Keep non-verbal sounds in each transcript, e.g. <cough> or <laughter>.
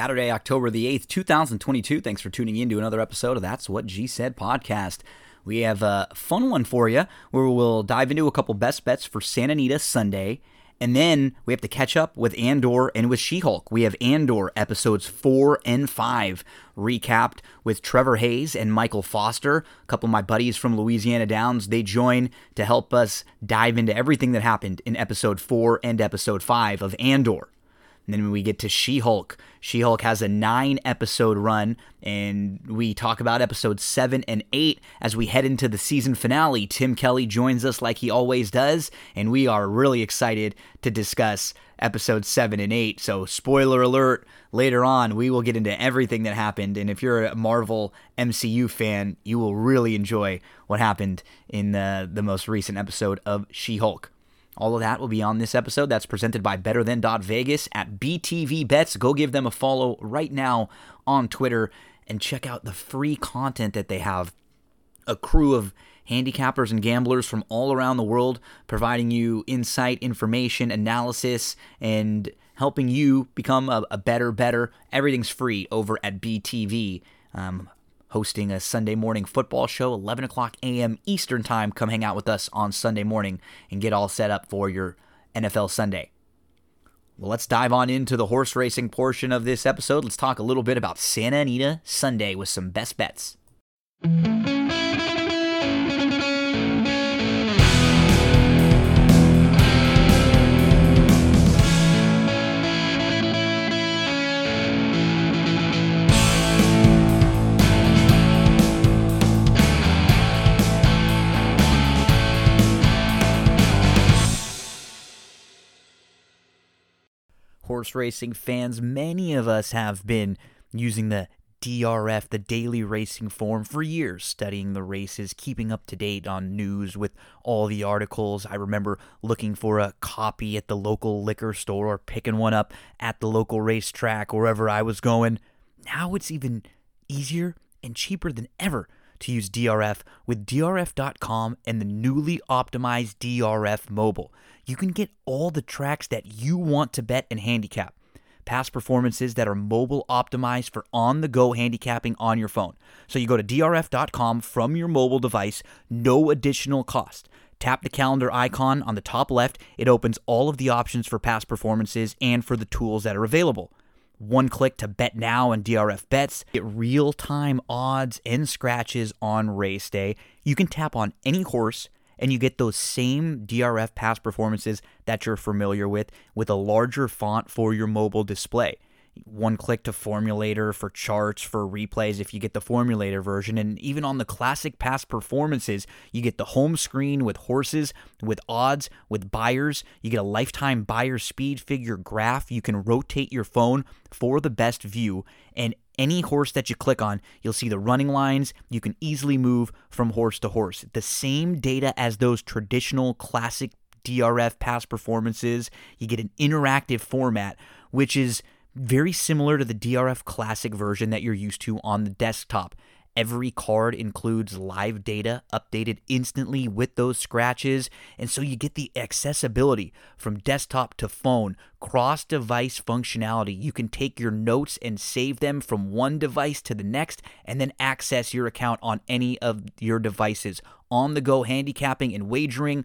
Saturday, October the 8th, 2022. Thanks for tuning in to another episode of That's What G Said podcast. We have a fun one for you where we'll dive into a couple best bets for Santa Anita Sunday. And then we have to catch up with Andor and with She Hulk. We have Andor episodes four and five recapped with Trevor Hayes and Michael Foster, a couple of my buddies from Louisiana Downs. They join to help us dive into everything that happened in episode four and episode five of Andor. And then we get to She Hulk, She Hulk has a nine episode run, and we talk about episodes seven and eight as we head into the season finale. Tim Kelly joins us like he always does, and we are really excited to discuss episodes seven and eight. So, spoiler alert, later on, we will get into everything that happened. And if you're a Marvel MCU fan, you will really enjoy what happened in the, the most recent episode of She Hulk. All of that will be on this episode. That's presented by Better Than Vegas at BTV Bets. Go give them a follow right now on Twitter and check out the free content that they have. A crew of handicappers and gamblers from all around the world providing you insight, information, analysis, and helping you become a, a better, better. Everything's free over at BTV. Um, hosting a Sunday morning football show, 11 o'clock a.m. Eastern Time. Come hang out with us on Sunday morning and get all set up for your NFL Sunday. Well, let's dive on into the horse racing portion of this episode. Let's talk a little bit about Santa Anita Sunday with some best bets. Horse racing fans, many of us have been using the DRF, the daily racing form, for years, studying the races, keeping up to date on news with all the articles. I remember looking for a copy at the local liquor store or picking one up at the local racetrack, wherever I was going. Now it's even easier and cheaper than ever to use DRF with DRF.com and the newly optimized DRF mobile. You can get all the tracks that you want to bet and handicap. Past performances that are mobile optimized for on the go handicapping on your phone. So you go to DRF.com from your mobile device, no additional cost. Tap the calendar icon on the top left. It opens all of the options for past performances and for the tools that are available one click to bet now and DRF bets, get real time odds and scratches on race day. You can tap on any horse and you get those same DRF past performances that you're familiar with with a larger font for your mobile display. One click to formulator for charts for replays if you get the formulator version. And even on the classic past performances you get the home screen with horses with odds with Beyers. you get a lifetime Beyer speed figure graph. You can rotate your phone for the best view and any horse that you click on, you'll see the running lines. You can easily move from horse to horse. The same data as those traditional classic DRF past performances. You get an interactive format, which is very similar to the DRF Classic version that you're used to on the desktop. Every card includes live data updated instantly with those scratches, and so you get the accessibility from desktop to phone, cross device functionality. You can take your notes and save them from one device to the next, and then access your account on any of your devices. On the go handicapping and wagering,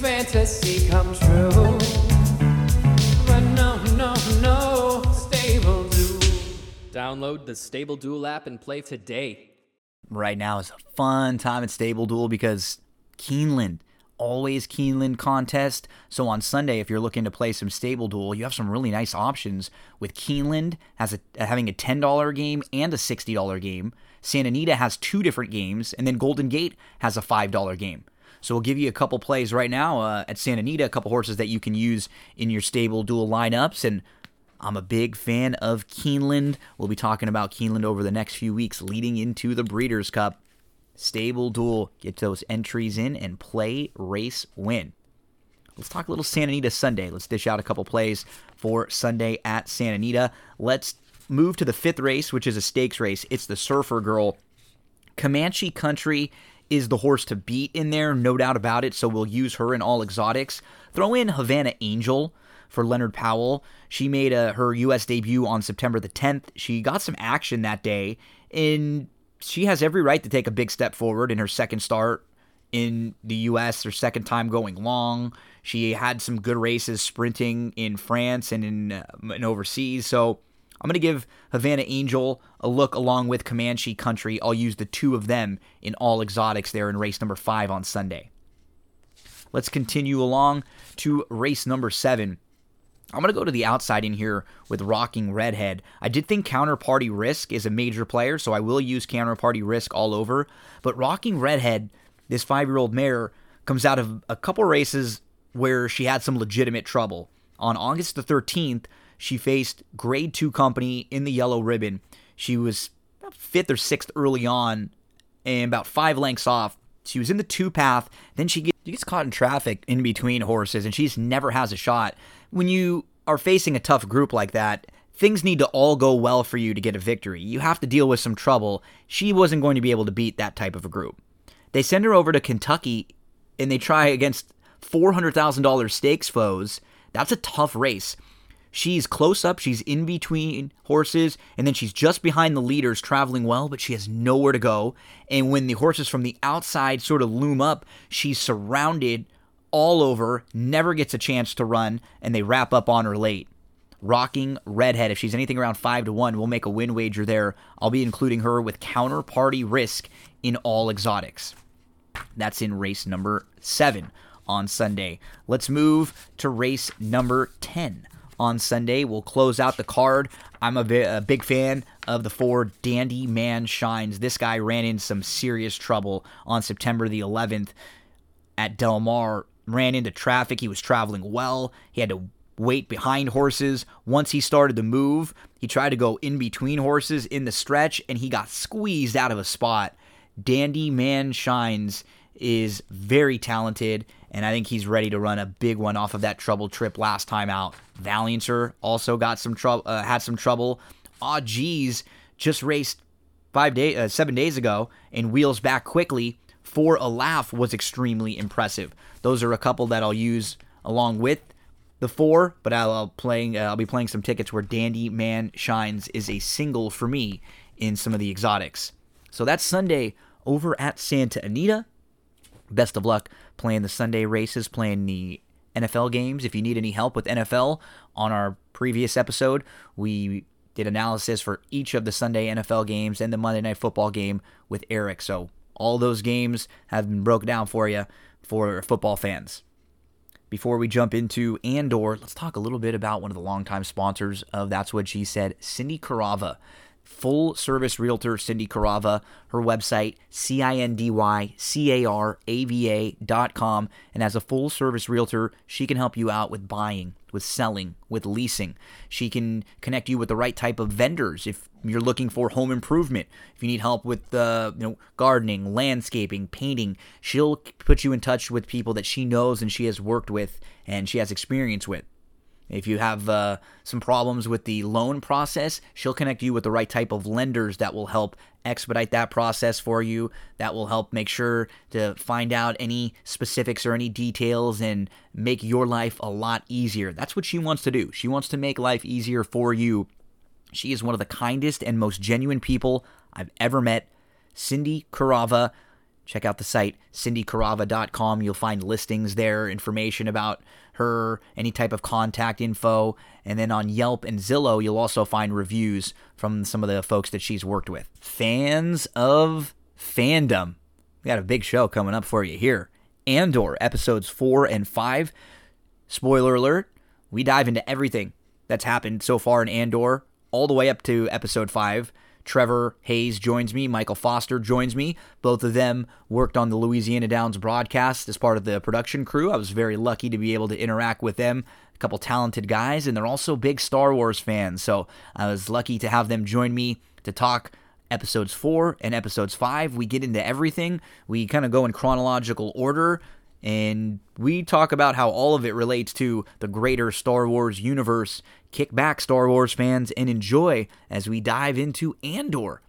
fantasy come true. But no, no, no, Stable Duel. Download the Stable Duel app and play today. right now is a fun time at Stable Duel because Keeneland, always Keeneland contest. So on Sunday, if you're looking to play some Stable Duel, you have some really nice options with Keeneland has a, having a $10 game and a $60 game. Santa Anita has two different games, and then Golden Gate has a $5 game. So we'll give you a couple plays right now uh, at Santa Anita, a couple horses that you can use in your Stable Duel lineups, and I'm a big fan of Keeneland. We'll be talking about Keeneland over the next few weeks leading into the Breeders' Cup. Stable Duel, get those entries in and play, race, win. Let's talk a little Santa Anita Sunday. Let's dish out a couple plays for Sunday at Santa Anita. Let's move to the fifth race, which is a stakes race. It's the Surfer Girl. Comanche Country is the horse to beat in there, no doubt about it. So we'll use her in all exotics. Throw in Havana Angel for Leonard Powell. She made a, her U.S. debut on September the 10th. She got some action that day, and she has every right to take a big step forward in her second start in the U.S. Her second time going long. She had some good races sprinting in France and in, uh, in overseas. So I'm going to give Havana Angel a look along with Comanche Country. I'll use the two of them in all exotics there in race number five on Sunday. Let's continue along to race number seven. I'm going to go to the outside in here with Rocking Redhead. I did think Counterparty Risk is a major player, so I will use Counterparty Risk all over. But Rocking Redhead, this five year old mare, comes out of a couple races where she had some legitimate trouble. On August the 13th, she faced grade two company in the yellow ribbon. She was fifth or sixth early on and about five lengths off. She was in the two path. Then she gets, caught in traffic in between horses and she just never has a shot when you are facing a tough group like that, things need to all go well for you to get a victory. You have to deal with some trouble. She wasn't going to be able to beat that type of a group. They send her over to Kentucky and they try against $400,000 stakes foes. That's a tough race. She's close up, she's in between horses, and then she's just behind the leaders traveling well, but she has nowhere to go. And when the horses from the outside sort of loom up, she's surrounded all over, never gets a chance to run, and they wrap up on her late. Rocking Redhead, if she's anything around 5 to 1, we'll make a win wager there. I'll be including her with counterparty risk in all exotics. That's in race number 7 on Sunday. Let's move to race number 10 on Sunday. We'll close out the card. I'm a, a big fan of the four Dandy Man Shines. This guy ran in some serious trouble on September the 11th at Del Mar ran into traffic. He was traveling well. He had to wait behind horses. Once he started to move, he tried to go in between horses in the stretch and he got squeezed out of a spot. Dandy Man Shines is very talented, and I think he's ready to run a big one off of that trouble trip last time out. Valiancer also got some trouble, uh, had some trouble. Aw, geez, just raced five days, uh, seven days ago, and wheels back quickly for a laugh was extremely impressive. Those are a couple that I'll use along with the four, but I'll, playing uh, I'll be playing some tickets where Dandy Man Shines is a single for me in some of the exotics. So that's Sunday over at Santa Anita. Best of luck playing the Sunday races, playing the NFL games. If you need any help with NFL, on our previous episode, we did analysis for each of the Sunday NFL games and the Monday Night Football game with Eric. So all those games have been broken down for you for football fans. Before we jump into Andor, let's talk a little bit about one of the longtime sponsors of That's What She Said, Cindy Carava full service realtor Cindy Carava. Her website, C I N D Y C A R A V A.com. And as a full service realtor, she can help you out with buying, with selling, with leasing. She can connect you with the right type of vendors if you're looking for home improvement. If you need help with uh, you know gardening, landscaping, painting, she'll put you in touch with people that she knows and she has worked with and she has experience with. If you have uh, some problems with the loan process, she'll connect you with the right type of lenders that will help expedite that process for you. That will help make sure to find out any specifics or any details and make your life a lot easier. That's what she wants to do. She wants to make life easier for you. She is one of the kindest and most genuine people I've ever met. Cindy Carava. Check out the site, cindycarava.com. You'll find listings there, information about her, any type of contact info. And then on Yelp and Zillow, you'll also find reviews from some of the folks that she's worked with. Fans of fandom. We got a big show coming up for you here. Andor episodes four and five. Spoiler alert, we dive into everything that's happened so far in Andor, all the way up to episode five. Trevor Hayes joins me. Michael Foster joins me. Both of them worked on the Louisiana Downs broadcast as part of the production crew. I was very lucky to be able to interact with them. A couple talented guys, and they're also big Star Wars fans. So I was lucky to have them join me to talk episodes four and episodes five. We get into everything. We kind of go in chronological order. And we talk about how all of it relates to the greater Star Wars universe. Kick back, Star Wars fans, and enjoy as we dive into Andor.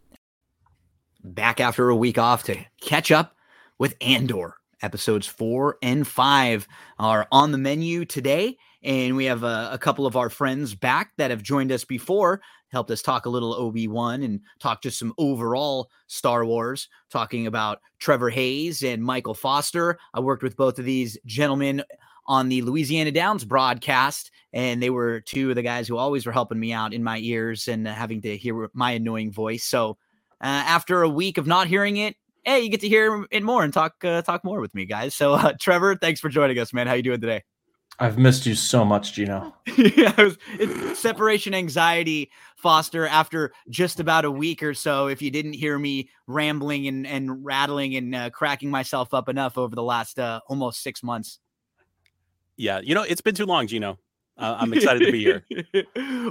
Back after a week off to catch up with Andor. Episodes four and five are on the menu today. And we have a, a couple of our friends back that have joined us before helped us talk a little Obi-Wan and talk just some overall Star Wars, talking about Trevor Hayes and Michael Foster. I worked with both of these gentlemen on the Louisiana Downs broadcast, and they were two of the guys who always were helping me out in my ears and having to hear my annoying voice. So uh, after a week of not hearing it, hey, you get to hear it more and talk uh, talk more with me, guys. So <laughs> uh, Trevor, thanks for joining us, man. How you doing today? I've missed you so much, Gino. <laughs> yeah, it was, it's separation anxiety, Foster. After just about a week or so, if you didn't hear me rambling and, and rattling and uh, cracking myself up enough over the last uh, almost six months. Yeah, you know it's been too long, Gino. Uh, I'm <laughs> excited to be here.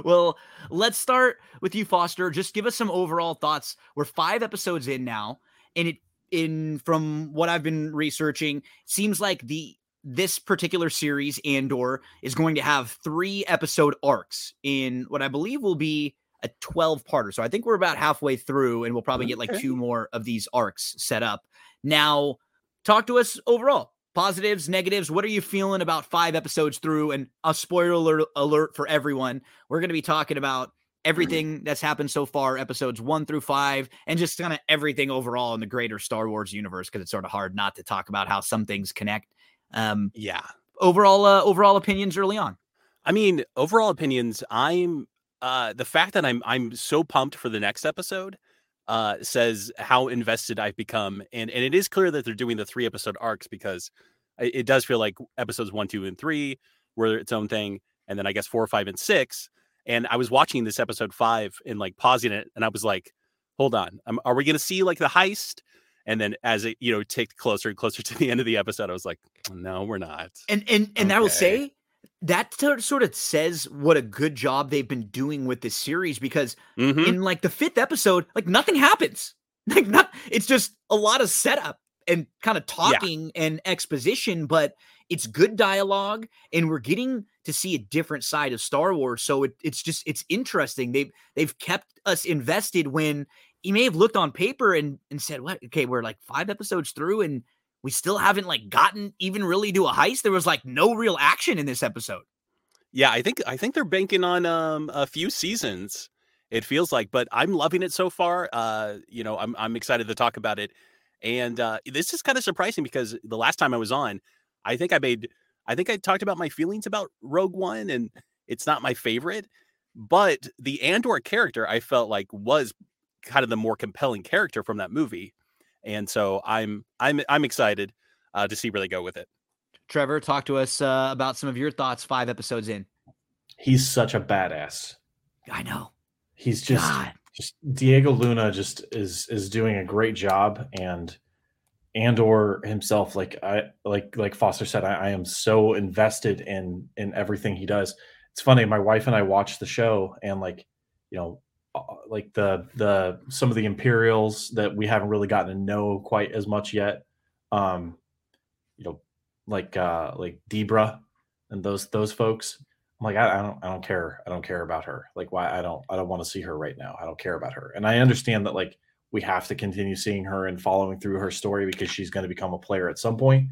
well, let's start with you, Foster. Just give us some overall thoughts. We're five episodes in now, and it in from what I've been researching, seems like the this particular series, Andor, is going to have three episode arcs in what I believe will be a 12 parter. So I think we're about halfway through, and we'll probably get like two more of these arcs set up. Now, talk to us overall positives, negatives. What are you feeling about five episodes through? And a spoiler alert, alert for everyone. We're going to be talking about everything mm-hmm. that's happened so far, episodes one through five, and just kind of everything overall in the greater Star Wars universe, because it's sort of hard not to talk about how some things connect. Um, yeah. Overall, uh, overall opinions early on. I mean, overall opinions. I'm uh, the fact that I'm I'm so pumped for the next episode uh, says how invested I've become, and and it is clear that they're doing the three episode arcs because it, it does feel like episodes one, two, and three were its own thing, and then I guess four, five, and six. And I was watching this episode five and like pausing it, and I was like, "Hold on, um, are we going to see like the heist? And then as it, you know, ticked closer and closer <laughs> to the end of the episode, I was like, no, we're not. And and and okay. I will say that sort of says what a good job they've been doing with this series because mm-hmm. in like the fifth episode, like nothing happens. <laughs> Like not it's just a lot of setup and kind of talking yeah. and exposition, but it's good dialogue and we're getting to see a different side of Star Wars. So it, it's just it's interesting. They've they've kept us invested when he may have looked on paper and and said, "What? Okay, we're like five episodes through, and we still haven't like gotten even really to a heist. There was like no real action in this episode." Yeah, I think I think they're banking on um a few seasons. It feels like, but I'm loving it so far. Uh, you know, I'm I'm excited to talk about it, and uh, this is kind of surprising because the last time I was on, I think I made I think I talked about my feelings about Rogue One, and it's not my favorite. But the Andor character I felt like was kind of the more compelling character from that movie. And so I'm I'm I'm excited uh, to see where they go with it. Trevor, talk to us uh, about some of your thoughts five episodes in. He's such a badass. I know. He's just God. just Diego Luna just is is doing a great job and Andor himself like I like like Foster said I, I am so invested in in everything he does. It's funny my wife and I watched the show and like you know like the the some of the Imperials that we haven't really gotten to know quite as much yet. Um, you know, like uh, like Debra and those those folks. I'm like, I, I, don't I don't care. I don't care about her. Like, why I don't I don't want to see her right now. I don't care about her. And I understand that like we have to continue seeing her and following through her story because she's going to become a player at some point.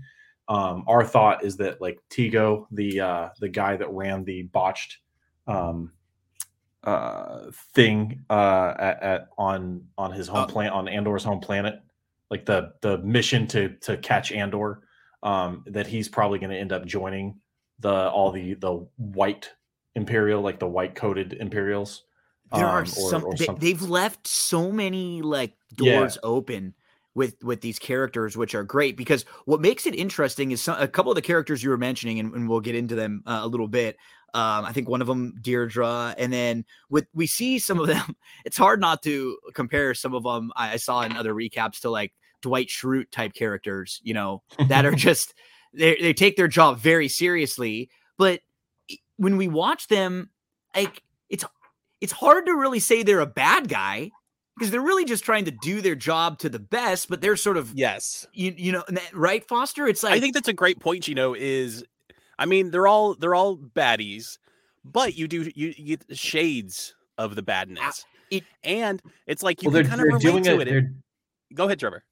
Um, our thought is that like Tigo, the uh, the guy that ran the botched um, uh, thing uh, at, at on on his home uh, planet on Andor's home planet, like the the mission to to catch Andor, um, that he's probably going to end up joining the all the the white Imperial, like the white coated Imperials. There um, are some. Or they, have left so many like doors yeah. open with with these characters, which are great because what makes it interesting is some, a couple of the characters you were mentioning, and, and we'll get into them uh, a little bit. Um, I think one of them, Deirdre, and then with we see some of them. <laughs> It's hard not to compare some of them I, I saw in other recaps to like Dwight Schrute type characters, you know, that are <laughs> just they they take their job very seriously. But when we watch them, like it's it's hard to really say they're a bad guy because they're really just trying to do their job to the best. But they're sort of yes, you you know, right, Foster. It's like I think that's a great point. You know, is I mean they're all they're all baddies, but you do you, you get shades of the ah, badness, it, and it's like you well, can kind of relate to it. Go ahead, Trevor.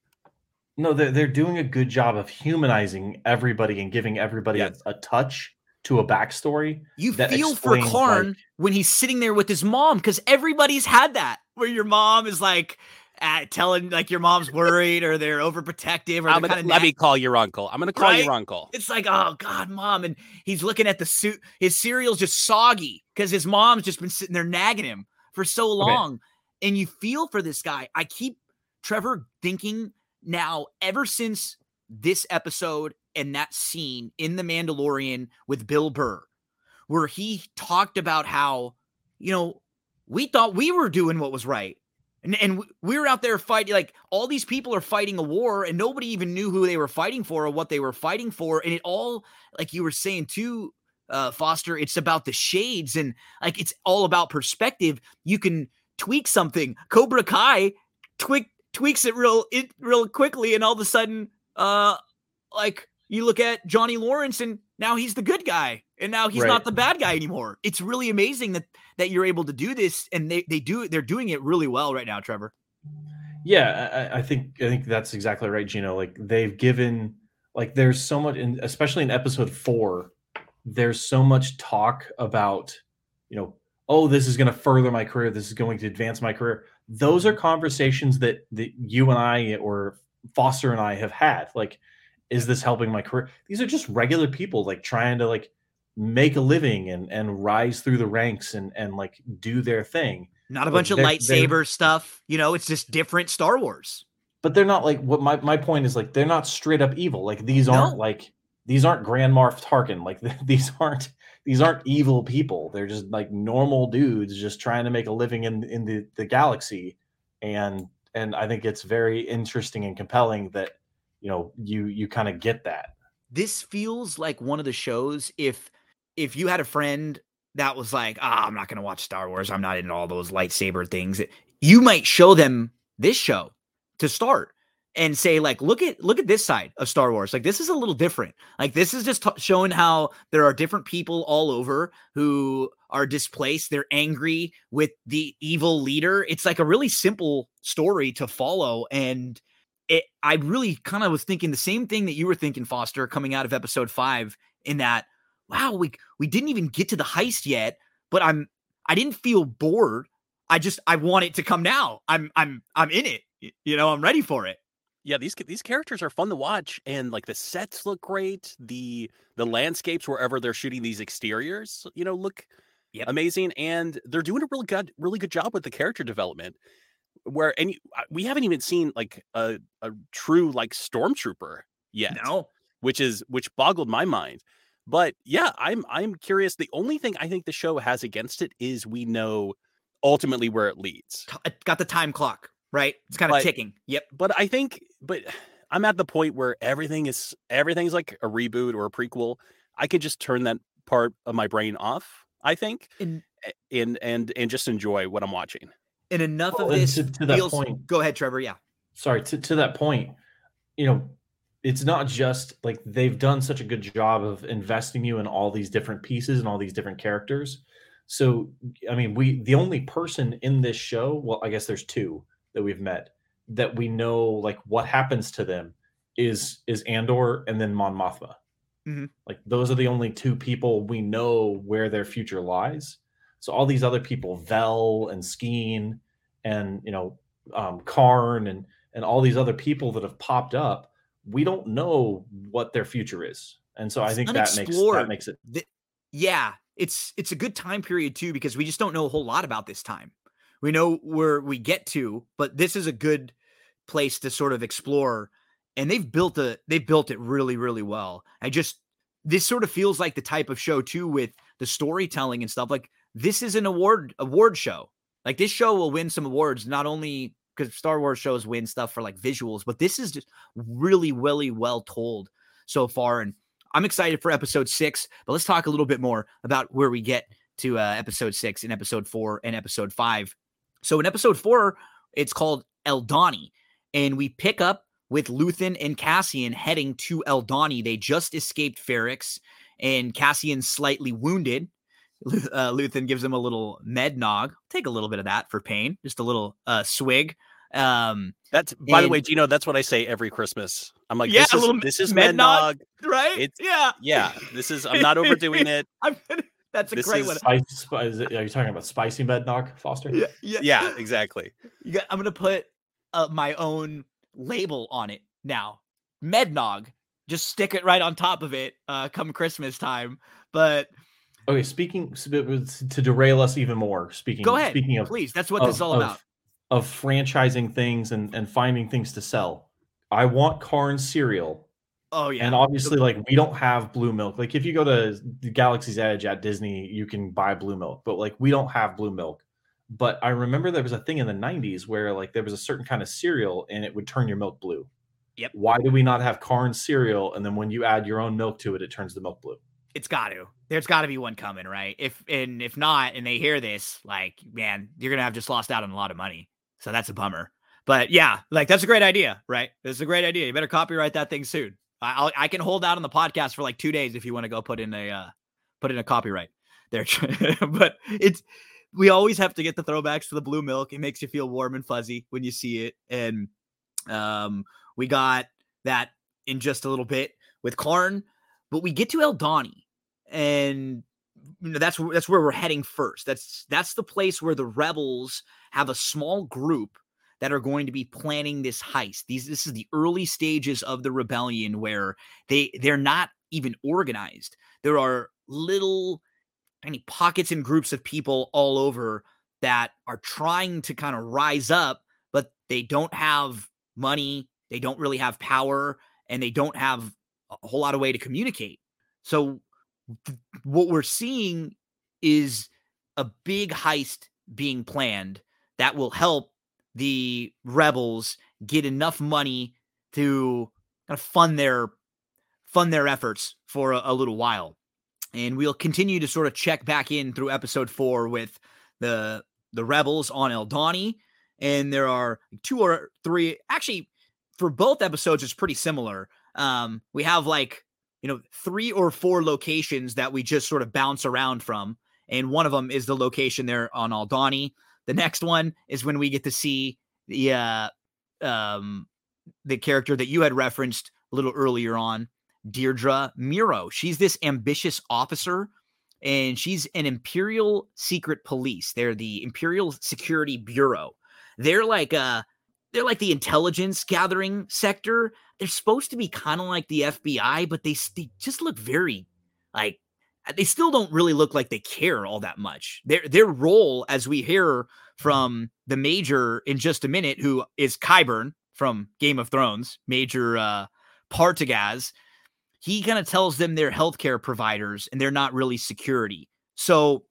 No, they're they're doing a good job of humanizing everybody and giving everybody yes. a, a, touch to a backstory. You feel for Karn like, when he's sitting there with his mom because everybody's had that where your mom is like at telling like your mom's worried or they're overprotective or I'm gonna, let me call your uncle. I'm gonna call right? your uncle. It's like, oh God, mom. And he's looking at the suit, his cereal's just soggy because his mom's just been sitting there nagging him for so long. Okay. And you feel for this guy. I keep Trevor thinking now, ever since this episode and that scene in The Mandalorian with Bill Burr, where he talked about how, you know, we thought we were doing what was right. And, and we were out there fighting, like all these people are fighting a war, and nobody even knew who they were fighting for or what they were fighting for. And it all, like you were saying too, uh, Foster, it's about the shades and like it's all about perspective. You can tweak something. Cobra Kai tweak tweaks it real it real quickly, and all of a sudden, uh, like you look at Johnny Lawrence, and now he's the good guy, and now he's right. not the bad guy anymore. It's really amazing that that you're able to do this, and they they do they're doing it really well right now, Trevor. Yeah, I, I think I think that's exactly right, Gino. Like they've given like there's so much, in, especially in episode four, there's so much talk about you know oh this is going to further my career this is going to advance my career those are conversations that that you and I or Foster and I have had. Like, is this helping my career? These are just regular people like trying to like make a living and and rise through the ranks and and like do their thing. Not a bunch of lightsaber stuff, you know. It's just different Star Wars. But they're not like what my my point is like. They're not straight up evil. Like these aren't no. like these aren't Grand Moff Tarkin. Like <laughs> these aren't these aren't evil people. They're just like normal dudes just trying to make a living in in the the galaxy. And and I think it's very interesting and compelling that you know you you kind of get that. This feels like one of the shows if if you had a friend that was like, ah, I'm not going to watch Star Wars. I'm not into all those lightsaber things. You might show them this show to start and say like look at look at this side of Star Wars. Like this is a little different. Like this is just t- showing how there are different people all over who are displaced. They're angry with the evil leader. It's like a really simple story to follow and it I really kind of was thinking the same thing that you were thinking Foster coming out of episode 5 in that wow, we we didn't even get to the heist yet, but I'm I didn't feel bored. I just I want it to come now. I'm I'm I'm in it. You know, I'm ready for it yeah these these characters are fun to watch and like the sets look great the the landscapes wherever they're shooting these exteriors you know look yep. amazing and they're doing a really good really good job with the character development where and uh, we haven't even seen like a, a true like stormtrooper yet no which is which boggled my mind but yeah i'm i'm curious the only thing i think the show has against it is we know ultimately where it leads it got the time clock right? It's kind of ticking. Yep. But I think, but I'm at the point where everything is everything's like a reboot or a prequel. I could just turn that part of my brain off. I think, and and and, and just enjoy what I'm watching. And enough well, of this to, to feels, that point. Go ahead, Trevor. Yeah. Sorry. To to that point, you know, it's not just like they've done such a good job of investing you in all these different pieces and all these different characters. So, I mean, we the only person in this show, well, I guess there's two that we've met that we know like what happens to them is is Andor and then Mon Mothma. Mm-hmm. Like those are the only two people we know where their future lies. So all these other people, Vel and Skeen, and you know um, Karn and and all these other people that have popped up, we don't know what their future is. And so it's I think that makes that makes it. The, yeah, it's it's a good time period too because we just don't know a whole lot about this time we know where we get to, but this is a good place to sort of explore and they've built a they've built it really really well. I just this sort of feels like the type of show too with the storytelling and stuff. Like this is an award award show. Like this show will win some awards not only because Star Wars shows win stuff for like visuals, but this is just really really well told so far and I'm excited for episode 6, but let's talk a little bit more about where we get to uh, episode 6 and episode 4 and episode 5. So in episode 4, it's called Aldhani and we pick up with Luthen and Cassian heading to Aldhani. They just escaped Ferrix, and Cassian's slightly wounded. Uh, Luthen gives him a little med nog. Take a little bit of that for pain, just a little uh, swig. Um, that's by and, the way, Gino. That's what I say every Christmas. I'm like, yeah, this is, this is med nog, right? It's, yeah, yeah. This is. I'm not <laughs> overdoing it. I'm, that's a This great is one. Spice, is it, are you talking about spicy med nog, Foster? Yeah, yeah, Yeah, exactly. You got, I'm gonna put uh, my own label on it now. Med nog. Just stick it right on top of it uh, come Christmas time. But Okay, speaking to derail us even more. Speaking, go ahead, Speaking of please. That's what this is all of, about. Of franchising things and and finding things to sell. I want Karn cereal. Oh yeah, And obviously, like we don't have blue milk. Like if you go to the Galaxy's Edge at Disney, you can buy blue milk, but like we don't have blue milk. But I remember there was a thing in the 90s where like there was a certain kind of cereal and it would turn your milk blue. Yep. Why do we not have Karn cereal? And then when you add your own milk to it, it turns the milk blue. It's got to. There's got to be one coming, right? If and if not, and they hear this, like, man, you're gonna have just lost out on a lot of money. So that's a bummer. But yeah, like that's a great idea, right? That's a great idea. You better copyright that thing soon. I, I can hold out on the podcast for like two days if you want to go put in a uh, put in a copyright there. <laughs> but it's we always have to get the throwbacks to the blue milk. It makes you feel warm and fuzzy when you see it. And um, we got that in just a little bit with Karn, but we get to Aldhani, and you know, that's that's where we're heading first. That's that's the place where the rebels have a small group that are going to be planning this heist. These this is the early stages of the rebellion where they they're not even organized. There are little tiny pockets and groups of people all over that are trying to kind of rise up, but they don't have money, they don't really have power, and they don't have a whole lot of way to communicate. So what we're seeing is a big heist being planned that will help the rebels get enough money to kind of fund their fund their efforts for a, a little while. And we'll continue to sort of check back in through episode four with the the rebels on Aldhani. And there are two or three actually for both episodes it's pretty similar. Um, we have like you know three or four locations that we just sort of bounce around from, and one of them is the location there on Aldhani. The next one is when we get to see the uh, um, the character that you had referenced a little earlier on, Deirdre Meero. She's this ambitious officer, and she's an Imperial Secret Police. They're the Imperial Security Bureau. They're like uh they're like the intelligence gathering sector. They're supposed to be kind of like the FBI, but they they just look very like they still don't really look like they care all that much. Their their role, as we hear from the major in just a minute, who is Qyburn from Game of Thrones, Major uh, Partagaz, he kind of tells them they're healthcare providers and they're not really security. So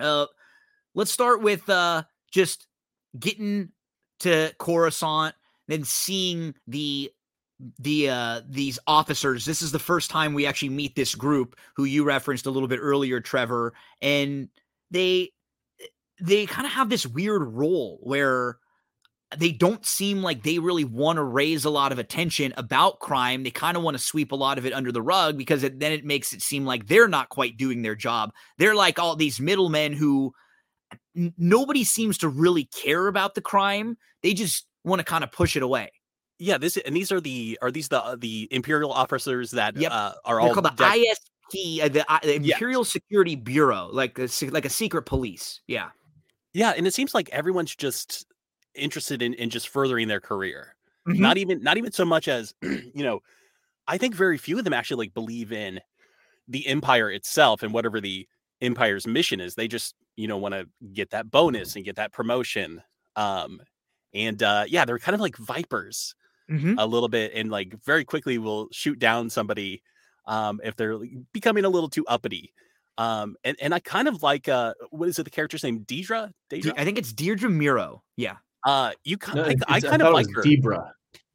uh, let's start with uh, just getting to Coruscant, then seeing the the uh these officers this is the first time we actually meet this group who you referenced a little bit earlier Trevor and they they kind of have this weird role where they don't seem like they really want to raise a lot of attention about crime. They kind of want to sweep a lot of it under the rug because it, then it makes it seem like they're not quite doing their job. They're like all these middlemen who nobody seems to really care about the crime they just want to kind of push it away Yeah, this and these are the are these the uh, the imperial officers that Yep. uh, are They're all called the dec- ISB, uh, the, uh, the. Imperial Security Bureau, like a, like a secret police. Yeah, yeah, and it seems like everyone's just interested in in just furthering their career. Mhm. Not even not even so much as <clears throat> you know. I think very few of them actually like believe in the empire itself and whatever the empire's mission is. They just you know want to get that bonus and get that promotion. Um, and uh, yeah, they're kind of like vipers Mhm. a little bit, and like very quickly will shoot down somebody um, if they're becoming a little too uppity. Um, and and I kind of like uh, what is it? The character's name, Deidre. Deidre. I think it's Deirdre Meero. Yeah. Uh, you kind No, I, I kind thought of like was her. Debra.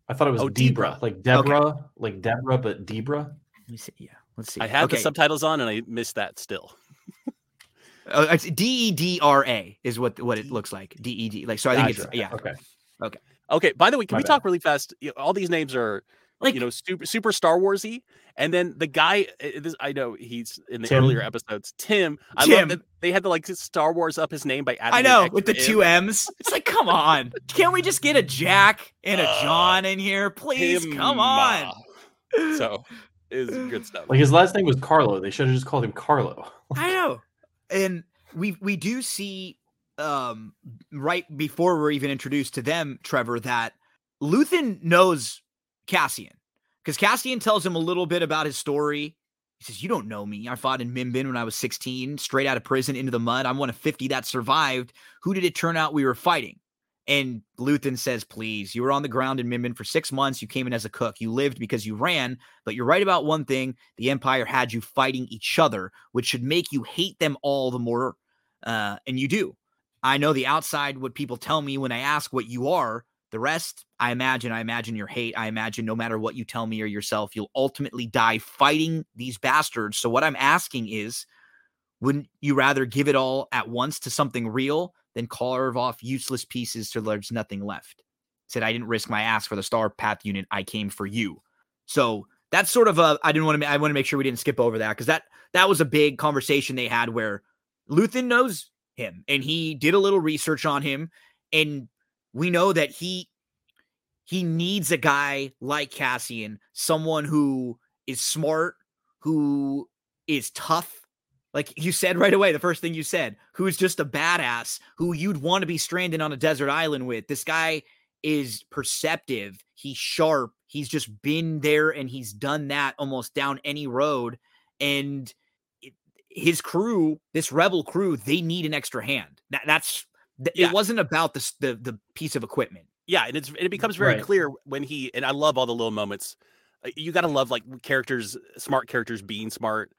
I thought it was Oh, Debra, Debra. like Deborah, like Deborah, but Debra. Let me see. Yeah. Let's see. I have okay. the subtitles on and I missed that still. Uh, it's D E D R A is what what it looks like. D E D. Like so. I think Gotcha. it's yeah. Okay. Okay. Okay. By the way, can My we bad. talk really fast? All these names are Like you know super super Star Warsy, and then the guy. uh, This, I know he's in the Tim. earlier episodes. Tim. I Tim. love that they had to like Star Wars up his name by adding. I know with the M. two M's. It's like, come on. Can't we just get a Jack and a Uh, John in here, please? Come on. So is good stuff. Like his last name was Karlo. They should have just called him Karlo. I know. And we we do see um right before we're even introduced to them, Trevor, that Luthen knows Cassian. Because Cassian tells him a little bit about his story. He says, You don't know me. I fought in Mimban when I was 16, straight out of prison into the mud. I'm one of 50 that survived. Who did it turn out we were fighting? And Luthen says, Please, you were on the ground in Mimban for six months. You came in as a cook. You lived because you ran. But you're right about one thing the Empire had you fighting each other, which should make you hate them all the more. Uh, and you do. I know the outside, what people tell me when I ask what you are. The rest, I imagine, I imagine your hate. I imagine no matter what you tell me or yourself, you'll ultimately die fighting these bastards. So, what I'm asking is, wouldn't you rather give it all at once to something real than carve off useless pieces till there's nothing left? Said, I didn't risk my ass for the Star Path unit. I came for you. So, that's sort of a, I didn't want to, I want to make sure we didn't skip over that because that, that was a big conversation they had where Luthen knows him and he did a little research on him and we know that he he needs a guy like Cassian, someone who is smart, who is tough. Like you said right away, the first thing you said, who's just a badass, who you'd want to be stranded on a desert island with. This guy is perceptive, he's sharp, he's just been there and he's done that almost down any road. And it- his crew, this rebel crew, they need an extra hand. That, that's th- Yeah. it wasn't about the, the the piece of equipment. yeah, and it's and it becomes very Right. clear when he and I love all the little moments. Uh, You got to love like characters, smart characters being smart.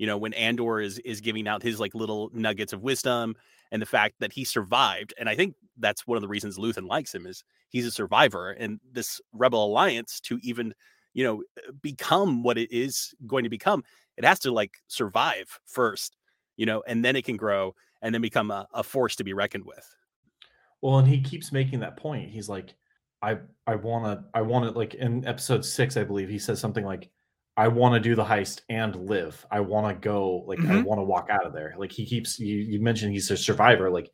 You know, when Andor is is giving out his like little nuggets of wisdom and the fact that he survived, and I think that's one of the reasons Luthen likes him is he's a survivor, and this Rebel Alliance to even you know become what it is going to become, it has to like survive first, you know, and then it can grow and then become a, a force to be reckoned with. Well, and he keeps making that point. He's like, I I wanna I wanna like in episode six, I believe he says something like, I want to do the heist and live. I want to go, like I Mhm. want to walk out of there. Like he keeps you you mentioned he's a survivor. Like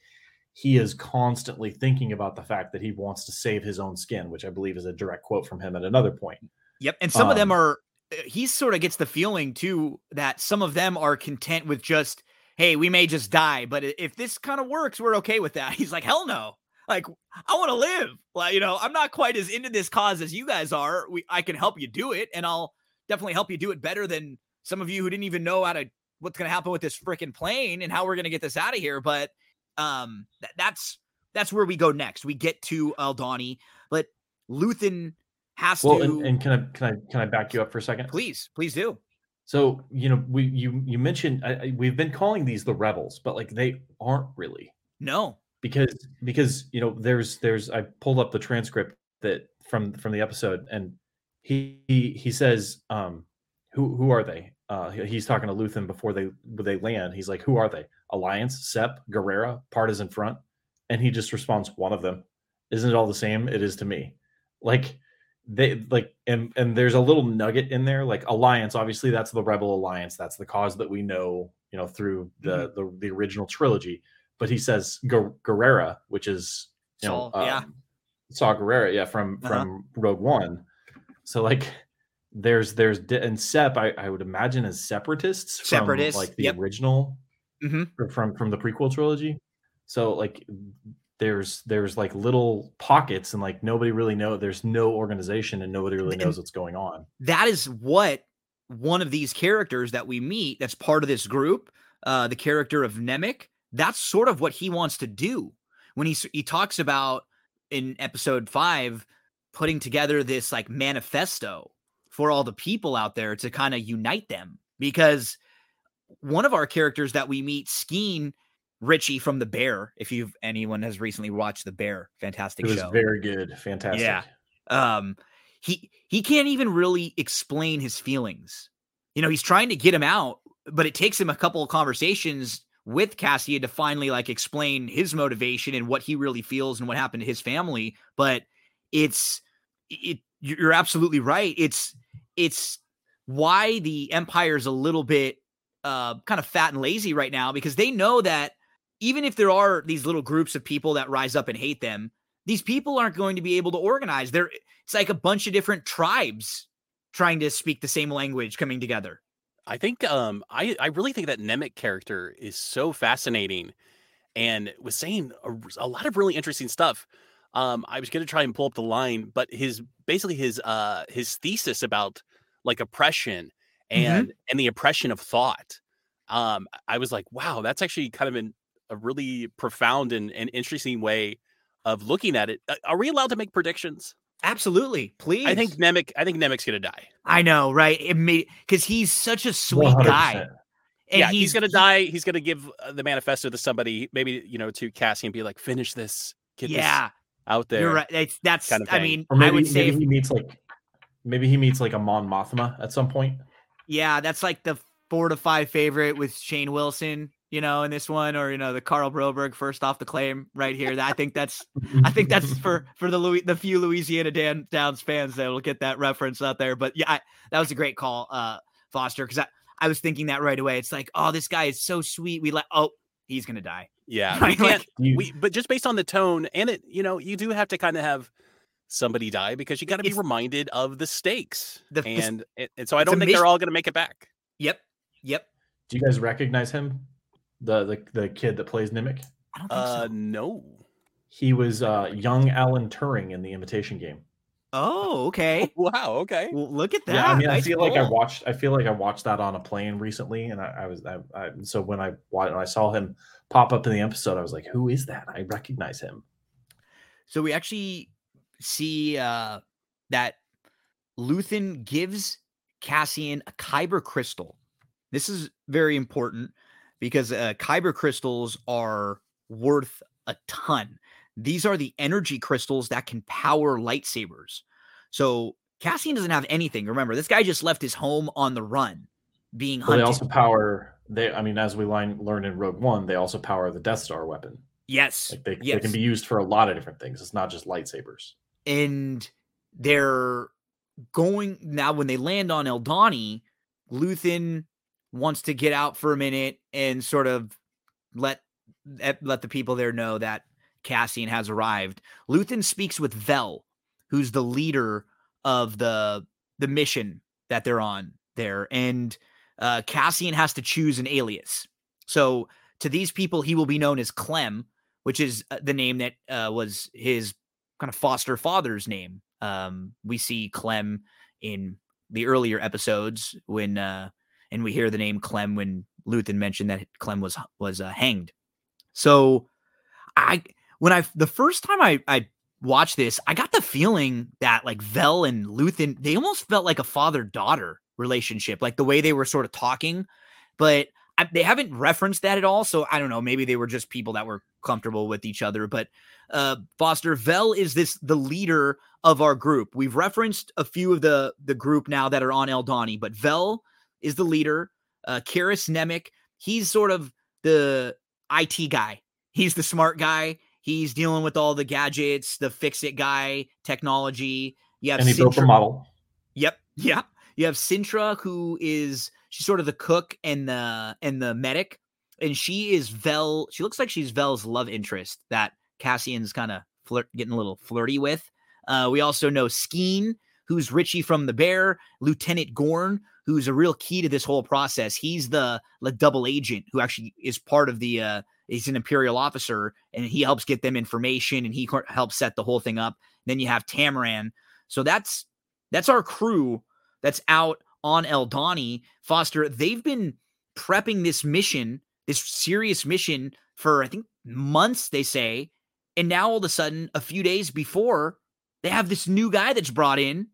he is constantly thinking about the fact that he wants to save his own skin, which I believe is a direct quote from him at another point. Yep. And some of them Um, are, uh, he sort of gets the feeling too that some of them are content with just, hey, we may just die, but if this kind of works, we're okay with that. <laughs> He's like, hell no. Like, I want to live. Like, you know, I'm not quite as into this cause as you guys are. We, I can help you do it, and I'll definitely help you do it better than some of you who didn't even know how to what's going to happen with this freaking plane and how we're going to get this out of here. But um, th- that's that's where we go next. We get to Aldhani, but Luthen has Well, to. and, and can I can I can I back you up for a second? Please, please do. So you know we you you mentioned I, I, we've been calling these the rebels, but like they aren't really No. because because you know there's there's I pulled up the transcript that from from the episode and he he, he says um who who are they? Uh he's talking to Luthen before they they land. He's like who are they? Alliance Sep Gerrera Partisan Front. And he just responds one of them. Isn't it all the same? It is to me. Like they like and and there's a little nugget in there like alliance obviously that's the rebel alliance. That's the cause that we know you know through the the, the original trilogy. But he says Gerrera, which is you know Saw, yeah. um, Saw Gerrera, yeah, from Uh-huh. from Rogue One. So like, there's there's and Sep, I, I would imagine as separatists, from, Separatists, like the yep. original, Mhm. from from the prequel trilogy. So like, there's there's like little pockets and like nobody really know. There's no organization and nobody really And- knows what's going on. That is what one of these characters that we meet that's part of this group, uh, the character of Nemik, that's sort of what he wants to do. When he he talks about in episode five putting together this like manifesto for all the people out there to kind of unite them because one of our characters that we meet, Skeen Richie from The Bear, if you've anyone has recently watched The Bear, fantastic it was show. very good, fantastic. Yeah. Um, he he can't even really explain his feelings. You know, he's trying to get him out, but it takes him a couple of conversations with Cassian to finally like explain his motivation and what he really feels and what happened to his family. But it's it you're absolutely right. It's it's why the empire's a little bit uh kind of fat and lazy right now because they know that even if there are these little groups of people that rise up and hate them, these people aren't going to be able to organize. They're it's like a bunch of different tribes trying to speak the same language coming together. I think um I I really think that Nemik character is so fascinating and was saying a, a lot of really interesting stuff. Um I was going to try and pull up the line but his basically his uh his thesis about like oppression and mm-hmm. and the oppression of thought. Um I was like wow that's actually kind of an, a really profound and, and interesting way of looking at it. Uh, are we allowed to make predictions? Absolutely, please. I think Nemik. I think Nemik's gonna die. I know, right? It may because he's such a sweet 100%. guy. And yeah, he's, he's gonna he, die. He's gonna give uh, the manifesto to somebody, maybe you know, to Cassie and be like, "Finish this, get yeah, this out there." You're right. It's, that's. Kind of I mean, maybe, I would say he meets like, maybe he meets like a Mon Mothma at some point. Yeah, that's like the four to five favorite with Shane Wilson you know, in this one, or you know, the Carl Broberg first off the claim right here. That I think that's, I think that's <laughs> for for the Louis, the few Louisiana Dan, Downs fans that will get that reference out there. But yeah, I, that was a great call, uh, Foster, because I, I was thinking that right away. It's like, oh, this guy is so sweet. We let, oh, he's gonna die. <laughs> Yeah, we can't. Like, we, but just based on the tone and it, you know, you do have to kind of have somebody die because you got to be reminded of the stakes, the, and and so I don't think they're all gonna make it back. Yep. Yep. Do you guys recognize him? the the, the kid that plays Nemik? I don't think uh, so. No. He was uh, young Alan Turing in the Imitation Game. Oh, okay. <laughs> wow. Okay. Well, look at that. Yeah, I mean, I feel like I watched. I feel like I watched that on a plane recently, and I, I was. I, I, so when I when I saw him pop up in the episode, I was like, "Who is that? I recognize him." So we actually see uh, that Luthen gives Cassian a Kyber crystal. This is very important because uh, kyber crystals are worth a ton. These are the energy crystals that can power lightsabers. So Cassian doesn't have anything. Remember, this guy just left his home on the run, being hunted. They also power. They, I mean, as we line, learned in Rogue One, they also power the Death Star weapon. Yes, like they, yes. they can be used for a lot of different things. It's not just lightsabers. And they're going now when they land on Aldhani, Luthen wants to get out for a minute and sort of let let the people there know that Cassian has arrived. Luthen speaks with Vel, who's the leader of the the mission that they're on there, and uh, Cassian has to choose an alias. So to these people, he will be known as Clem, which is uh, the name that uh, was his kind of foster father's name. Um, we see Clem in the earlier episodes when uh, and we hear the name Clem when Luthen mentioned that Clem was was uh, hanged. So I when I the first time I I watched this, I got the feeling that like Vel and Luthen they almost felt like a father daughter relationship, like the way they were sort of talking, but I, they haven't referenced that at all. So I don't know. Maybe they were just people that were comfortable with each other. But uh, Foster Vel is this the leader of our group. We've referenced a few of the the group now that are on Aldhani, but Vel is the leader. Uh, Karis Nemik, he's sort of the IT guy. He's the smart guy. He's dealing with all the gadgets, the fix it guy, technology. You have and he Cinta. built a model. Yep. Yeah. You have Cinta, who is she's sort of the cook and the and the medic, and she is Vel. She looks like she's Vel's love interest that Cassian's kind of flirt getting a little flirty with. Uh, we also know Skeen, who's Richie from the Bear, Lieutenant Gorn, who's a real key to this whole process. He's the like double agent who actually is part of the uh he's an imperial officer and he helps get them information and he helps set the whole thing up. Then you have Tamaran. So that's that's our crew that's out on Aldhani. Foster, they've been prepping this mission, this serious mission for I think months they say And now all of a sudden, a few days before, they have this new guy that's brought in.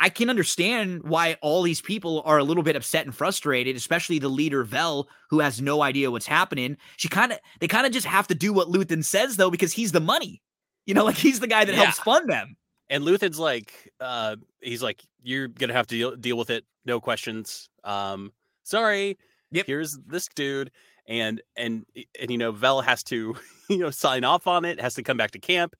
I can understand why all these people are a little bit upset and frustrated, especially the leader Vel, who has no idea what's happening. She kind of they kind of just have to do what Luthen says though, because he's the money. You know, like he's the guy that yeah. helps fund them. And Luthen's like, uh, he's like, you're gonna have to deal, deal with it, no questions. Um, sorry. Yep. Here's this dude, and and and you know, Vel has to, <laughs> you know, sign off on it, has to come back to camp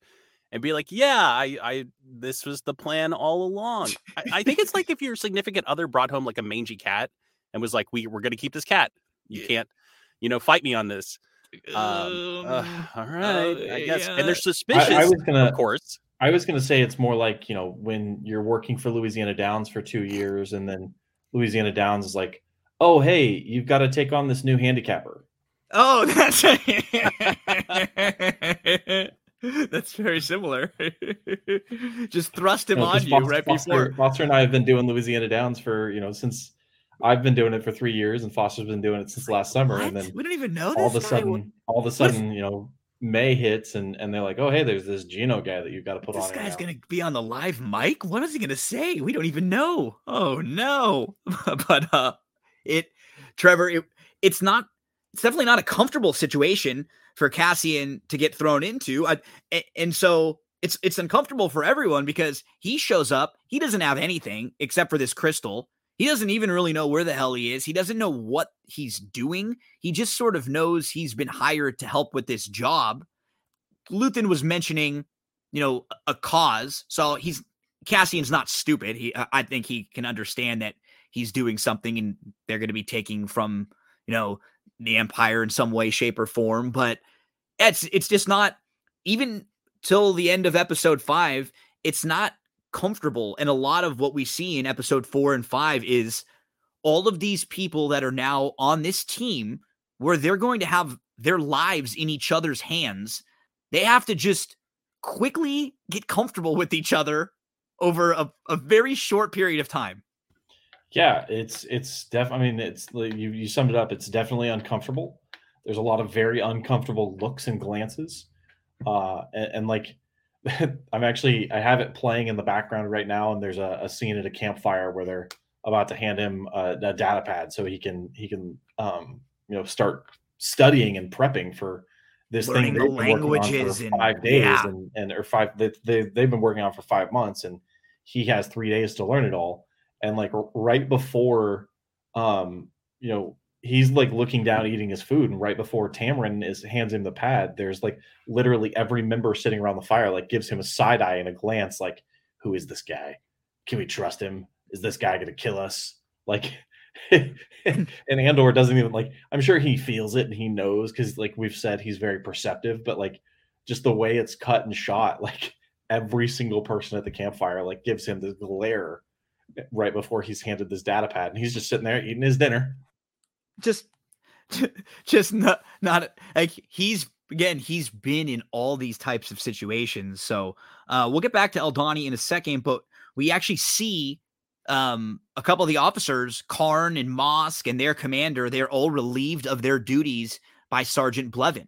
and be like, yeah, I, I, this was the plan all along. I, I, think it's like <laughs> if your significant other brought home like a mangy cat and was like, we, we're going to keep this cat. You can't, you know, fight me on this. Um, um uh, all right, uh, I guess. Yeah. And they're suspicious, I, I was gonna, of course. I was going to say it's more like, you know, when you're working for Louisiana Downs for two years and then Louisiana Downs is like, oh, hey, you've got to take on this new handicapper. Oh, <laughs> that's <laughs> <laughs> That's very similar. <laughs> Just thrust him on you Foster, right before. Foster and I have been doing Louisiana Downs for you know since I've been doing it for three years, and Foster's been doing it since last summer. What? And then we don't even know. All of a sudden, all of a sudden, you know, May hits, and and they're like, "Oh, hey, there's this Gino guy that you've got to put this on." This guy's gonna be on the live mic. What is he gonna say? We don't even know. Oh no! <laughs> but uh, it, Trevor, it, it's not. It's definitely not a comfortable situation for Cassian to get thrown into. Uh, I, and so it's it's uncomfortable for everyone because he shows up, he doesn't have anything except for this crystal. He doesn't even really know where the hell he is. He doesn't know what he's doing. He just sort of knows he's been hired to help with this job. Luthen was mentioning, you know, a cause. So he's Cassian's not stupid. He I think he can understand that he's doing something and they're going to be taking from, you know, the empire in some way, shape, or form. But it's it's just not even till the end of episode five. It's not comfortable, and a lot of what we see in episode four and five is all of these people that are now on this team where they're going to have their lives in each other's hands. They have to just quickly get comfortable with each other over a, a very short period of time. Yeah, it's it's def. I mean, it's you you summed it up. It's definitely uncomfortable. There's a lot of very uncomfortable looks and glances, uh, and, and like <laughs> I'm actually I have it playing in the background right now, and there's a, a scene at a campfire where they're about to hand him a, a data pad so he can he can um, you know start studying and prepping for this Learning thing the languages for five days yeah. and, and or five they, they, they've been working on for five months and he has three days to learn it all and like right before um you know he's like looking down eating his food and right before Tamarin is hands him the pad there's like literally every member sitting around the fire like gives him a side eye and a glance like who is this guy? Can we trust him? Is this guy going to kill us? Like <laughs> and Andor doesn't even like I'm sure he feels it and he knows cuz like we've said he's very perceptive but like just the way it's cut and shot <laughs> like every single person at the campfire like gives him this glare right before he's handed this data pad and he's just sitting there eating his dinner. Just <laughs> just not not like he's again he's been in all these types of situations so uh we'll get back to Aldhani in a second but we actually see um a couple of the officers karn and Mosk and their commander they're all relieved of their duties by sergeant blevin.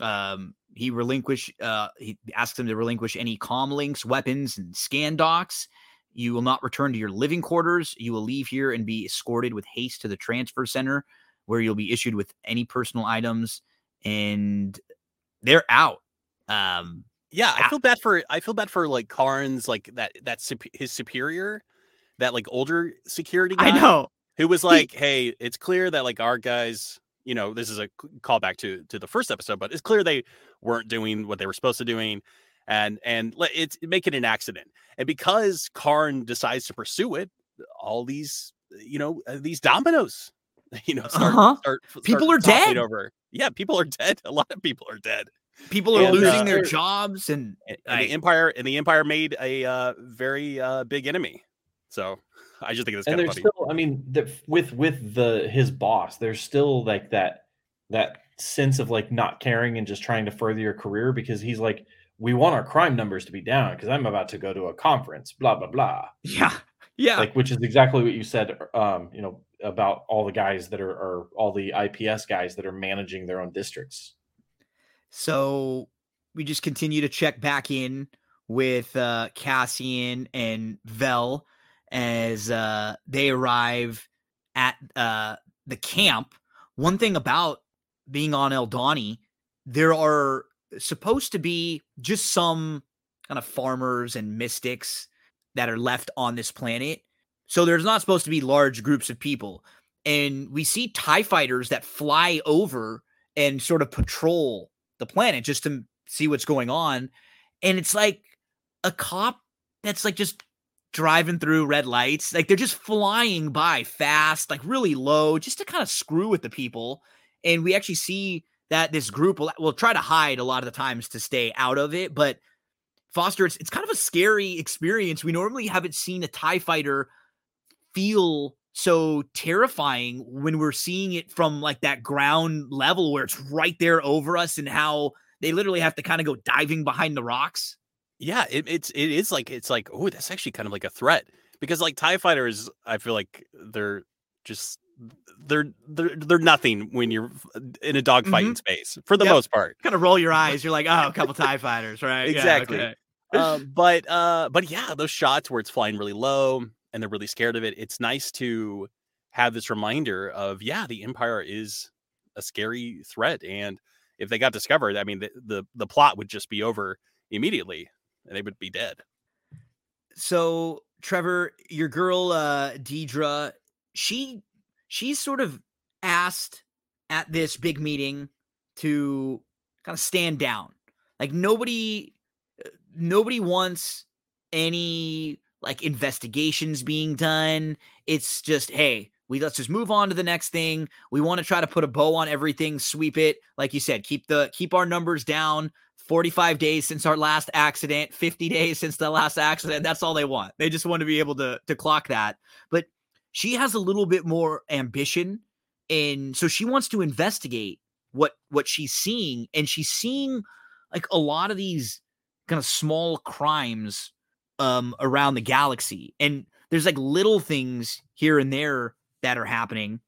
Um he relinquish uh he asks them to relinquish any com links weapons and scan docs you will not return to your living quarters. You will leave here and be escorted with haste to the transfer center where you'll be issued with any personal items and they're out. Um yeah, I feel bad for I feel bad for like Karn's like that that's his superior, that like older security guy. I know. Who was like, he, "Hey, it's clear that like our guys, you know, this is a callback to to the first episode, but it's clear they weren't doing what they were supposed to doing and and let it make it an accident. And because Karn decides to pursue it, all these you know uh, these dominoes, <laughs> you know, start, uh-huh. start, start people are dead over. Yeah, people are <laughs> dead. A lot of people are dead. People are and, losing uh, their jobs, and, and, and I, the empire and the empire made a uh, very uh, big enemy. So I just think it's kind and there's still, I mean, the, with with the his boss, there's still like that that sense of like not caring and just trying to further your career because he's like we want our crime numbers to be down because I'm about to go to a conference, blah blah blah. Yeah, yeah. Like which is exactly what you said. Um, you know about all the guys that are, are all the IPS guys that are managing their own districts. So we just continue to check back in with uh, Cassian and Vel as uh, they arrive at uh, the camp. One thing about being on Aldhani, there are supposed to be just some kind of farmers and mystics that are left on this planet. So there's not supposed to be large groups of people. And we see TIE fighters that fly over and sort of patrol the planet just to see what's going on. And it's like a cop that's like just driving through red lights. Like they're just flying by fast, like really low, just to kind of screw with the people. And we actually see that this group will, will try to hide a lot of the times to stay out of it. But Foster, it's, it's kind of a scary experience. We normally haven't seen a TIE fighter feel so terrifying when we're seeing it from like that ground level where it's right there over us and how they literally have to kind of go diving behind the rocks. Yeah, it, it's it is like it's like oh that's actually kind of like a threat because like Tie fighters, I feel like they're just they're they're they're nothing when you're in a dogfighting mm-hmm. space for the yep. most part. Kind of roll your eyes. You're like, oh, a couple Tie fighters, right? exactly. Yeah, okay. um, <laughs> but uh, but yeah, those shots where it's flying really low and they're really scared of it. It's nice to have this reminder of yeah, the Empire is a scary threat, and if they got discovered, I mean, the the, the plot would just be over immediately and they would be dead. So, Trevor, your girl uh Dedra, she she's sort of asked at this big meeting to kind of stand down. Like nobody uh, nobody wants any like investigations being done. It's just, hey, we let's just move on to the next thing. We want to try to put a bow on everything, sweep it. Like you said, keep the keep our numbers down. 45 days since our last accident, 50 days since the last accident. That's all they want. They just want to be able to to clock that. But she has a little bit more ambition and so she wants to investigate what what she's seeing and she's seeing like a lot of these kind of small crimes um around the galaxy and there's like little things here and there that are happening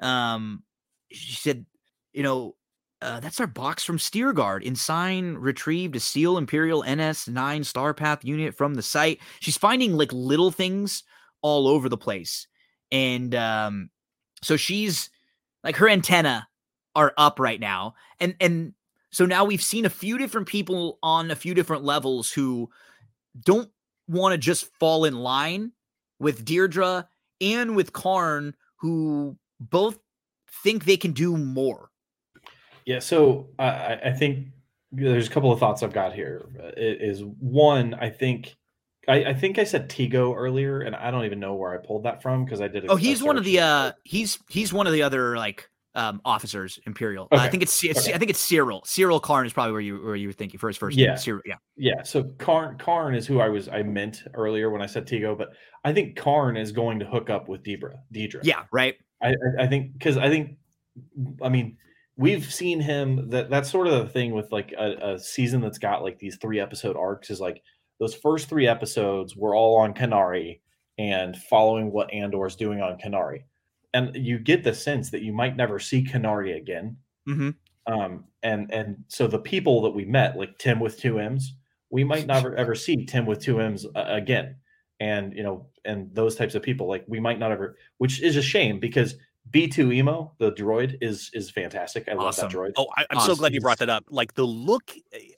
um she said you know uh, that's our box from Steergard. Ensign retrieved a Seal Imperial NS9 Starpath unit from the site. She's finding like little things all over the place. And um, so she's like her antenna are up right now. And and so now we've seen a few different people on a few different levels who don't want to just fall in line with Deirdre and with Karn, who both think they can do more yeah, so I, I think there's a couple of thoughts I've got here. It is one, I think I, I, think I said Tigo earlier, and I don't even know where I pulled that from because I did. oh, he's one of the uh, he's he's one of the other like um, officers, Imperial. Okay. Uh, I think it's, it's okay. I think it's Syril. Syril Karn is probably where you where you were thinking for his first. Yeah. Syril, yeah, yeah. So Karn Karn is who I was I meant earlier when I said Tigo, but I think Karn is going to hook up with Debra. Dedra. Yeah, right. I I, I think because I think I mean we've seen him that that's sort of the thing with like a, a, season that's got like these three episode arcs is like those first three episodes were all on Kenari and following what Andor is doing on Kenari. And you get the sense that you might never see Kenari again. Mm-hmm. Um, and and so the people that we met, like Tim with two M's, we might never ever see Tim with two M's uh, again. And you know, and those types of people, like we might not ever, which is a shame because B2EMO, the droid, is is fantastic. I awesome. love that droid. Oh, I, am awesome. so glad you brought that up. Like the look,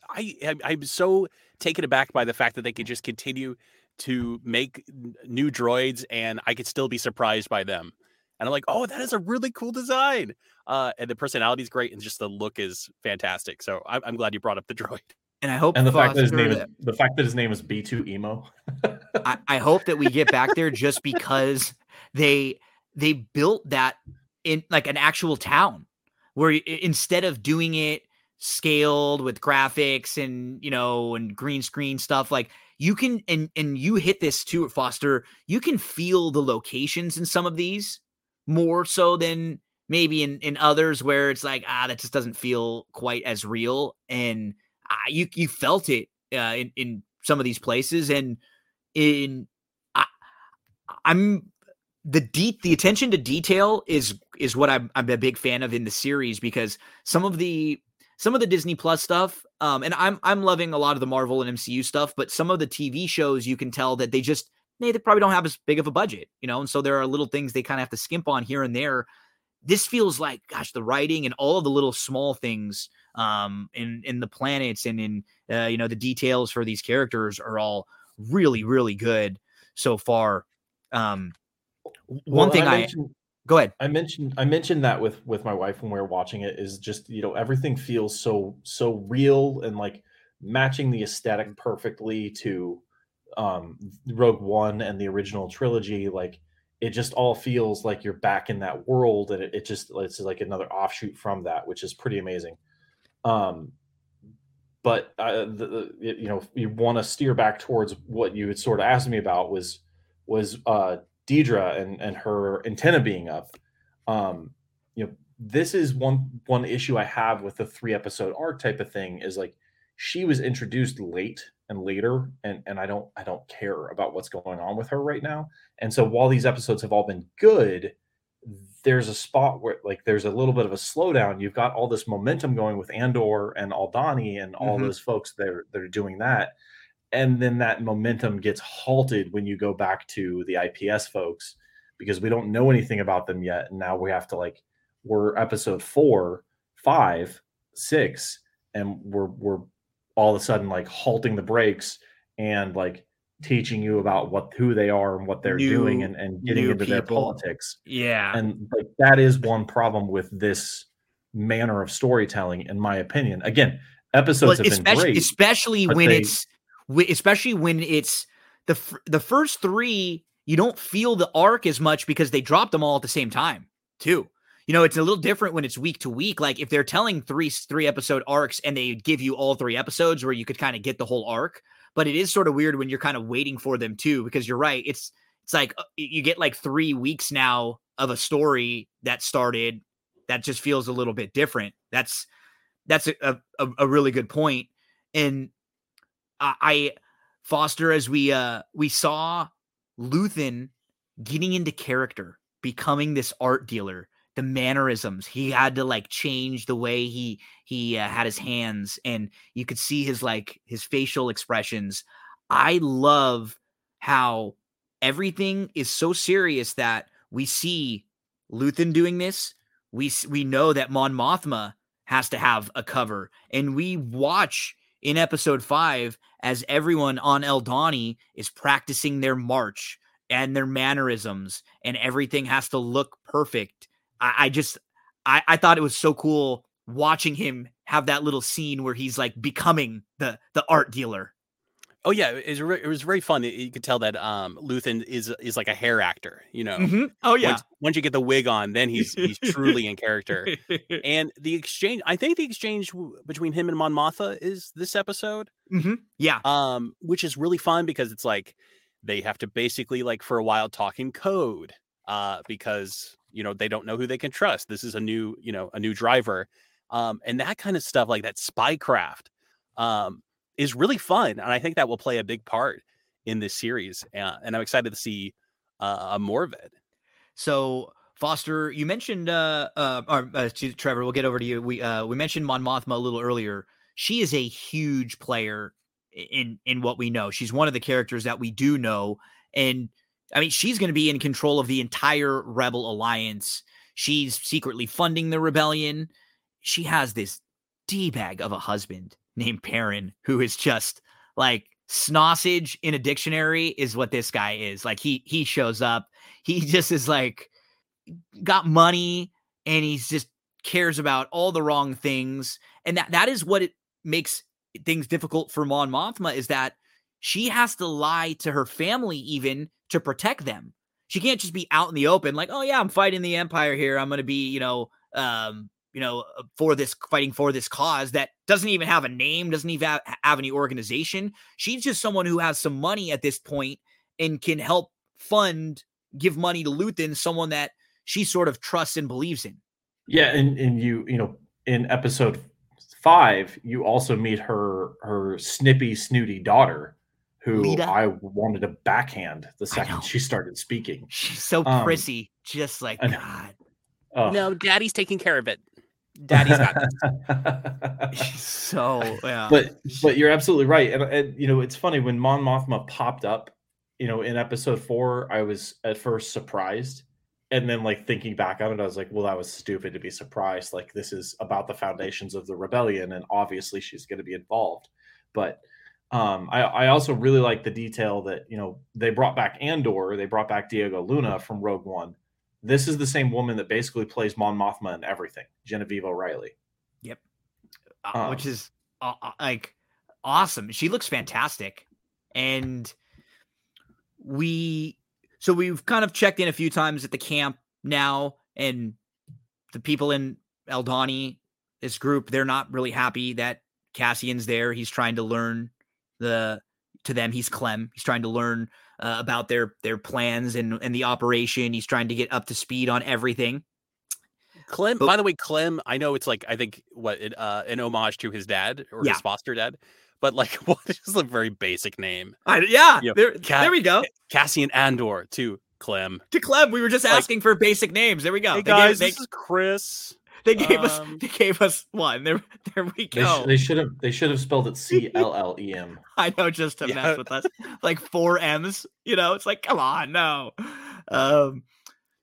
I I'm so taken aback by the fact that they could just continue to make new droids, and I could still be surprised by them. And I'm like, oh, that is a really cool design. Uh, and the personality is great, and just the look is fantastic. So I'm, I'm glad you brought up the droid. And I hope and the fact that his name is the fact that his name is B2 Emo. I, I hope that we get back there just because they they built that in like an actual town where instead of doing it scaled with graphics and you know and green screen stuff like you can and and you hit this too foster you can feel the locations in some of these more so than maybe in in others where it's like ah that just doesn't feel quite as real. And uh, you you felt it uh, in in some of these places. And in I, I'm the deep the attention to detail is is what I'm I'm a big fan of in the series because some of the some of the Disney Plus stuff, um, and I'm I'm loving a lot of the Marvel and MCU stuff, but some of the TV shows you can tell that they just they, they probably don't have as big of a budget, you know, and so there are little things they kind of have to skimp on here and there. This feels like, gosh, the writing and all of the little small things um, in in the planets and in uh, you know the details for these characters are all really really good so far. Um, one Well, thing I I, mentioned, go ahead. I mentioned I mentioned that with with my wife when we were watching it is just you know everything feels so so real and like matching the aesthetic perfectly to um Rogue One and the original trilogy like it just all feels like you're back in that world and it, it just it's like another offshoot from that which is pretty amazing um but uh, the, the, you know you want to steer back towards what you had sort of asked me about was was uh Deidre and and her antenna being up. Um, you know, this is one one issue I have with the three episode arc type of thing is like she was introduced late and later, and and I don't I don't care about what's going on with her right now. And so while these episodes have all been good, there's a spot where like there's a little bit of a slowdown. You've got all this momentum going with Andor and Aldhani and all Mhm. those folks that are, that are doing that and then that momentum gets halted when you go back to the IPS folks because we don't know anything about them yet. And now we have to like we're episode four, five, six, and we're we're all of a sudden like halting the brakes and like teaching you about what who they are and what they're New- doing and, and getting into their politics. Yeah. And like that is one problem with this manner of storytelling, in my opinion. Again, episodes Well, have been great. especially when they- it's especially when it's the the first three you don't feel the arc as much because they dropped them all at the same time too. You know it's a little different when it's week to week. Like if they're telling three three episode arcs and they give you all three episodes where you could kind of get the whole arc but it is sort of weird when you're kind of waiting for them too because you're right it's it's like uh, you get like three weeks now of a story that started that just feels a little bit different. That's that's a, a, a really good point. And I, Foster as we uh we saw Luthen getting into character, becoming this art dealer, the mannerisms. He had to like change the way he he uh, had his hands and you could see his like his facial expressions. I love how everything is so serious that we see Luthen doing this. We we know that Mon Mothma has to have a cover and we watch in episode 5 as everyone on Aldhani is practicing their march and their mannerisms and everything has to look perfect. I, I just I, I thought it was so cool watching him have that little scene where he's like becoming the the art dealer. Oh yeah, it was, re- it was very fun. You could tell that um Luthen is is like a hair actor, you know. Mhm. Oh yeah. Once, once you get the wig on, then he's he's truly in character. <laughs> And the exchange, I think the exchange w- between him and Mon Mothma is this episode, Mhm. Yeah. um, which is really fun because it's like they have to basically like for a while talk in code, uh, because you know they don't know who they can trust. This is a new, you know, a new driver, um, and that kind of stuff, like that spycraft, um, is really fun, and I think that will play a big part in this series, uh, and I'm excited to see uh, more of it. So Foster, you mentioned uh uh, or, uh Trevor, we'll get over to you. We uh we mentioned Mon Mothma a little earlier. She is a huge player in in what we know. She's one of the characters that we do know and I mean she's going to be in control of the entire Rebel alliance. She's secretly funding the rebellion. She has this D-bag of a husband named Perrin who is just like snossage in a dictionary is what this guy is. Like he he shows up he <laughs> just is like got money and he's just cares about all the wrong things and that that is what it makes things difficult for Mon Mothma is that she has to lie to her family even to protect them. She can't just be out in the open like, "Oh yeah, I'm fighting the empire here. I'm going to be, you know, um, you know, uh, for this fighting for this cause that doesn't even have a name, doesn't even have, have any organization. She's just someone who has some money at this point and can help fund give money to Luthen, someone that she sort of trusts and believes in. Yeah, and and you you know in episode five, you also meet her her snippy snooty daughter, who Leida? I wanted to backhand the second she started speaking. She's so Um, prissy, just like God. Ugh. No, Daddy's taking care of it. Daddy's got this. <laughs> so yeah. But but you're absolutely right, and, and you know it's funny when Mon Mothma popped up, you know, in episode four, I was at first surprised, and then like thinking back on it, I was like, well, that was stupid to be surprised. Like this is about the foundations of the rebellion, and obviously she's going to be involved. But um, I, I also really like the detail that you know they brought back Andor, they brought back Diego Luna from Rogue One this is the same woman that basically plays Mon Mothma in everything, Genevieve O'Reilly. Yep. Uh, um, which is uh, uh, like awesome. She looks fantastic. And we, so we've kind of checked in a few times at the camp now, and the people in Aldhani, this group, they're not really happy that Cassian's there. He's trying to learn the, to them, he's Clem. He's trying to learn uh, about their their plans and and the operation. He's trying to get up to speed on everything. Clem, but, by the way, Clem, I know it's like I think what it, uh, an homage to his dad or yeah. his foster dad, but like <laughs> what is a very basic name? I, yeah, you know, there, Ca- there we go. Cassian Andor to Clem. To Clem, we were just asking like, for basic names. There we go. Hey guys, they, this is Chris. They gave um, us they gave us one. There there we go. They, sh- they should have they should have spelled it <laughs> C L L E M. I know just to yeah. mess with us. Like four M's, you know, it's like come on, no. Um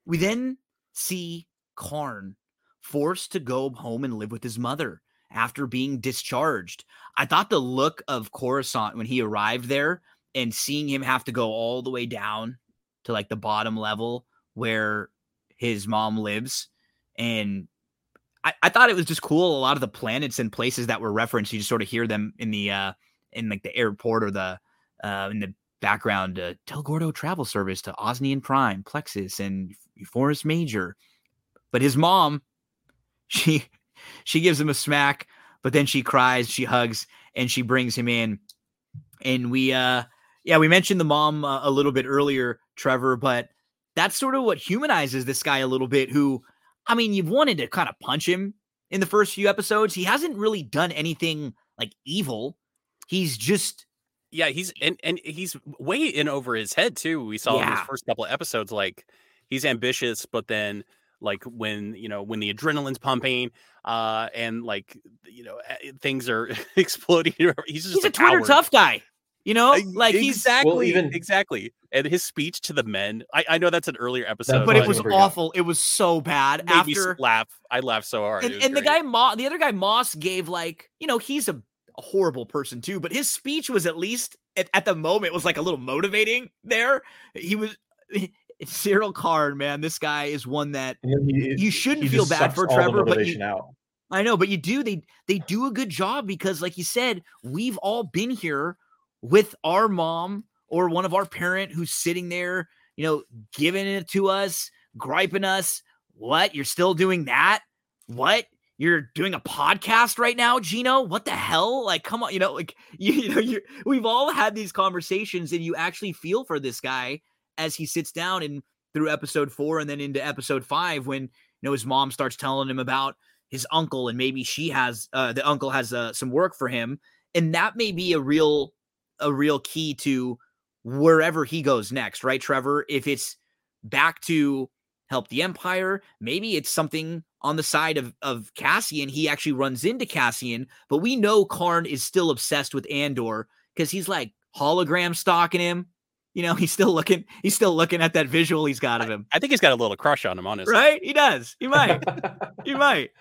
we then see Karn forced to go home and live with his mother after being discharged. I thought the look of Coruscant when he arrived there and seeing him have to go all the way down to like the bottom level where his mom lives and I, I thought it was just cool. A lot of the planets and places that were referenced, you just sort of hear them in the uh in like the airport or the uh in the background. Uh, Del Gordo travel service to Osnian Prime, Plexus, and Forest Major. But his mom, <laughs> she she gives him a smack, but then she cries, she hugs, and she brings him in. And we uh yeah, we mentioned the mom uh, a little bit earlier, Trevor, but that's sort of what humanizes this guy a little bit who I mean, you've wanted to kind of punch him in the first few episodes. He hasn't really done anything like evil. He's just yeah, he's and and he's way in over his head too. We saw yeah. in his first couple of episodes, like he's ambitious, but then like when you know when the adrenaline's pumping, uh, and like you know eh, things are <laughs> exploding, <laughs> he's just he's a, a Twitter tough guy. You know, like he's exactly well, even exactly. And his speech to the men, I, I know that's an earlier episode, but, but it was awful. It was so bad. After laugh, I laughed so hard. And, and the guy, Mo- the other guy, Mosk, gave like you know he's a, a horrible person too, but his speech was at least at, at the moment was like a little motivating. There, he was. Syril Karn, man, this guy is one that he, you shouldn't feel bad for Trevor, but you, out. I know, but you do. They they do a good job because, like you said, we've all been here with our mom or one of our parent who's sitting there, you know, giving it to us, griping us. What? You're still doing that? What? You're doing a podcast right now, Gino? What the hell? Like, come on, you know, like you, <laughs> you know, you we've all had these conversations, and you actually feel for this guy as he sits down and through episode four and then into episode five when you know his mom starts telling him about his uncle and maybe she has uh, the uncle has uh, some work for him and that may be a real a real key to wherever he goes next, right, Trevor? If it's back to help the Empire, maybe it's something on the side of, of Cassian. He actually runs into Cassian, but we know Karn is still obsessed with Andor because he's like hologram stalking him. You know, <laughs> he's still looking, he's still looking at that visual he's got of him. I, I think he's got a little crush on him, honestly. Right? He does. He might. <laughs> he might.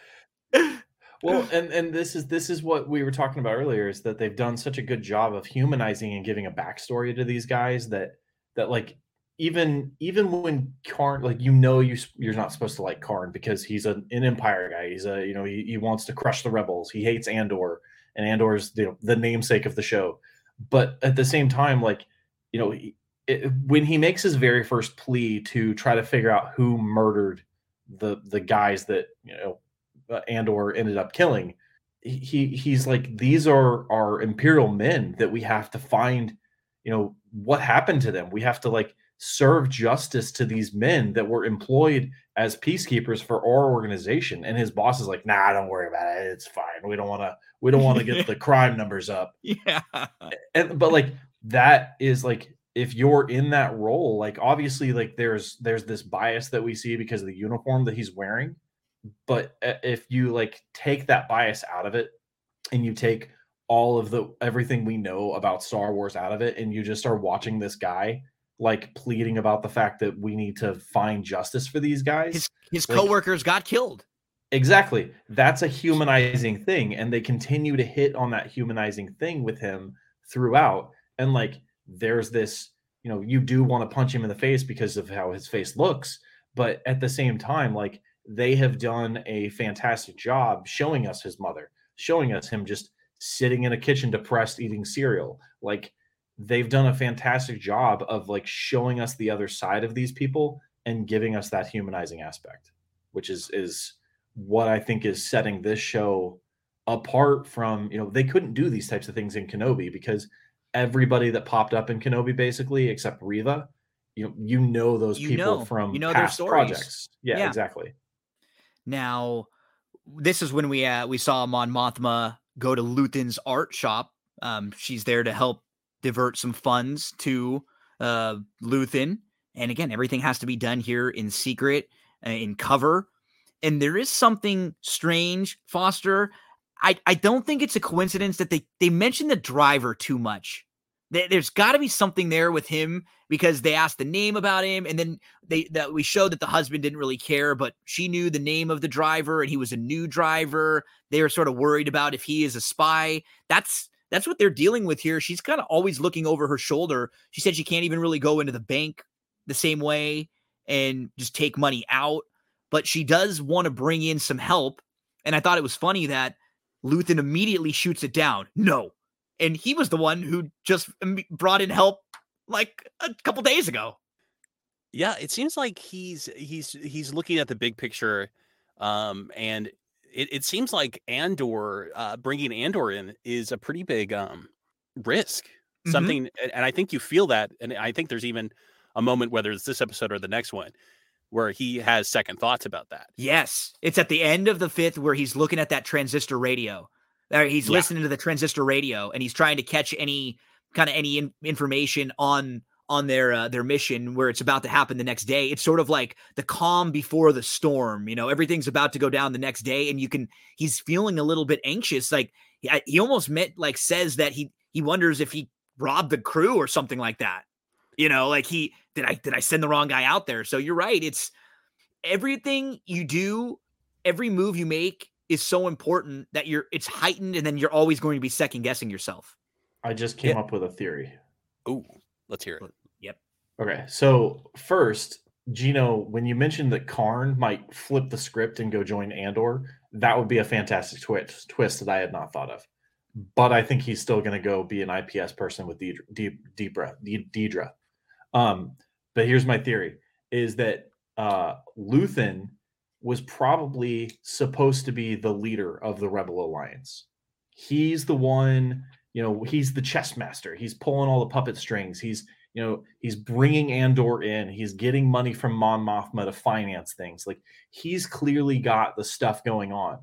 <laughs> well and and this is this is what we were talking about earlier is that they've done such a good job of humanizing and giving a backstory to these guys that that like even even when Karn like you know you you're not supposed to like Karn because he's a, an Empire guy. He's a you know he, he wants to crush the rebels. He hates Andor, and Andor's the the namesake of the show. But at the same time, like you know, it, when he makes his very first plea to try to figure out who murdered the the guys that you know uh, Andor ended up killing he he's like these are our imperial men that we have to find you know what happened to them. We have to like serve justice to these men that were employed as peacekeepers for our organization. And his boss is like nah don't worry about it. It's fine. We don't want to we don't want to get <laughs> the crime numbers up. Yeah. And but like that is like if you're in that role like obviously like there's there's this bias that we see because of the uniform that he's wearing but uh, if you like take that bias out of it and you take all of the everything we know about Star Wars out of it and you just are watching this guy like pleading about the fact that we need to find justice for these guys. His his Like- coworkers got killed. Exactly. That's a humanizing thing. And they continue to hit on that humanizing thing with him throughout. And like, there's this, you know, you do want to punch him in the face because of how his face looks. But at the same time, like, they have done a fantastic job showing us his mother, showing us him just sitting in a kitchen depressed eating cereal. Like, they've done a fantastic job of like showing us the other side of these people and giving us that humanizing aspect, which is, is, what I think is setting this show apart from, you know, they couldn't do these types of things in Kenobi because everybody that popped up in Kenobi basically except Reva, you know, you know those You people know. from You know their past projects. Yeah, Yeah. exactly. Now, this is when we uh, we saw Mon Mothma go to Luthen's art shop. Um, she's there to help divert some funds to uh, Luthen, and again, everything has to be done here in secret, uh, in cover. And there is something strange, Foster. I, I don't think it's a coincidence that they they mentioned the driver too much. There- There's got to be something there with him because they asked the name about him, and then they that we showed that the husband didn't really care, but she knew the name of the driver, and he was a new driver. They were sort of worried about if he is a spy. That's that's what they're dealing with here. She's kind of always looking over her shoulder. She said she can't even really go into the bank the same way and just take money out, but she does want to bring in some help. And I thought it was funny that Luthen immediately shoots it down. No. And he was the one who just brought in help like a couple days ago. Yeah, it seems like he's he's he's looking at the big picture, um, and it, it seems like Andor, uh, bringing Andor in is a pretty big um risk. Mhm. Something, and and I think you feel that, and I think there's even a moment, whether it's this episode or the next one, where he has second thoughts about that. Yes, it's at the end of the fifth where he's looking at that transistor radio. Or he's Yeah. listening to the transistor radio and he's trying to catch any kind of any in- information on on their uh, their mission where it's about to happen the next day. It's sort of like the calm before the storm. You know, everything's about to go down the next day, and you can. He's feeling a little bit anxious. Like he, he almost meant like says that he he wonders if he robbed the crew or something like that. You know, like he did I did I send the wrong guy out there? So you're right. It's everything you do, every move you make is so important that you're it's heightened and then you're always going to be second guessing yourself. I just came Yeah. up with a theory. Ooh, let's hear it. Yep. Okay, so first, Gino, when you mentioned that Karn might flip the script and go join Andor, that would be a fantastic twist twist that I had not thought of. But I think he's still going to go be an IPS person with Deidre. De- Deidre, De- Deidre. Um, but here's my theory: is that uh, Luthen was probably supposed to be the leader of the Rebel Alliance. He's the one, you know, he's the chess master. He's pulling all the puppet strings. He's you know he's bringing andor in he's getting money from mon mothma to finance things like he's clearly got the stuff going on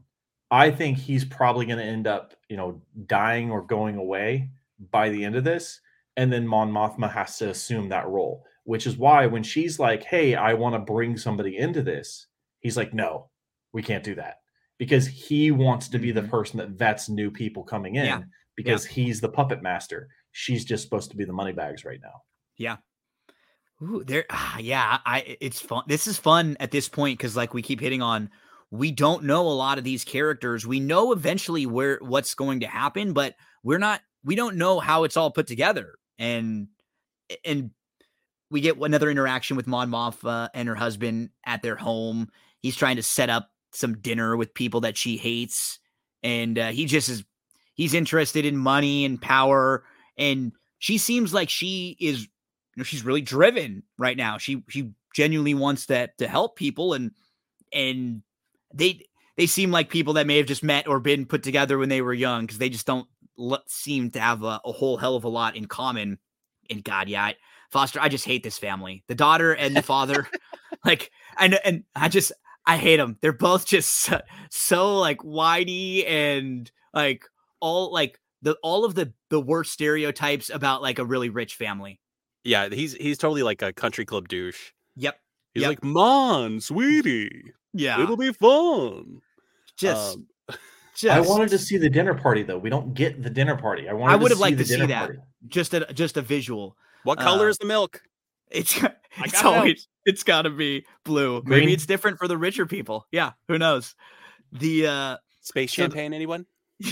i think he's probably going to end up you know dying or going away by the end of this and then mon mothma has to assume that role which is why when she's like hey i want to bring somebody into this he's like no we can't do that because he wants to be the Mhm. person that vets new people coming in Yeah. because he's the puppet master she's just supposed to be the money bags right now Ooh, there ah, yeah, I it's fun. This is fun at this point cuz like we keep hitting on we don't know a lot of these characters. We know eventually where what's going to happen, but we're not we don't know how it's all put together. And and we get another interaction with Mon Mothma and her husband at their home. He's trying to set up some dinner with people that she hates, and uh, he just is he's interested in money and power. And she seems like she is, you know, she's really driven right now. She she genuinely wants that to help people, and and they they seem like people that may have just met or been put together when they were young because they just don't l- seem to have a, a whole hell of a lot in common. And God, yeah, I, Foster, I just hate this family. The daughter and the father, <laughs> like, and and I just I hate them. They're both just so, so like whiny and like all like the all of the the worst stereotypes about like a really rich family. Yeah, he's he's totally like a country club douche. Yep. He's Yep. like, "Mon, sweetie." Yeah, it'll be fun. Just, Um, <laughs> just I wanted to see the dinner party though. We don't get the dinner party. I wanted. I would to have liked the to see that. Party. just a just a visual. what color uh, is the milk? It's I it's know. always it's got to be blue. Maybe it's different for the richer people. Yeah, who knows? The uh Space so the- champagne, anyone? <laughs>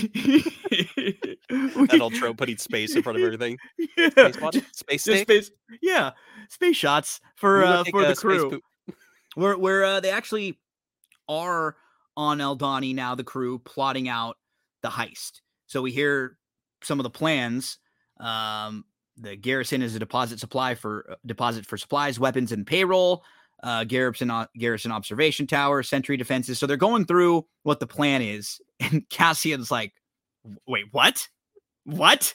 That old trope putting space in front of everything. yeah, Space what? Space space, yeah, space shots for uh, for the crew. where where uh, they actually are on Aldhani now, the crew plotting out the heist. So we hear some of the plans. Um, the garrison is a deposit supply for uh, deposit for supplies, weapons, and payroll. Uh, garrison o- garrison observation tower, sentry defenses. So they're going through what the plan is, <laughs> and Cassian's like, "Wait, what? What?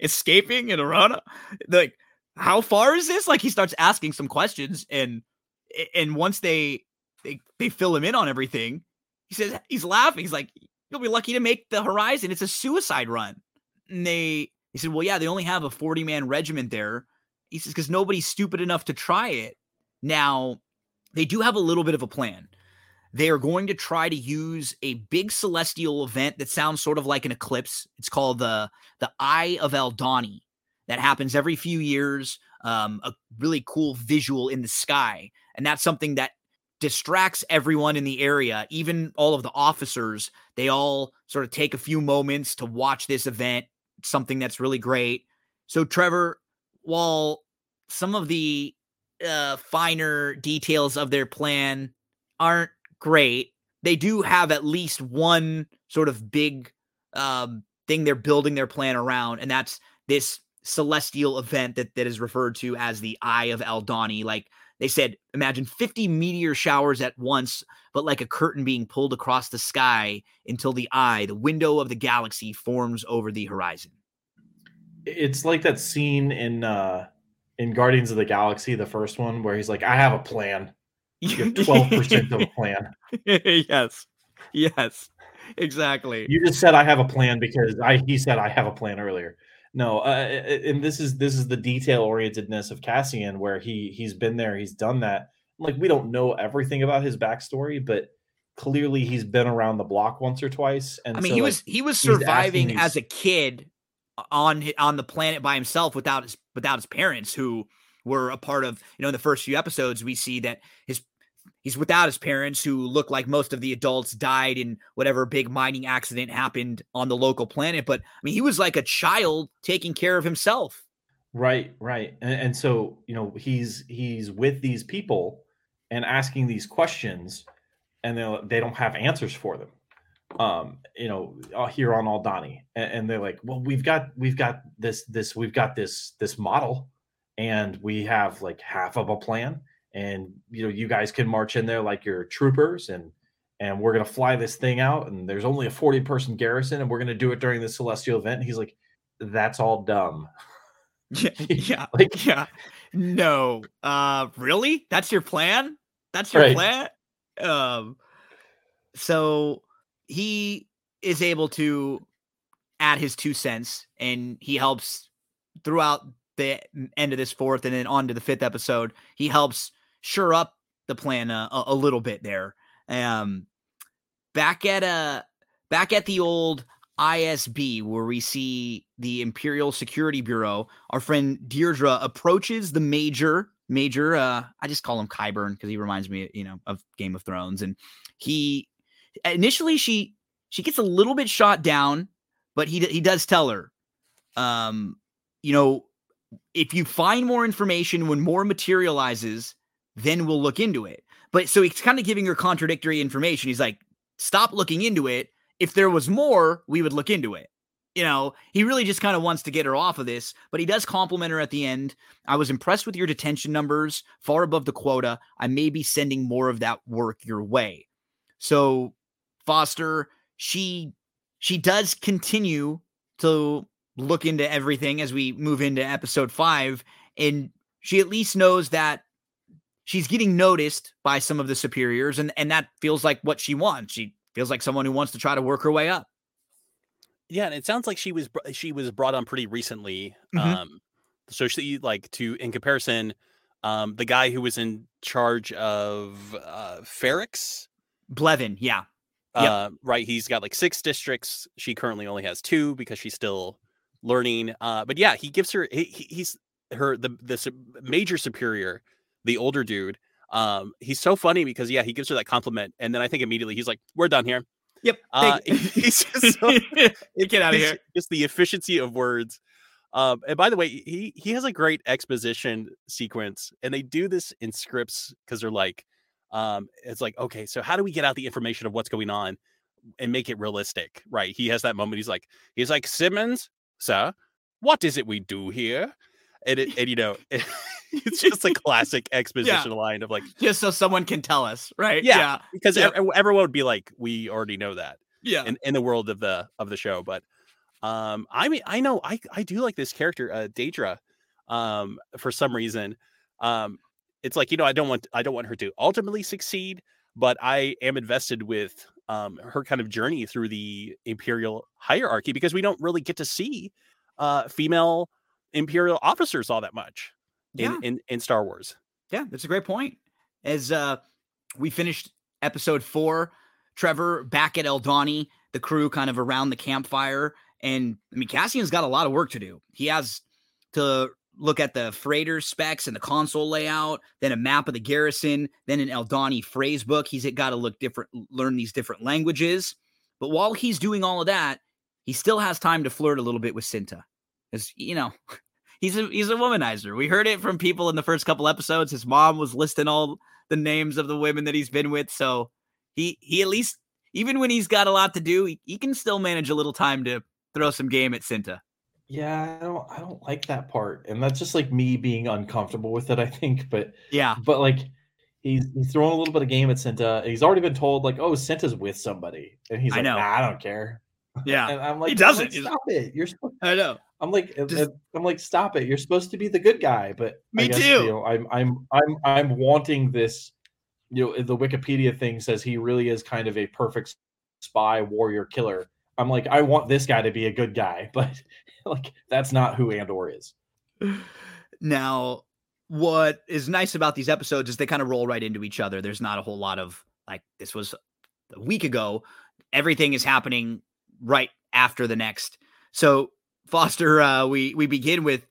Escaping in Arana? Like, how far is this?" Like he starts asking some questions, and and once they they they fill him in on everything, he says he's laughing. He's like, "You'll be lucky to make the horizon. It's a suicide run." And they he said, "Well, yeah, they only have a forty man regiment there." He says because nobody's stupid enough to try it. Now they do have a little bit of a plan. They are going to try to use a big celestial event that sounds sort of like an eclipse. It's called the the Eye of Aldhani. That happens every few years. Um, a really cool visual in the sky, and that's something that distracts everyone in the area, even all of the officers. They all sort of take a few moments to watch this event, something that's really great. So, Trevor, while some of the uh, finer details of their plan aren't great, they do have at least one sort of big um, thing they're building their plan around, and that's this celestial event that, that is referred to as the Eye of Aldhani. Like they said, imagine 50 meteor showers at once, but like a curtain being pulled across the sky until the eye, the window of the galaxy, forms over the horizon. It's like that scene in uh in Guardians of the Galaxy, the first one, where he's like, "I have a plan." You have twelve percent of a plan. <laughs> yes. Yes. Exactly. You just said I have a plan because I he said I have a plan earlier. No, uh, and this is this is the detail orientedness of Cassian, where he he's been there, he's done that. Like we don't know everything about his backstory, but clearly he's been around the block once or twice. And I mean, so, he like, was he was surviving as a kid on on the planet by himself without his without his parents who were a part of you know in the first few episodes we see that his he's without his parents who look like most of the adults died in whatever big mining accident happened on the local planet but i mean he was like a child taking care of himself Right, right. And, and so, you know, he's he's with these people and asking these questions and they they don't have answers for them. Um, you know, uh, here on Aldhani. And, and they're like, "Well, we've got we've got this this we've got this this model and we have like half of a plan and you know, you guys can march in there like your troopers and and we're going to fly this thing out and there's only a 40 person garrison and we're going to do it during the celestial event." And he's like, "That's all dumb." yeah <laughs> yeah Like yeah no uh really that's your plan that's your Right. plan um so he is able to add his two cents and he helps throughout the end of this fourth and then on to the fifth episode he helps sure up the plan a, a, a little bit there. Um back at uh back at the old ISB where we see the Imperial Security Bureau our friend Dedra approaches the major major uh I just call him Qyburn because he reminds me you know of Game of Thrones and he initially she she gets a little bit shot down but he he does tell her um you know if you find more information when more materializes then we'll look into it but so he's kind of giving her contradictory information he's like stop looking into it if there was more we would look into it you know, he really just kind of wants to get her off of this, but he does compliment her at the end. I was impressed with your detention numbers, far above the quota. I may be sending more of that work your way. So, Foster, she she does continue to look into everything as we move into episode 5 and she at least knows that she's getting noticed by some of the superiors and and that feels like what she wants. She feels like someone who wants to try to work her way up. Yeah, and it sounds like she was she was brought on pretty recently. Mhm. Um, so she like to in comparison, um, the guy who was in charge of uh, Ferrix Blevin, yeah. Yep. Uh, right. He's got like six districts. She currently only has two because she's still learning. Uh, but yeah, he gives her. He, he's her the the major superior, the older dude. Um, he's so funny because yeah, he gives her that compliment, and then I think immediately he's like, "We're done here." Yep. Uh, <laughs> he's just so, <laughs> get <laughs> out of here. Just the efficiency of words. Um, and by the way, he he has a great exposition sequence, and they do this in scripts because they're like, um, it's like, okay, so how do we get out the information of what's going on and make it realistic? Right. He has that moment. He's like, he's like, Simmons, sir, what is it we do here? And it, and you know, it, <laughs> it's just a classic <laughs> exposition yeah. line of like, just so someone can tell us, right? Yeah, yeah. because everyone would be like, we already know that. Yeah. In, in the world of the of the show, but um, I mean, I know I I do like this character, uh, Dedra, um, for some reason. Um, it's like you know I don't want I don't want her to ultimately succeed, but I am invested with um, her kind of journey through the imperial hierarchy because we don't really get to see uh, female imperial officers all that much in, yeah. in in Star Wars. Yeah, that's a great point. As uh, we finished episode four, Trevor back at Aldhani, the crew kind of around the campfire, and I mean Cassian's got a lot of work to do. He has to look at the freighter specs and the console layout, then a map of the garrison, then an Aldhani phrase book. He's got to look different, learn these different languages. But while he's doing all of that, he still has time to flirt a little bit with Cinta. As you know, he's a he's a womanizer. We heard it from people in the first couple episodes. His mom was listing all the names of the women that he's been with. So he he at least even when he's got a lot to do, he, he can still manage a little time to throw some game at Cinta. Yeah, I don't I don't like that part. And that's just like me being uncomfortable with it, I think. But yeah, but like he's he's throwing a little bit of game at Cinta. He's already been told like, oh, Cinta's with somebody. And he's like, I know. Nah, I don't care. Yeah. <laughs> And I'm like, he doesn't. Like, stop it. You're supposed I know. I'm like just, I'm like, stop it. You're supposed to be the good guy. But me guess, too. You know, I'm I'm I'm I'm wanting this, you know, the Wikipedia thing says he really is kind of a perfect spy warrior killer. I'm like, I want this guy to be a good guy, <laughs> but like that's not who Andor is. Now, what is nice about these episodes is they kind of roll right into each other. There's not a whole lot of like this was a week ago. Everything is happening right after the next. So Foster, uh, we we begin with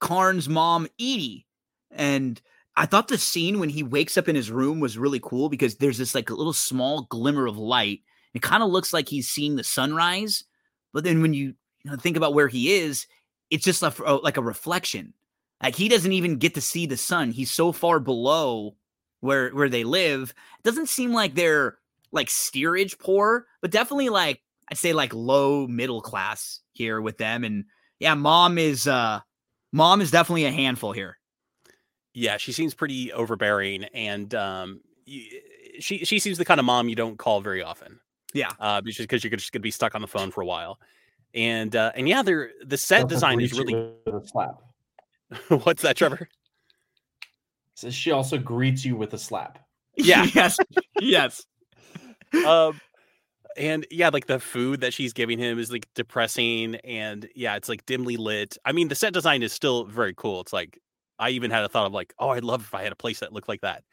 Karn's mom, Eedy, and I thought the scene when he wakes up in his room was really cool because there's this like a little small glimmer of light. It kind of looks like he's seeing the sunrise, but then when you you know, think about where he is, it's just a, like a reflection. Like he doesn't even get to see the sun. He's so far below where where they live. It doesn't seem like they're like steerage poor, but definitely like I'd say like low middle class here with them. And yeah, mom is uh mom is definitely a handful here. Yeah, she seems pretty overbearing and um she she seems the kind of mom you don't call very often. Yeah. Uh because you're just gonna be stuck on the phone for a while and uh, and yeah, they're the set design is really slap. <laughs> What's that, Trevor? Says she also greets you with a slap. Yeah. <laughs> yes. yes. Um, and yeah, like the food that she's giving him is like depressing, and yeah, it's like dimly lit. I mean, the set design is still very cool. It's like I even had a thought of like, oh, I'd love if I had a place that looked like that.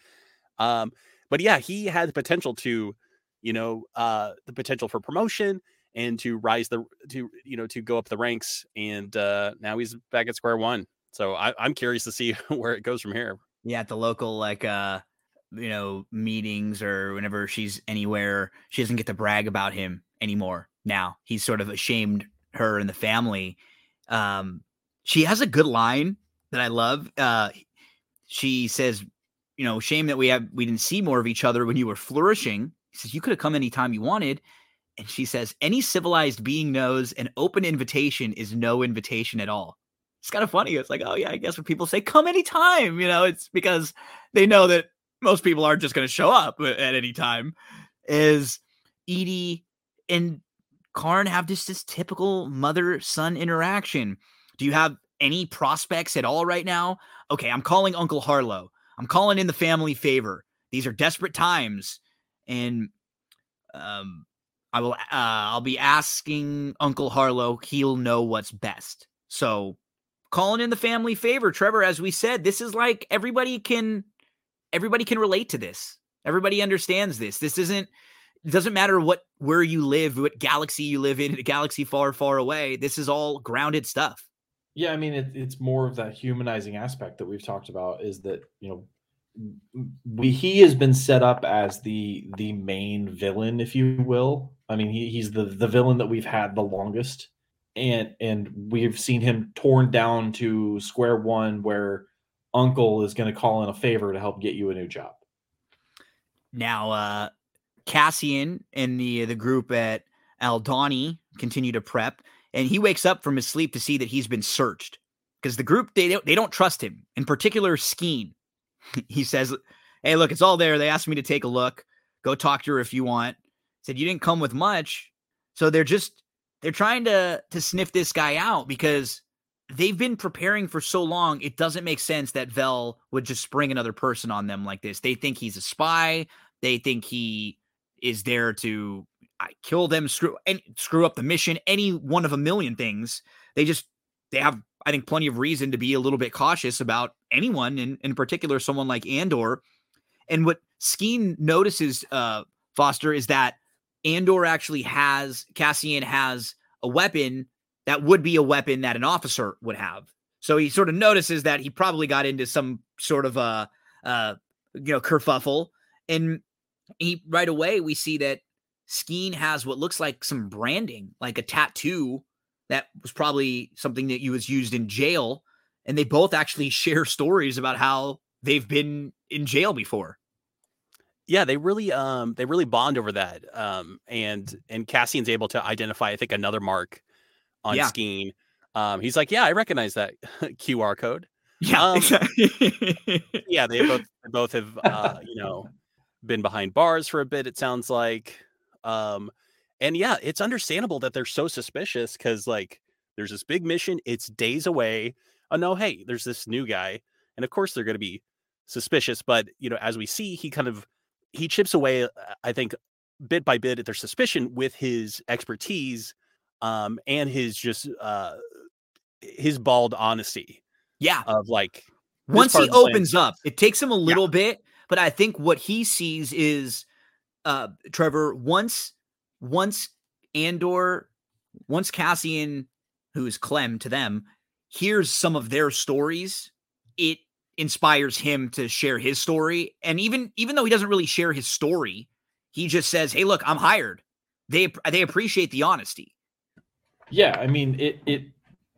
Um, but yeah, he had the potential to, you know, uh, the potential for promotion and to rise the to you know to go up the ranks and uh now he's back at square one so I, i'm curious to see <laughs> where it goes from here yeah at the local like uh you know meetings or whenever she's anywhere she doesn't get to brag about him anymore now he's sort of ashamed her and the family um she has a good line that i love uh she says you know shame that we have we didn't see more of each other when you were flourishing he says you could have come anytime you wanted and she says, Any civilized being knows an open invitation is no invitation at all. It's kind of funny. It's like, oh, yeah, I guess when people say come anytime, you know, it's because they know that most people aren't just going to show up at any time. Is Edie and Karn have just this typical mother son interaction? Do you have any prospects at all right now? Okay, I'm calling Uncle Harlo. I'm calling in the family favor. These are desperate times. And um, I will. Uh, I'll be asking Uncle Harlo. He'll know what's best. So, calling in the family favor, Trevor. As we said, this is like everybody can, everybody can relate to this. Everybody understands this. This isn't doesn't matter what where you live, what galaxy you live in, a galaxy far, far away. This is all grounded stuff. Yeah, I mean, it, it's more of that humanizing aspect that we've talked about. Is that you know, we he has been set up as the the main villain, if you will. I mean, he, he's the the villain that we've had the longest, and and we've seen him torn down to square one, where Uncle is going to call in a favor to help get you a new job. Now, uh, Cassian and the the group at Aldhani continue to prep, and he wakes up from his sleep to see that he's been searched because the group they they don't trust him. In particular, Skeen. <laughs> he says, "Hey, look, it's all there. They asked me to take a look. Go talk to her if you want." Said you didn't come with much, so they're just they're trying to to sniff this guy out because they've been preparing for so long. It doesn't make sense that Vel would just spring another person on them like this. They think he's a spy. They think he is there to kill them, screw and screw up the mission, any one of a million things. They just they have, I think, plenty of reason to be a little bit cautious about anyone, and in particular, someone like Andor. And what Skeen notices, uh, Foster, is that Andor actually has Cassian has a weapon that would be a weapon that an officer would have. So he sort of notices that he probably got into some sort of a, uh, you know, kerfuffle, and he right away we see that Skeen has what looks like some branding, like a tattoo that was probably something that you was used in jail. And they both actually <laughs> share stories about how they've been in jail before. Yeah, they really um they really bond over that. Um and and Cassian's able to identify, I think, another mark on yeah. Um he's like, Yeah, I recognize that <laughs> QR code. Yeah, <laughs> um, exactly. yeah, they both they both have uh, you know, <laughs> been behind bars for a bit, it sounds like. Um, and yeah, it's understandable that they're so suspicious because like there's this big mission, it's days away. Oh no, hey, there's this new guy. And of course they're gonna be suspicious, but you know, as we see, he kind of he chips away, uh, I think, bit by bit at their suspicion with his expertise um and his just uh his bald honesty. Yeah. Of like once he opens up, it takes him a little yeah. bit, but I think what he sees is uh Trevor once once Andor once Cassian who is Clem to them hears some of their stories it inspires him to share his story and even even though he doesn't really share his story he just says hey look I'm hired they they appreciate the honesty yeah I mean it it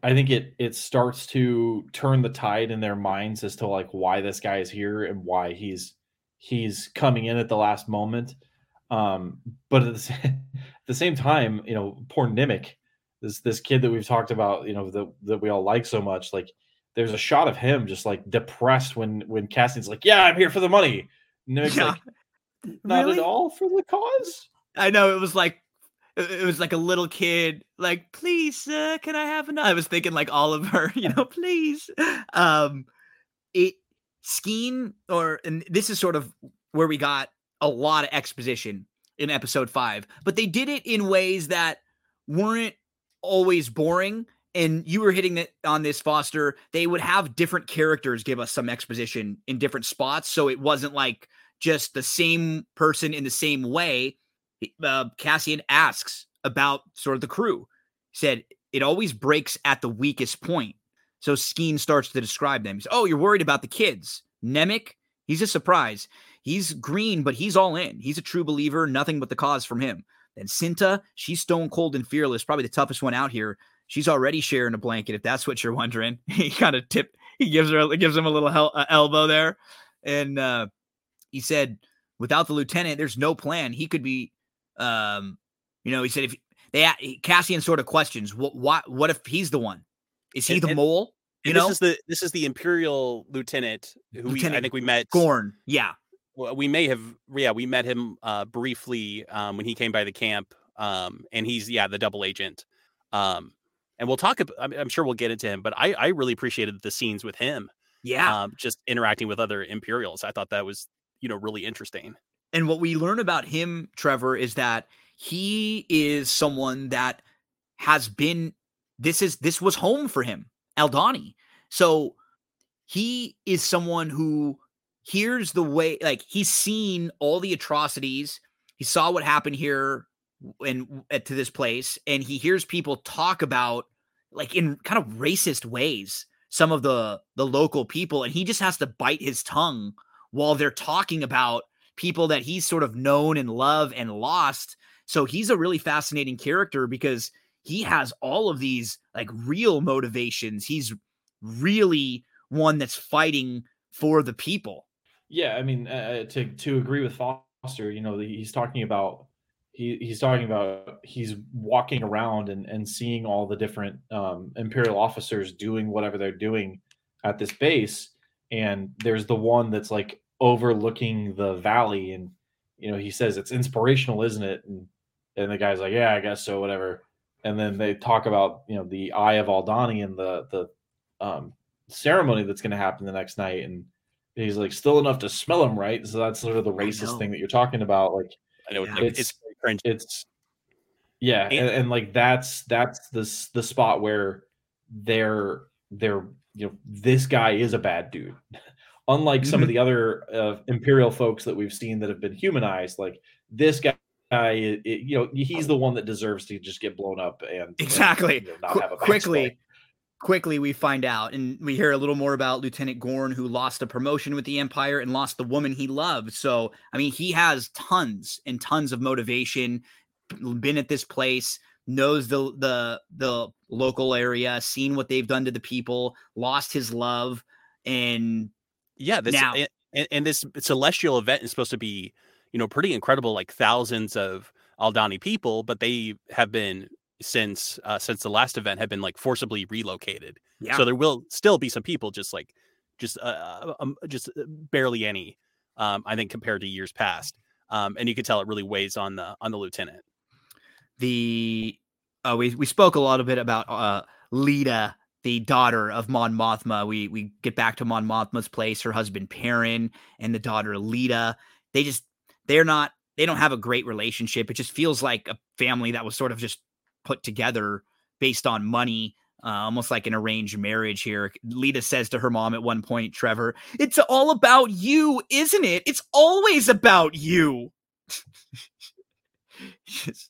I think it it starts to turn the tide in their minds as to like why this guy is here and why he's he's coming in at the last moment. Um, but at the, <laughs> same, at the same time, you know, poor Nemik, this this kid that we've talked about, you know, that that we all like so much, like there's a shot of him just like depressed when when Cassian's like, "Yeah, I'm here for the money." Nemik's yeah. like, "Not really? at all for the cause." I know it was like it was like a little kid, like, "Please, sir, can I have enough?" I was thinking like Oliver, you know, please. Um, it Skeen, or and this is sort of where we got a lot of exposition in episode five, but they did it in ways that weren't always boring. And you were hitting it on this, Foster. They would have different characters give us some exposition in different spots. So it wasn't like just the same person in the same way. Uh, Cassian asks about sort of the crew. He said, it always breaks at the weakest point. So Skeen starts to describe them. Says, oh, you're worried about the kids. Nemik, he's a surprise. He's green, but he's all in. He's a true believer. Nothing but the cause from him. Then Cinta, she's stone cold and fearless, probably the toughest one out here. She's already sharing a blanket, if that's what you're wondering. <laughs> he kind of tip, he gives her, gives him a little hel- uh, elbow there, and uh, he said, without the lieutenant, there's no plan. He could be, um, you know, he said if they Cassian sort of questions what what what if he's the one? Is he and, the and, mole? You know? this is the this is the Imperial lieutenant who lieutenant we, I think we met Gorn. Yeah. Well, we may have yeah, we met him uh briefly um when he came by the camp. Um and he's yeah, the double agent. Um and we'll talk I'm, I'm sure we'll get into him, but I I really appreciated the scenes with him. Yeah. Um just interacting with other Imperials. I thought that was, you know, really interesting. And what we learn about him, Trevor, is that he is someone that has been this is this was home for him Aldhani. So he is someone who here's the way like he's seen all the atrocities he saw what happened here and to this place and he hears people talk about like in kind of racist ways some of the the local people and he just has to bite his tongue while they're talking about people that he's sort of known and loved and lost. So he's a really fascinating character because he has all of these like real motivations. He's really one that's fighting for the people. Yeah, I mean, uh, to to agree with Foster, you know, he's talking about he he's talking about he's walking around and and seeing all the different um, imperial officers doing whatever they're doing at this base, and there's the one that's like overlooking the valley, and you know, he says it's inspirational, isn't it? And and the guy's like, yeah, I guess so, whatever. And then they talk about you know the Eye of Aldhani and the the um, ceremony that's going to happen the next night, and he's like still enough to smell him, right? So that's sort of the racist thing that you're talking about. Like, I know it's, it's cringe. It's yeah, and, and, and, like that's that's the the spot where they're they're you know this guy is a bad dude. <laughs> Unlike mm-hmm. some of mm-hmm. the other uh, imperial folks that we've seen that have been humanized, like this guy it, it, you know he's the one that deserves to just get blown up and exactly and, you know, not have a quickly quickly we find out and we hear a little more about Lieutenant Gorn who lost a promotion with the Empire and lost the woman he loved. So, I mean, he has tons and tons of motivation, been at this place, knows the the the local area, seen what they've done to the people, lost his love and yeah, this and, and this celestial event is supposed to be, you know, pretty incredible like thousands of Aldhani people, but they have been since uh, since the last event have been like forcibly relocated. Yeah. So there will still be some people just like just uh, um, just uh, barely any. Um, I think compared to years past. Um, and you could tell it really weighs on the on the lieutenant. The uh, we we spoke a lot little bit about uh, Leida, the daughter of Mon Mothma. We we get back to Mon Mothma's place. Her husband Perrin and the daughter Leida. They just they're not they don't have a great relationship. It just feels like a family that was sort of just put together based on money, uh, almost like an arranged marriage here. Leida says to her mom at one point, Trevor, it's all about you, isn't it? It's always about you. <laughs> just,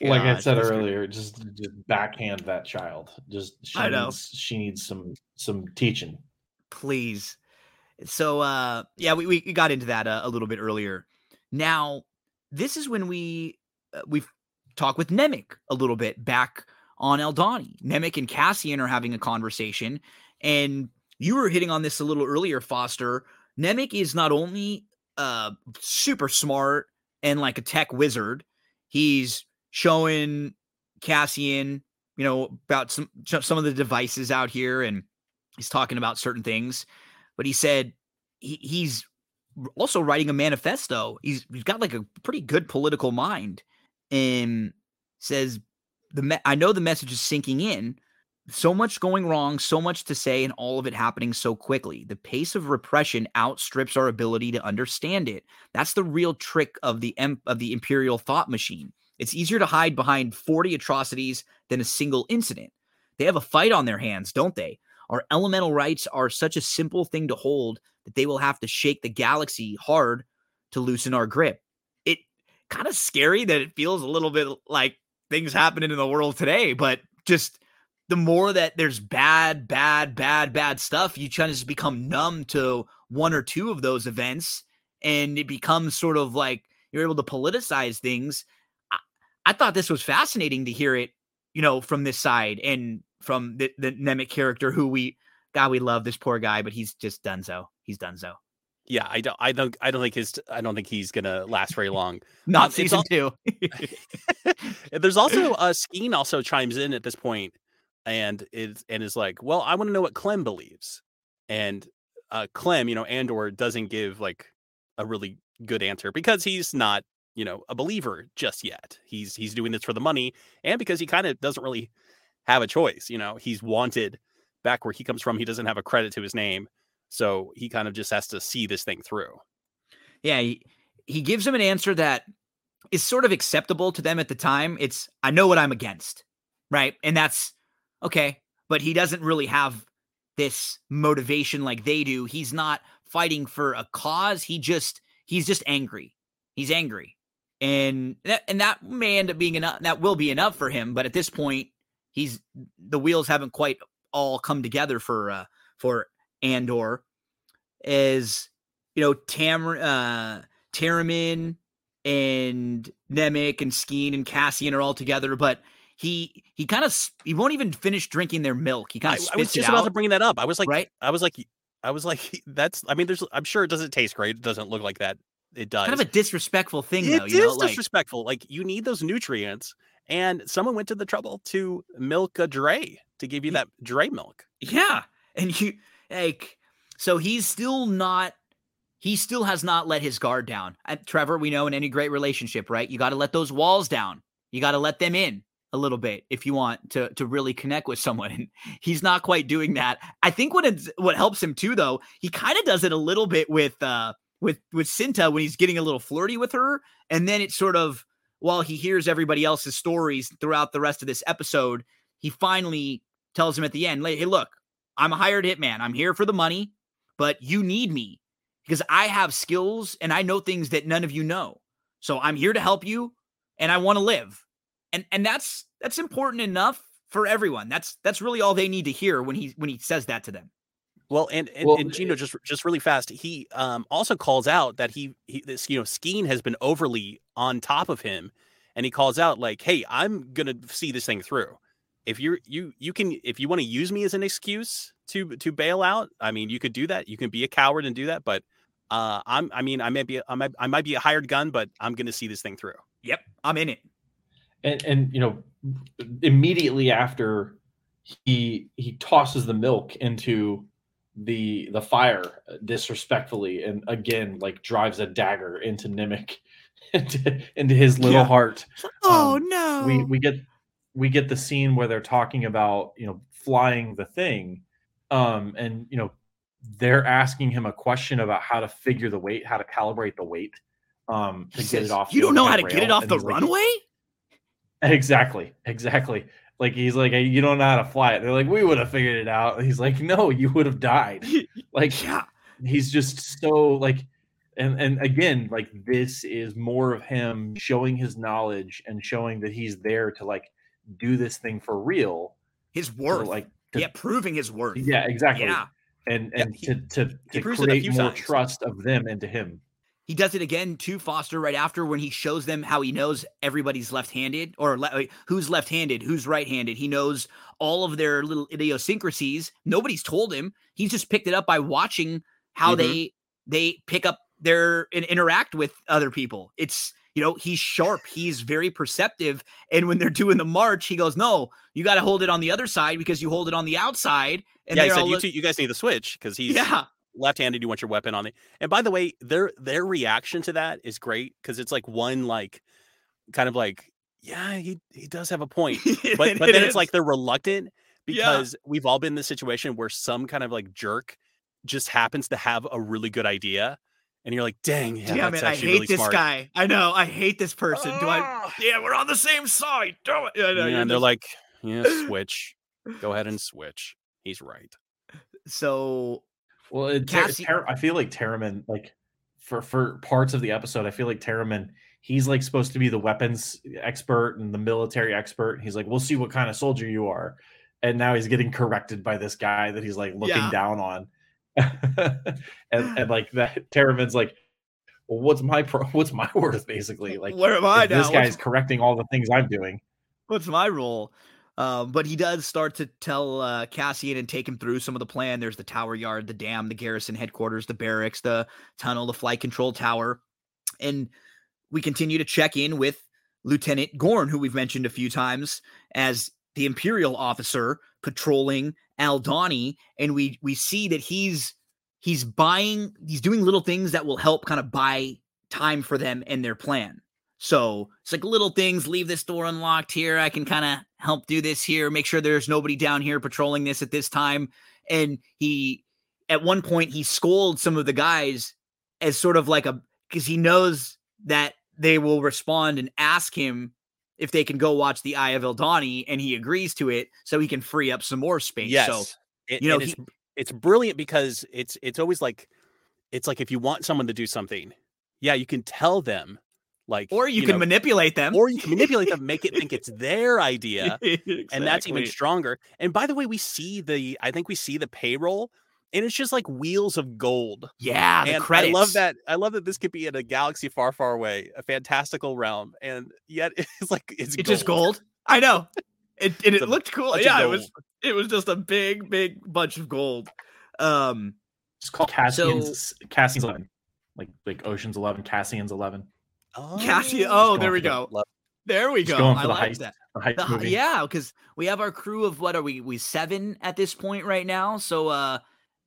like I said earlier, just, just backhand that child. Just she I know needs, she needs some some teaching. Please. So uh yeah, we, we got into that uh, a little bit earlier. Now, this is when we uh, we've talk with Nemik a little bit back on Aldhani. Nemik and Cassian are having a conversation, and you were hitting on this a little earlier, Foster. Nemik is not only uh, super smart and like a tech wizard, he's showing Cassian, you know, about some some of the devices out here, and he's talking about certain things. But he said he, he's also writing a manifesto. He's he's got like a pretty good political mind and says the me- I know the message is sinking in. So much going wrong, so much to say, and all of it happening so quickly. The pace of repression outstrips our ability to understand it. That's the real trick of the em- of the imperial thought machine. It's easier to hide behind 40 atrocities than a single incident. They have a fight on their hands, don't they? Our elemental rights are such a simple thing to hold that they will have to shake the galaxy hard to loosen our grip It kind of scary that it feels a little bit like things happening in the world today, but just the more that there's bad, bad, bad, bad stuff, you kind of just become numb to one or two of those events, and it becomes sort of like you're able to politicize things. I, thought this was fascinating to hear it, you know, from this side and from the, the Nemik character who we, God, we love this poor guy, but he's just done so. He's done so yeah, I don't, I don't, I don't think his, I don't think he's gonna last very long. Not um, season two. <laughs> There's also uh, Skeen also chimes in at this point, and is and is like, well, I want to know what Clem believes, and uh, Clem, you know, Andor doesn't give like a really good answer because he's not, you know, a believer just yet. He's he's doing this for the money, and because he kind of doesn't really have a choice. You know, he's wanted back where he comes from. He doesn't have a credit to his name so he kind of just has to see this thing through. Yeah, he, he gives him an answer that is sort of acceptable to them at the time. It's I know what I'm against, right? And that's okay, but he doesn't really have this motivation like they do. He's not fighting for a cause. He just he's just angry. He's angry. And that and that may end up being enough that will be enough for him, but at this point he's the wheels haven't quite all come together for uh for Andor as you know Tam uh Taramyn and Nemik and Skeen and Cassian are all together, but he he kind of he won't even finish drinking their milk. He kind of I, I was just about to bring that up. I was like, right? I was like, I was like, <laughs> that's. I mean, there's. I'm sure it doesn't taste great. It doesn't look like that. It does. Kind of a disrespectful thing, it though. You know, disrespectful. Like you need those nutrients, and someone went to the trouble to milk a dray to give you that dray milk. Yeah, and you like so he's still not. He still has not let his guard down. And Trevor, we know in any great relationship, right? You got to let those walls down. You got to let them in a little bit if you want to to really connect with someone and he's not quite doing that i think what it's what helps him too though he kind of does it a little bit with uh with with Cinta when he's getting a little flirty with her and then it's sort of while he hears everybody else's stories throughout the rest of this episode he finally tells him at the end hey look i'm a hired hitman i'm here for the money but you need me because i have skills and i know things that none of you know so i'm here to help you and i want to live and and that's that's important enough for everyone. That's that's really all they need to hear when he when he says that to them. Well, and and, well, and Gino just just really fast. He um also calls out that he, he this you know Skeen has been overly on top of him, and he calls out like, "Hey, I'm gonna see this thing through. If you're you you can if you want to use me as an excuse to to bail out, I mean, you could do that. You can be a coward and do that, but uh, I'm I mean, I might be I might I might be a hired gun, but I'm gonna see this thing through. Yep, I'm in it and and you know immediately after he he tosses the milk into the the fire disrespectfully and again like drives a dagger into Nemik <laughs> into, into his little yeah. heart. Oh um, no. We we get we get the scene where they're talking about, you know, flying the thing. Um and you know, they're asking him a question about how to figure the weight, how to calibrate the weight um to he get says, it off. You don't know how to get it off the runway? Like, <laughs> Exactly. Exactly. Like he's like, hey, you don't know how to fly it. They're like, we would have figured it out. he's like, no, you would have died. <laughs> Like, yeah. He's just so like, and and again, like this is more of him showing his knowledge and showing that he's there to like do this thing for real. His worth, like to, yeah, proving his worth. Yeah, exactly. Yeah, and and yeah, he, to to, to create more times. trust of them into him. He does it again to Foster right after when he shows them how he knows everybody's left-handed or le- who's left-handed, who's right-handed. He knows all of their little idiosyncrasies. Nobody's told him. He's just picked it up by watching how mm-hmm. they they pick up their and interact with other people. It's you know he's sharp he's very perceptive and when they're <laughs> doing the march he goes no you got to hold it on the other side because you hold it on the outside and yeah he said you, two, you guys need to switch because he's yeah left-handed you want your weapon on it and by the way their their reaction to that is great because it's like one like kind of like yeah he he does have a point but <laughs> but then is. it's like they're reluctant because yeah. we've all been in the situation where some kind of like jerk just happens to have a really good idea and you're like dang yeah, Damn it, I hate really this smart. guy I know I hate this person do I ah! yeah we're on the same side do it yeah, no, yeah and they're like yeah <laughs> switch go ahead and switch he's right so well, it, Cassie- Ter- I feel like Taramyn, like for for parts of the episode, I feel like Taramyn, he's like supposed to be the weapons expert and the military expert. He's like, we'll see what kind of soldier you are, and now he's getting corrected by this guy that he's like looking yeah. down on, <laughs> and and like that Taramyn's like, well, what's my pro- <laughs> what's my worth basically? Like, where am I now? This guy's what's... correcting all the things I'm doing. What's my role? Um, but he does start to tell uh, Cassian and take him through some of the plan. There's the tower yard, the dam, the garrison headquarters, the barracks, the tunnel, the flight control tower. And we continue to check in with Lieutenant Gorn, who we've mentioned a few times as the Imperial officer patrolling Aldhani. And we we see that he's he's buying, he's doing little things that will help kind of buy time for them and their plan. So it's like little things, leave this door unlocked here. I can kind of help do this here, make sure there's nobody down here patrolling this at this time. And he, at one point, he scolds some of the guys as sort of like a, because he knows that they will respond and ask him if they can go watch the Eye of Aldhani, and he agrees to it so he can free up some more space. Yes. So, it, you know, he, it's brilliant because it's it's always like it's like if you want someone to do something, yeah, you can tell them like or you, you can know, manipulate them. or you can manipulate them make it think it's their idea exactly. <laughs> and that's even stronger. And by the way we see the i think we see the payroll and it's just like wheels of gold. Yeah and credits. i love that i love that this could be in a galaxy far far away a fantastical realm and yet <laughs> it's like it's, it's gold. just gold. i know. It, and it looked cool. yeah it was it was just a big big bunch of gold. Um it's called cassian's so, cassian's 11 like like ocean's 11 cassian's 11 Oh, Cassie. Oh, there we go. there we go. I like heist, that. The, yeah, because we have our crew of what are we? We seven at this point right now. So uh,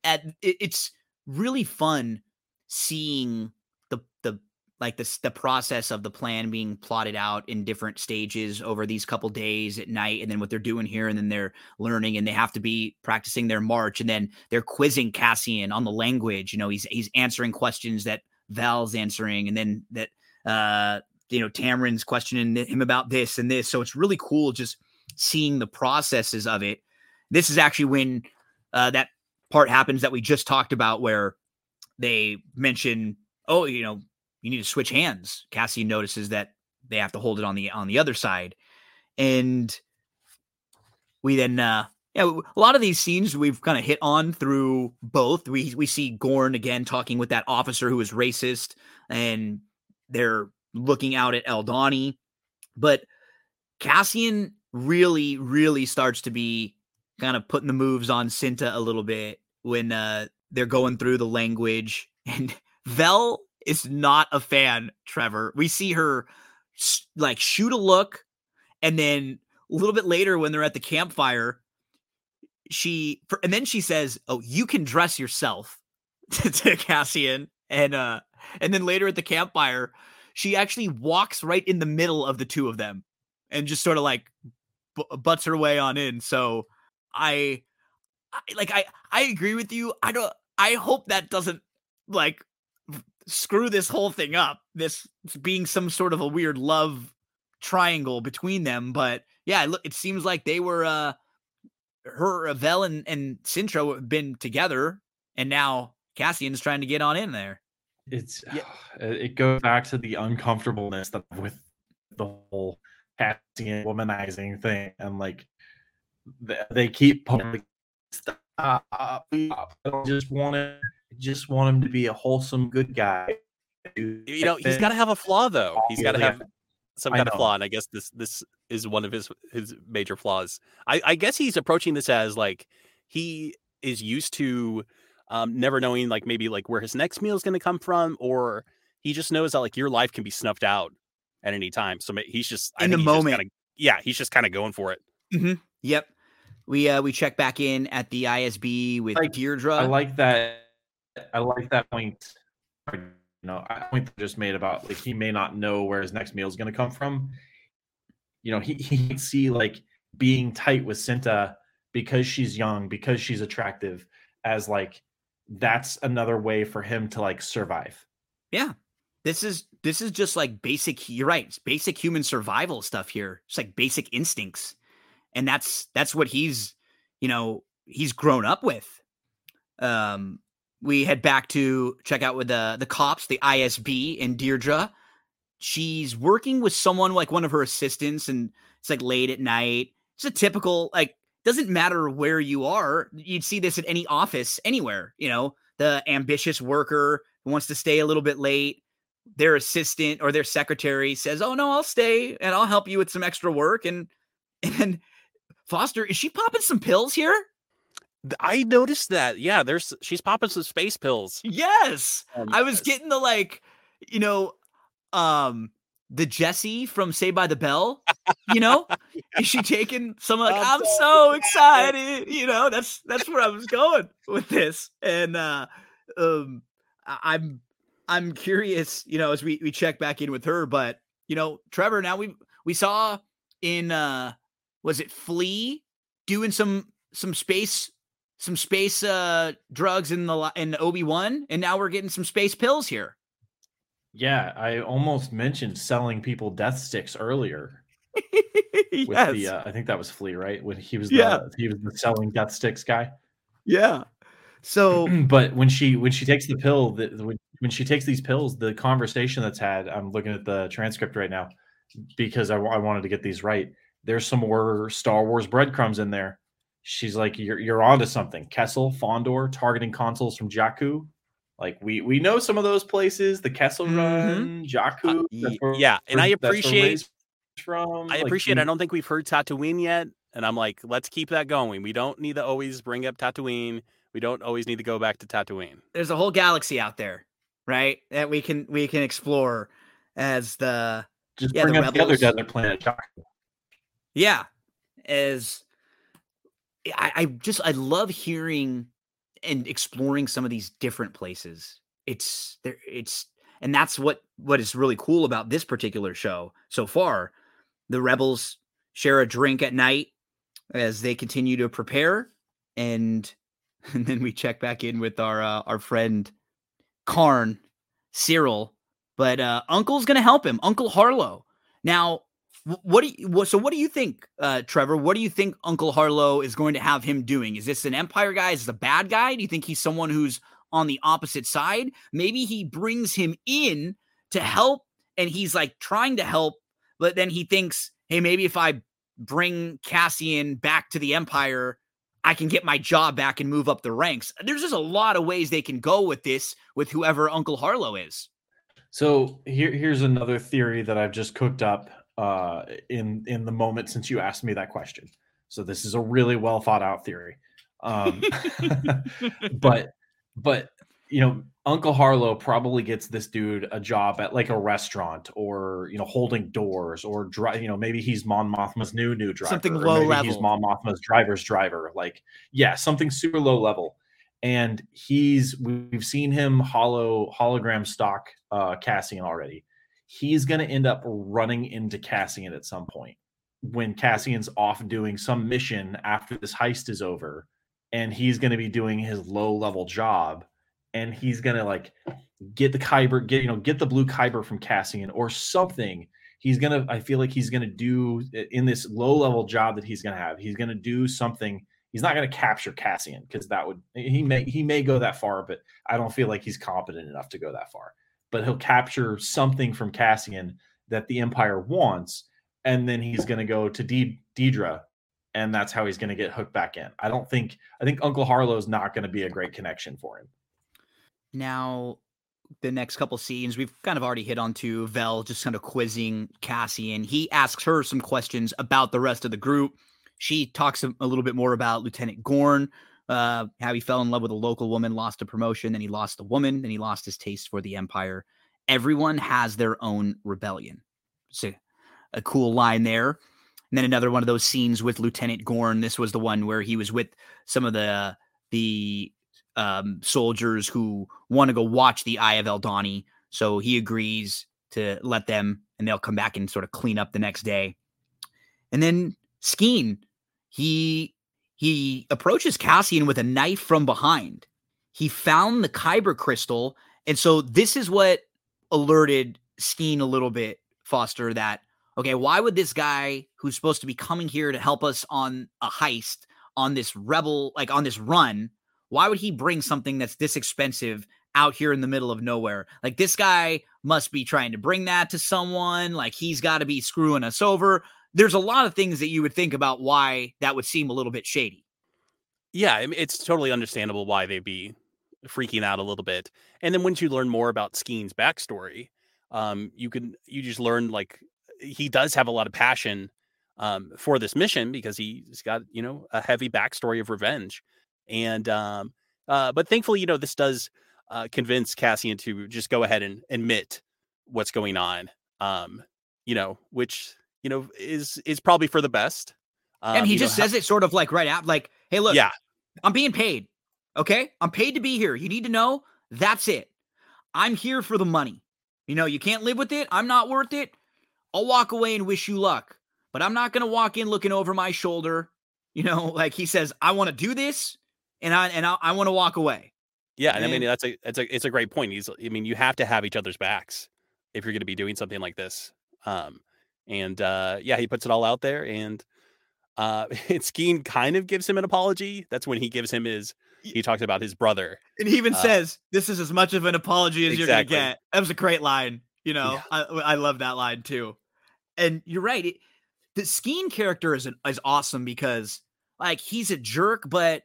at it, it's really fun seeing the the like the the process of the plan being plotted out in different stages over these couple days at night, and then what they're doing here, and then they're learning, and they have to be practicing their march, and then they're quizzing Cassian on the language. You know, he's he's answering questions that Vel's answering, and then that uh, you know, Tamarin's questioning him about this and this. So it's really cool just seeing the processes of it. This is actually when uh, that part happens that we just talked about, where they mention, "Oh, you know, you need to switch hands." Cassie notices that they have to hold it on the on the other side, and we then uh, yeah, a lot of these scenes we've kind of hit on through both. We we see Gorn again talking with that officer who is racist, and they're looking out at Aldhani, but Cassian really, really starts to be kind of putting the moves on Cinta a little bit when uh, they're going through the language. <laughs> And Vel is not a fan, Trevor. We see her like shoot a look, and then a little bit later when they're at the campfire, she and then she says, "Oh, you can dress yourself." <laughs> to Cassian, and uh, and then later at the campfire, she actually walks right in the middle of the two of them and just sort of like b- butts her way on in. So I, I like I I agree with you. I don't. I hope that doesn't like screw this whole thing up. This being some sort of a weird love triangle between them. But yeah, look, it seems like they were uh her Vel and and have been together, and now Cassian's trying to get on in there it's yeah. <sighs> it goes back to the uncomfortableness that with the whole Cassian womanizing thing and like they keep putting stop, I just want to just want him to be a wholesome good guy. You know he's got to have a flaw though. He's got to have some kind of flaw and i guess this this is one of his his major flaws. I i guess he's approaching this as like he is used to um, never knowing like maybe like where his next meal is going to come from, or he just knows that like your life can be snuffed out at any time. So he's just in the moment. Kinda, yeah, he's just kind of going for it. Mm-hmm. Yep. We uh we check back in at the ISB with like, Dedra. I like that. I like that point. You know, I point that just made about like he may not know where his next meal is going to come from. You know, he <laughs> he can see like being tight with Cinta because she's young, because she's attractive, as like that's another way for him to like survive. Yeah. This is this is just like basic you're right, it's basic human survival stuff here. It's like basic instincts. And that's that's what he's, you know, he's grown up with. Um we head back to check out with the the cops, the ISB and Dedra. She's working with someone like one of her assistants and it's like late at night. It's a typical like doesn't matter where you are. You'd see this at any office anywhere, you know, the ambitious worker who wants to stay a little bit late, their assistant or their secretary says, "Oh no, I'll stay and I'll help you with some extra work." And <laughs> and Foster, is she popping some pills here? I noticed that. Yeah, there's she's popping some space pills. Yes. Um, I was getting the like, you know, um the Jesse from Saved by the Bell, you know? Is she taking some like I'm, I'm so excited, you know? That's that's where I was going with this. And uh um I'm I'm curious, you know, as we we check back in with her, but you know, Trevor, now we we saw in uh was it Flea doing some some space some space uh drugs in the in Obi-Wan and now we're getting some space pills here. Yeah, I almost mentioned selling people death sticks earlier. Yes. <laughs> With the, uh, I think that was Flea, right? When he was the, yeah. he was the selling death sticks guy. Yeah. So, <clears throat> but when she when she takes the pill, that when, when she takes these pills, the conversation that's had, I'm looking at the transcript right now because I, I wanted to get these right. There's some more Star Wars breadcrumbs in there. She's like, "You're you're onto something." Kessel, Fondor, targeting consoles from Jakku. Like we we know some of those places. The Kessel Mhm. Run, Jakku. Uh, that's y- yeah, and I appreciate- Rey's from. I Like, appreciate. we- I don't think we've heard Tatooine yet, and I'm like, let's keep that going. We don't need to always bring up Tatooine. We don't always need to go back to Tatooine. there's a whole galaxy out there, right? That we can we can explore as the just yeah, bring the up the other rebels- desert planet, Jakku. yeah as I, I just I love hearing and exploring some of these different places. It's there. It's and that's what what is really cool about this particular show so far. The rebels share a drink at night as they continue to prepare, and <laughs> and then we check back in with our uh, our friend Karn Syril, but uh, Uncle's gonna help him. Uncle Harlo. Now, what do you what, so what do you think, uh, Trevor? What do you think Uncle Harlo is going to have him doing? Is this an Empire guy? Is this a bad guy? Do you think he's someone who's on the opposite side? Maybe he brings him in to help, and he's like trying to help, but then he thinks, hey, maybe if I bring Cassian back to the Empire. I can get my job back and move up the ranks. There's just a lot of ways they can go with this with whoever Uncle Harlo is. So here, here's another theory that I've just cooked up uh, in in the moment since you asked me that question. So this is a really well thought out theory, um, <laughs> but but you know Uncle Harlo probably gets this dude a job at like a restaurant or you know holding doors or dri- you know maybe he's Mon Mothma's new new driver Something low maybe He's. Mon Mothma's driver's driver. Like yeah, something super low level and he's we've seen him hollow hologram stock uh Cassian already. He's going to end up running into Cassian at some point when Cassian's off doing some mission after this heist is over and he's going to be doing his low level job and he's to like get the kyber get you know get the blue kyber from Cassian or something he's to I feel like he's to do in this low level job that he's to have he's to do something he's not to capture Cassian because that would he may he may go that far, but I don't feel like he's competent enough to go that far. But he'll capture something from Cassian that the Empire wants, and then he's to go to De- Dedra, and that's how he's to get hooked back in. I don't think I think Uncle Harlo's not to be a great connection for him. Now, the next couple scenes, we've kind of already hit on to Vel just kind of quizzing Cassian He asks her some questions about the rest of the group. She talks a, a little bit more about Lieutenant Gorn, uh, how he fell in love with a local woman, lost a promotion, then he lost the woman, then he lost his taste for the Empire. Everyone has their own rebellion. It's a, a cool line there. And then another one of those scenes with Lieutenant Gorn. This was the one where he was with some of the the um, soldiers who want to go watch the Eye of Aldhani. So he agrees to let them, and they'll come back and sort of clean up the next day. And then Skeen, he he approaches Cassian with a knife from behind. He found the Kyber crystal, and so this is what alerted Skeen a little bit, Foster, that okay, why would this guy who's supposed to be coming here to help us on a heist on this rebel, like on this run, why would he bring something that's this expensive out here in the middle of nowhere? Like this guy must be trying to bring that to someone. Like he's got to be screwing us over. There's a lot of things that you would think about why that would seem a little bit shady. Yeah, it's totally understandable why they'd be freaking out a little bit. And then once you learn more about Skeen's backstory, um, you can you just learn like he does have a lot of passion um, for this mission because he's got you know a heavy backstory of revenge, and um, uh, but thankfully you know this does uh, convince Cassian to just go ahead and admit what's going on, um, you know, which you know is is probably for the best. Um, and he know, just how- says it sort of like right out, like, "Hey, look, yeah, I'm being paid. Okay. I'm paid to be here. You need to know that's it. I'm here for the money. You know, you can't live with it. I'm not worth it. I'll walk away and wish you luck. But I'm not going to walk in looking over my shoulder. You know, <laughs> like he says, I want to do this and I and I, I want to walk away. Yeah, and I mean that's a that's a it's a great point. He's I mean you have to have each other's backs if you're going to be doing something like this. Um, and uh, yeah, he puts it all out there, and uh, <laughs> and Skeen kind of gives him an apology. That's when he gives him his he talks about his brother. And he even uh, says, "This is as much of an apology as exactly. you're gonna get." That was a great line. You know, yeah. I I love that line too. And you're right. It, the Skeen character is an, is awesome because like he's a jerk, but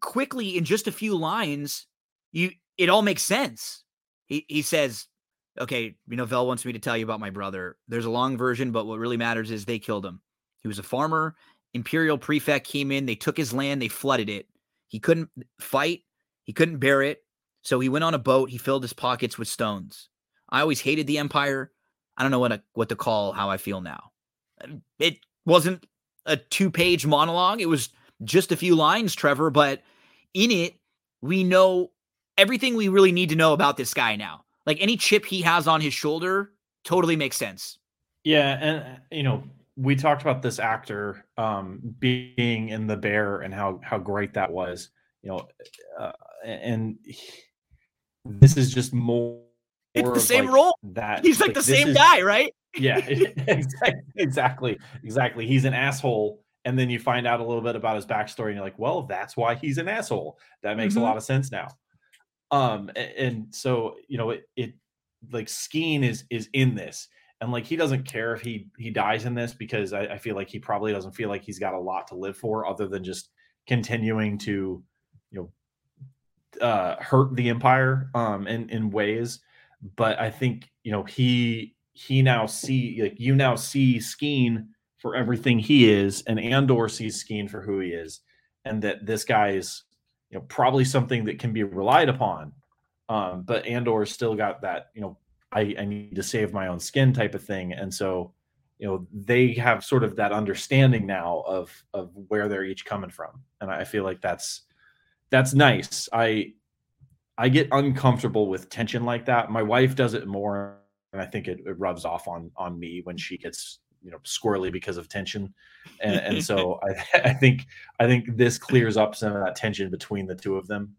quickly in just a few lines, you it all makes sense. He he says, "Okay, you know, Vel wants me to tell you about my brother. There's a long version, but what really matters is they killed him. He was a farmer. Imperial prefect came in. They took his land. They flooded it. He couldn't fight. He couldn't bear it. So he went on a boat. He filled his pockets with stones. I always hated the Empire. I don't know what to, what to call how I feel now. It wasn't a two page monologue. It was just a few lines, Trevor, but in it, we know everything we really need to know about this guy now. Like any chip he has on his shoulder totally makes sense. Yeah, and you know, we talked about this actor um, being in the bear and how how great that was. You know, uh, and he, this is just more. It's the same like role. That he's like, like the same is, guy, right? yeah, <laughs> exactly, exactly. He's an asshole, and then you find out a little bit about his backstory, and you're like, well, that's why he's an asshole. That makes mm-hmm. a lot of sense now. Um, and, and so you know, it, it like Skeen is is in this, and like he doesn't care if he he dies in this because I, I feel like he probably doesn't feel like he's got a lot to live for other than just continuing to, you know, uh, hurt the empire um in in ways. But I think you know he he now see like you now see Skeen for everything he is, and Andor sees Skeen for who he is, and that this guy is you know probably something that can be relied upon. Um, but Andor still got that you know I, I need to save my own skin type of thing, and so you know they have sort of that understanding now of of where they're each coming from, and I feel like that's that's nice. I I get uncomfortable with tension like that. My wife does it more and I think it, it rubs off on on me when she gets you know squirrely because of tension, and, and <laughs> so I, <laughs> I think I think this clears up some of that tension between the two of them.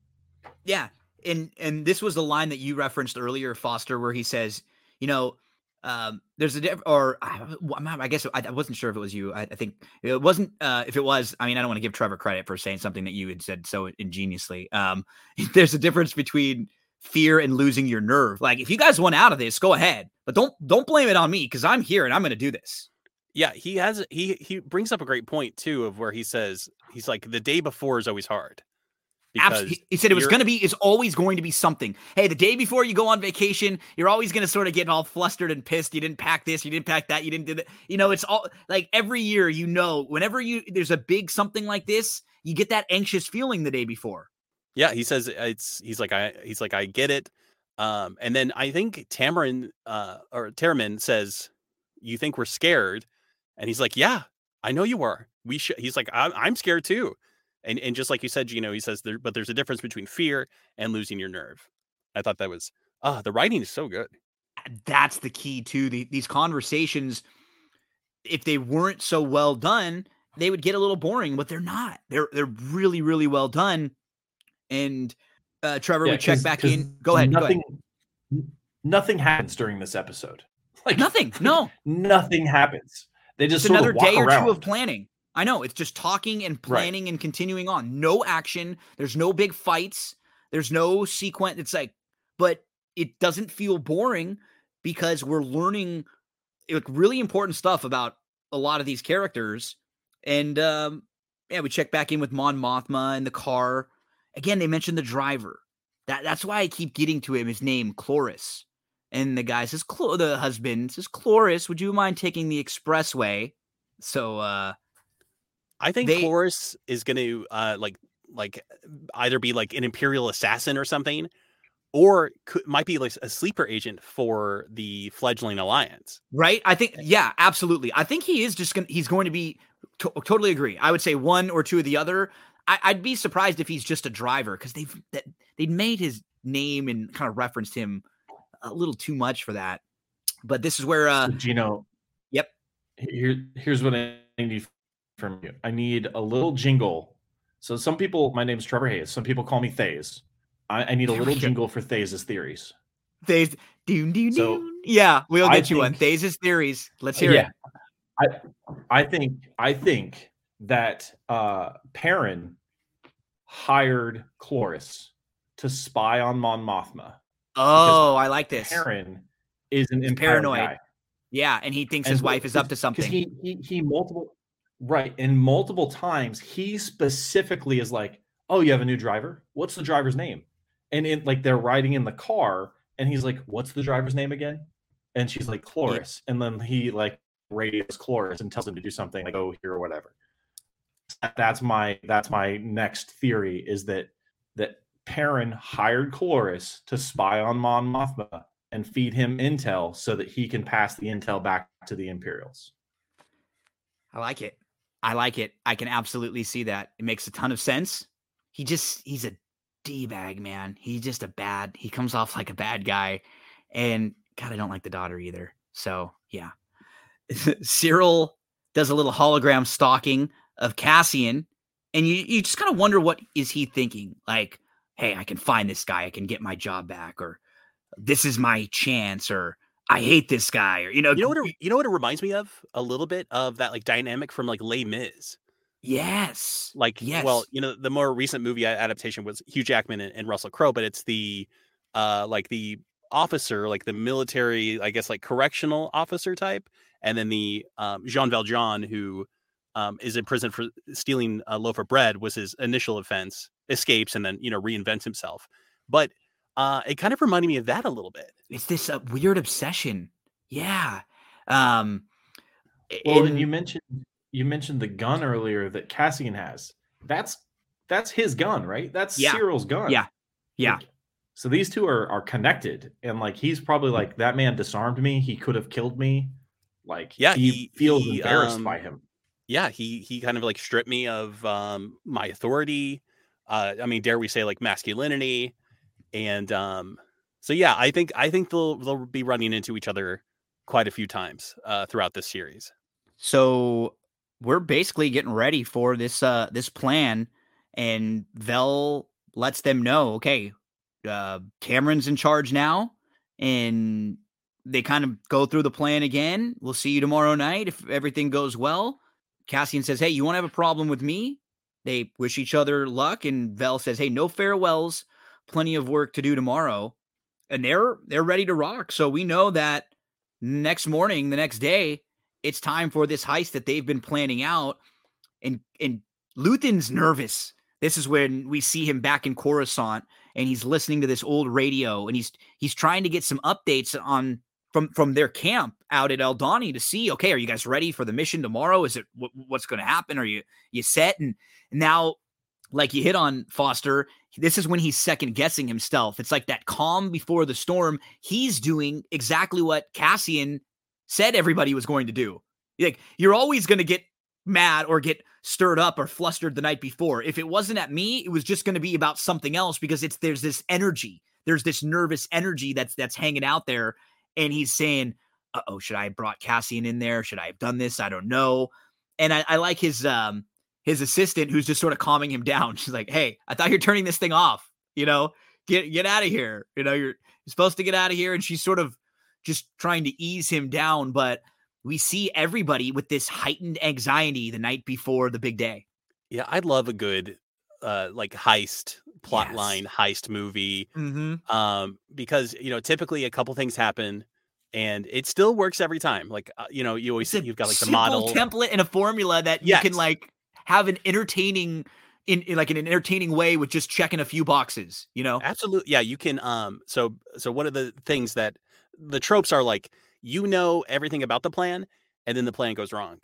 Yeah, and and this was the line that you referenced earlier, Foster, where he says, you know, um, there's a diff- or I I guess I, I, wasn't sure if it was you. I, I think it wasn't. Uh, if it was, I mean, I don't want to give Trevor credit for saying something that you had said so ingeniously. Um, <laughs> there's a difference between fear and losing your nerve. Like if you guys want out of this, go ahead, but don't don't blame it on me because I'm here and I'm going to do this. Yeah, he has he he brings up a great point too of where he says he's like the day before is always hard. Absolutely. He said it was going to be is always going to be something. Hey, the day before you go on vacation, you're always going to sort of get all flustered and pissed. You didn't pack this, you didn't pack that, you didn't do that. You know, it's all like every year, you know, whenever you there's a big something like this, you get that anxious feeling the day before. Yeah, he says it's he's like I he's like I get it. Um, and then I think Tamarin uh, or Taramyn says, "You think we're scared?" And he's like, "Yeah, I know you are. We should." He's like, I'm, "I'm scared too." And and just like you said, you know, he says there, but there's a difference between fear and losing your nerve. I thought that was ah, uh, the writing is so good. That's the key to the, these conversations. If they weren't so well done, they would get a little boring, but they're not. They're they're really really well done. And uh, Trevor, yeah, we check back in. Go ahead. Nothing, go ahead. nothing happens during this episode. <laughs> Like nothing. No, <laughs> nothing happens. They just it's another day or around. two of planning. I know it's just talking and planning right. and continuing on. No action. There's no big fights. There's no sequence. It's like, but it doesn't feel boring because we're learning like really important stuff about a lot of these characters. And um, yeah, we check back in with Mon Mothma in the car. Again, they mentioned the driver. That that's why I keep getting to him. His name, Kloris. And the guy says, Cl- the husband says, Kloris, would you mind taking the expressway? So uh I think they, Kloris is gonna uh like like either be like an imperial assassin or something, or could, might be like a sleeper agent for the fledgling alliance. Right? I think yeah, absolutely. I think he is just gonna he's going to be to- totally agree. I would say one or two of the other. I, would be surprised if he's just a driver because they've they made his name and kind of referenced him a little too much for that. But this is where uh so Gino. Yep. Here, here's what I need from you. I need a little jingle. So some people, my name is Trevor Hayes. Some people call me Thays. I, I need a little jingle for Thays' theories. Thays, doom, doom, so. Yeah, we'll get I you think, one. Thays' theories. Let's hear yeah, it. I, I think, I think that uh Perrin hired Kloris to spy on Mon Mothma. Oh, I like this. Perrin is an paranoid. Guy. Yeah, and he thinks and his wife is up to something. He, he he multiple right, and multiple times he specifically is like, "Oh, you have a new driver? What's the driver's name?" And in like they're riding in the car, and he's like, "What's the driver's name again?" And she's like, "Kloris," and then he like radios Kloris and tells him to do something like, "Oh, here" or whatever. That's my that's my next theory is that that Perrin hired Kloris to spy on Mon Mothma and feed him intel so that he can pass the intel back to the Imperials. I like it. I like it. I can absolutely see that. It makes a ton of sense. He just he's a D bag, man. He's just a bad, he comes off like a bad guy. And God, I don't like the daughter either. So yeah. <laughs> Syril does a little hologram stalking of Cassian, and you, you just kind of wonder what is he thinking? Like, hey, I can find this guy, I can get my job back, or this is my chance, or I hate this guy, or you know, you know what it, you know what it reminds me of a little bit of that like dynamic from like Les Mis. Yes, like yes. Well, you know, the more recent movie adaptation was Hugh Jackman and, and Russell Crowe, but it's the uh like the officer, like the military, I guess, like correctional officer type, and then the um, Jean Valjean who um, is in prison for stealing a loaf of bread was his initial offense, escapes, and then you know reinvents himself. But uh, it kind of reminded me of that a little bit. It's this uh, weird obsession. Yeah. Um, well, and you mentioned you mentioned the gun earlier that Cassian has. That's that's his gun, right? That's yeah. Syril's gun. Yeah. Yeah. Like, so these two are are connected, and like he's probably like that man disarmed me. He could have killed me. Like yeah, he, he feels he, embarrassed um, by him. Yeah, he he kind of like stripped me of um my authority. Uh, I mean, dare we say like masculinity, and um, so yeah, I think I think they'll they'll be running into each other quite a few times uh, throughout this series. So we're basically getting ready for this uh this plan, and Vel lets them know, okay, uh, Cameron's in charge now, and they kind of go through the plan again. We'll see you tomorrow night if everything goes well. Cassian says, "Hey, you want to have a problem with me?" They wish each other luck, and Vel says, "Hey, no farewells. Plenty of work to do tomorrow." And they're they're ready to rock. So we know that next morning, the next day, it's time for this heist that they've been planning out. And and Luthen's nervous. This is when we see him back in Coruscant and he's listening to this old radio and he's he's trying to get some updates on from from their camp out at Aldhani to see okay are you guys ready for the mission tomorrow? Is it what, what's going to happen? Are you you set? And now like you hit on Foster this is when he's second guessing himself. It's like that calm before the storm. He's doing exactly what Cassian said everybody was going to do. Like you're always going to get mad or get stirred up or flustered the night before. If it wasn't at me, it was just going to be about something else because it's there's this energy. There's this nervous energy that's that's hanging out there and he's saying, "Uh-oh, should I have brought Cassian in there? Should I have done this? I don't know." And I, I like his um his assistant who's just sort of calming him down. <laughs> She's like, "Hey, I thought you're turning this thing off. You know, get get out of here. You know, you're, you're supposed to get out of here." And she's sort of just trying to ease him down, but we see everybody with this heightened anxiety the night before the big day. Yeah, I love a good uh like heist plot Yes. heist movie Mm-hmm. um because you know typically a couple things happen and it still works every time like uh, you know you always you've got like the model template and a formula that you can like have an entertaining in, in like in an entertaining way with just checking a few boxes. You know, Absolutely. Yeah, you can um so so one of the things that the tropes are like you know everything about the plan and then the plan goes wrong.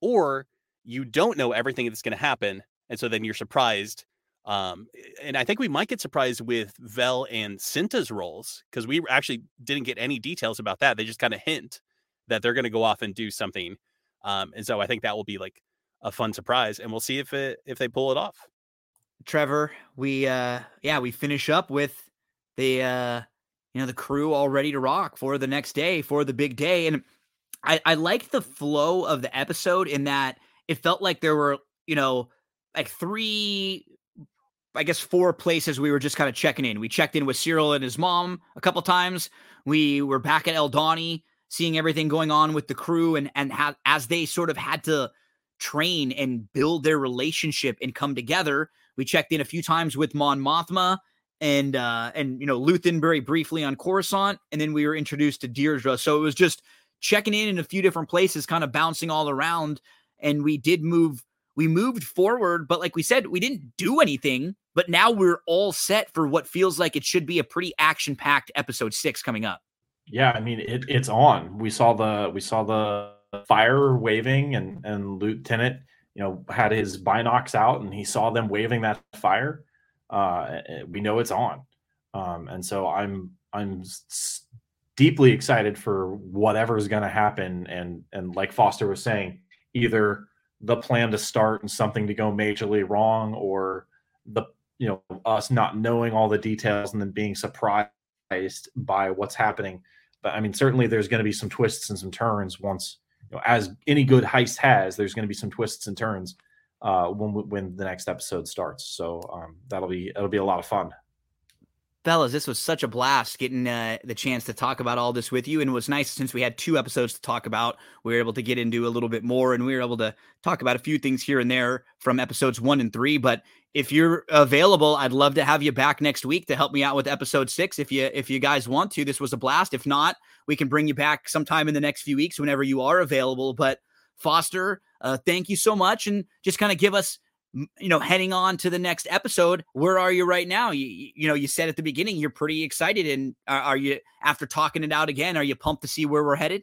Or you don't know everything that's going to happen and so then you're surprised. Um and I think we might get surprised with Vel and Cinta's roles because we actually didn't get any details about that. They just kind of hint that they're going to go off and do something. Um and so I think that will be like a fun surprise and we'll see if it if they pull it off. Trevor, we uh yeah, we finish up with the uh you know the crew all ready to rock for the next day for the big day and I I liked the flow of the episode in that it felt like there were, you know, like three I guess four places we were just kind of checking in. We checked in with Syril and his mom a couple times. We were back at Aldhani seeing everything going on with the crew and and ha- as they sort of had to train and build their relationship and come together We checked in a few times with Mon Mothma and uh and you know Luthen very briefly on Coruscant, and then we were introduced to Dedra. So it was just checking in in a few different places, kind of bouncing all around. And we did move, we moved forward, but like we said, we didn't do anything. But now we're all set for what feels like it should be a pretty action packed episode six coming up. Yeah, I mean it, it's on. We saw the we saw the fire waving, and and Lieutenant, you know, had his binocs out, and he saw them waving that fire. Uh, we know it's on, um, and so I'm I'm deeply excited for whatever's going to happen. And and like Foster was saying, either the plan to start and something to go majorly wrong, or the you know us not knowing all the details and then being surprised by what's happening. But I mean, certainly there's going to be some twists and some turns once you know, as any good heist has. There's going to be some twists and turns uh, when when the next episode starts. So um, that'll be that'll be a lot of fun fellas, this was such a blast getting uh, the chance to talk about all this with you. And it was nice since we had two episodes to talk about, we were able to get into a little bit more and we were able to talk about a few things here and there from episodes one and three. But if you're available, I'd love to have you back next week to help me out with episode six. If you if you guys want to, this was a blast. If not, we can bring you back sometime in the next few weeks whenever you are available. But Foster, uh, thank you so much, and just kind of give us you know, heading on to the next episode, where are you right now? You, you know, you said at the beginning you're pretty excited, and are, are you after talking it out again? Are you pumped to see where we're headed?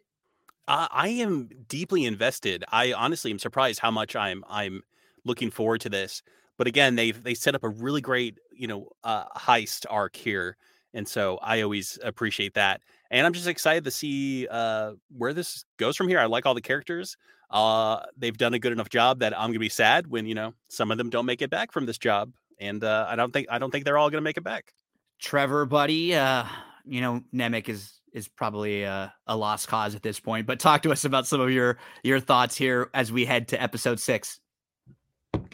Uh, I am deeply invested. I honestly am surprised how much I'm I'm looking forward to this. But again, they they set up a really great you know uh, heist arc here, and so I always appreciate that. And I'm just excited to see uh, where this goes from here. I like all the characters uh, they've done a good enough job that I'm gonna be sad when you know some of them don't make it back from this job, and uh, I don't think I don't think they're all gonna make it back. Trevor, buddy, uh, you know Nemik is is probably a, a lost cause at this point. But talk to us about some of your your thoughts here as we head to episode six.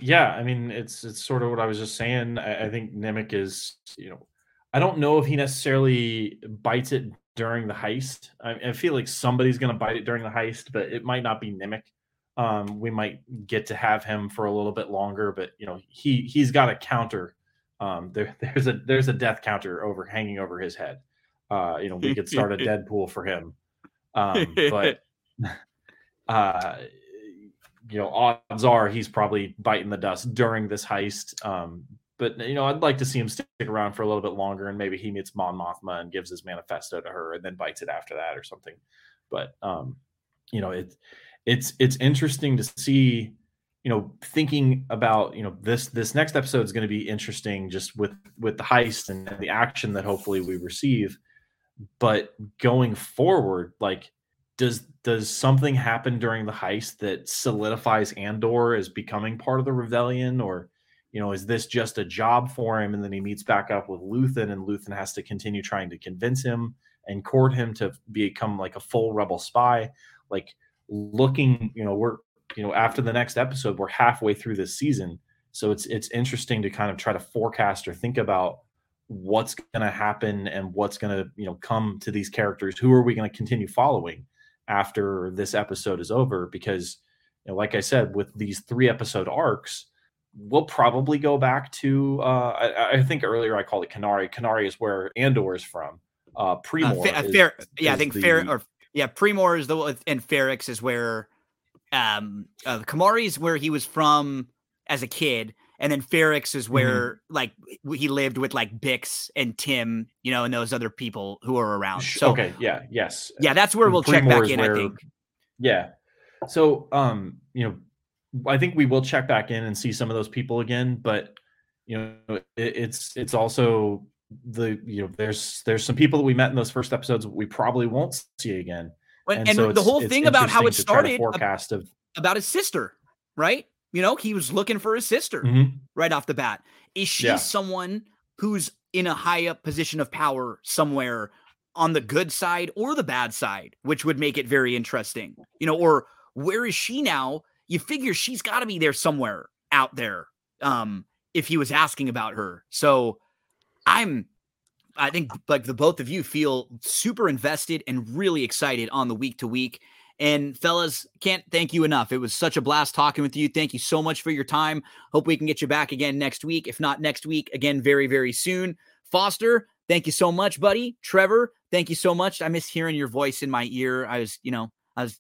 Yeah, I mean it's it's sort of what I was just saying. I, I think Nemik is you know I don't know if he necessarily bites it during the heist. I, I feel like somebody's going to bite it during the heist, but it might not be Nemik. Um, we might get to have him for a little bit longer, but you know he he's got a counter. Um, there <laughs> there's a there's a death counter over hanging over his head. Uh, you know we could start a <laughs> Deadpool for him, um, but <laughs> uh, you know odds are he's probably biting the dust during this heist. Um, but you know, I'd like to see him stick around for a little bit longer, and maybe he meets Mon Mothma and gives his manifesto to her, and then bites it after that or something. But um, you know, it's it's it's interesting to see. You know, thinking about you know this this next episode is going to be interesting, just with with the heist and the action that hopefully we receive. But going forward, like does does something happen during the heist that solidifies Andor as becoming part of the rebellion, or you know, is this just a job for him? And then he meets back up with Luthen, and Luthen has to continue trying to convince him and court him to become like a full rebel spy. Like looking, you know, we're you know, after the next episode, we're halfway through this season. So it's it's interesting to kind of try to forecast or think about what's going to happen and what's going to you know come to these characters. Who are we going to continue following after this episode is over? Because you know, like I said, with these three episode arcs, we'll probably go back to uh, I, I, think earlier I called it Kenari. Kenari is where Andor is from. Uh Premior. Uh, is, fair, yeah, I think the, fair or yeah, Primor is the and Ferrix is where um uh, Kenari is where he was from as a kid. And then Ferrix is where mm-hmm. like he lived with like Bix and Tim, you know, and those other people who are around. So okay, yeah, yes, yeah, that's where we'll check back in. Where, I think. Yeah. So, um, you know, I think we will check back in and see some of those people again, but you know, it, it's it's also the you know there's there's some people that we met in those first episodes we probably won't see again. And, and, so the whole thing about how it started forecast of about his sister, right? You know, he was looking for his sister mm-hmm. right off the bat. Is she yeah. someone who's in a high up position of power somewhere on the good side or the bad side, which would make it very interesting. You know, or where is she now you figure she's got to be there somewhere out there um if he was asking about her so i'm i think like the both of you feel super invested and really excited on the week to week And fellas, can't thank you enough. It was such a blast talking with you. Thank you so much for your time. Hope we can get you back again next week. If not next week, again very, very soon. Foster, thank you so much, buddy. Trevor, thank you so much. I miss hearing your voice in my ear. I was, you know, I was,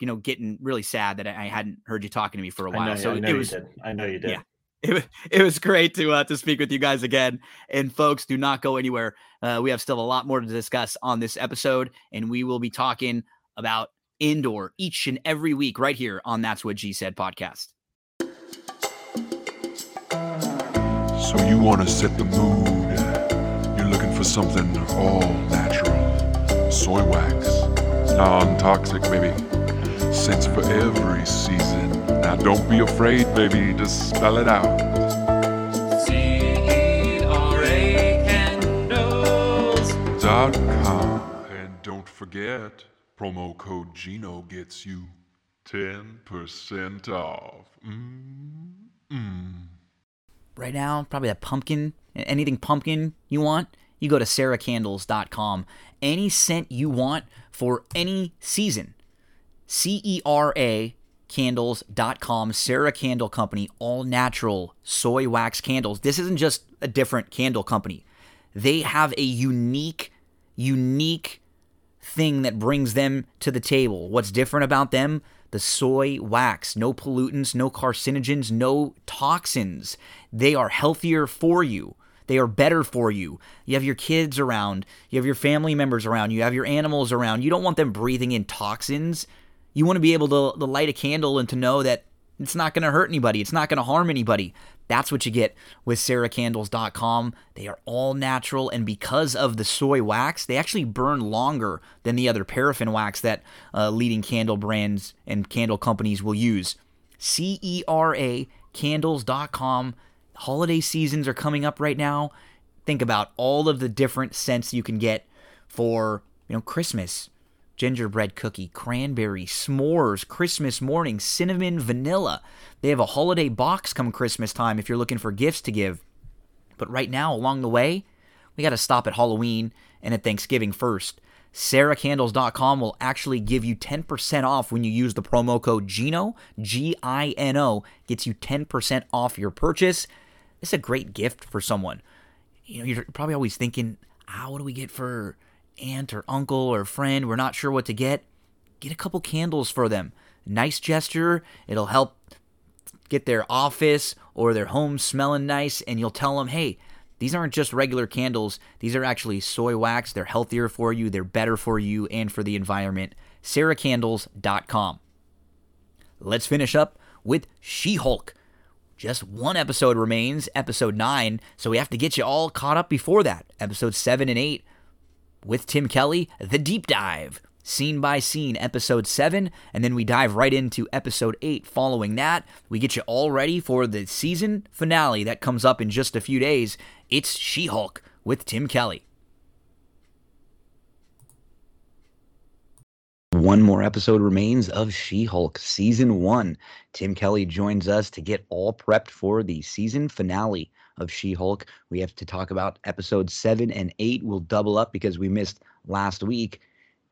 you know, getting really sad that I hadn't heard you talking to me for a while. I know, so I know it was, you did. I know you did. Yeah. <laughs> It, it was great to uh, to speak with you guys again. And folks, do not go anywhere. Uh, we have still a lot more to discuss on this episode, and we will be talking about Andor each and every week right here on That's What G Said podcast. So you want to set the mood. Uh, you're looking for something all natural. Soy wax. Non-toxic, baby. Scents for every season. Now don't be afraid, baby. Just spell it out. And don't forget, promo code Gino gets you 10% off. Mm-mm. right now, probably that pumpkin, anything pumpkin you want, you go to ceracandles.com. Any scent you want for any season. C E R A candles.com, Cera Candle Company, all natural soy wax candles. This isn't just a different candle company. They have a unique, unique thing that brings them to the table. What's different about them? The soy wax. No pollutants, no carcinogens, no toxins. They are healthier for you. They are better for you. You have your kids around, you have your family members around, you have your animals around. You don't want them breathing in toxins. You want to be able to, to light a candle and to know that it's not going to hurt anybody, it's not going to harm anybody. That's what you get with ceracandles.com. They are all natural, and because of the soy wax, they actually burn longer than the other paraffin wax that uh, leading candle brands and candle companies will use. C E R A candles.com. Holiday seasons are coming up right now. Think about all of the different scents you can get for, you know, Christmas. Gingerbread cookie, cranberry, s'mores, Christmas morning, cinnamon, vanilla. They have a holiday box come Christmas time if you're looking for gifts to give. But right now, along the way, we got to stop at Halloween and at Thanksgiving first. CeraCandles.com will actually give you 10% off when you use the promo code GINO, G I N O, gets you 10% off your purchase. It's a great gift for someone. You know, you're probably always thinking, ah, what do we get for aunt or uncle or friend? We're not sure what to get. Get a couple candles for them. Nice gesture. It'll help get their office or their home smelling nice, and you'll tell them, hey, these aren't just regular candles. These are actually soy wax. They're healthier for you, they're better for you and for the environment. CeraCandles.com. Let's finish up with She Hulk. Just one episode remains, episode 9, so we have to get you all caught up before that. Episode 7 and 8 with Tim Kelly, The Deep Dive, scene by scene, episode 7, and then we dive right into episode 8. Following that, we get you all ready for the season finale that comes up in just a few days. It's She Hulk with Tim Kelly. One more episode remains of She Hulk season one. Tim Kelly joins us to get all prepped for the season finale of She Hulk. We have to talk about episodes seven and eight. We'll double up because we missed last week.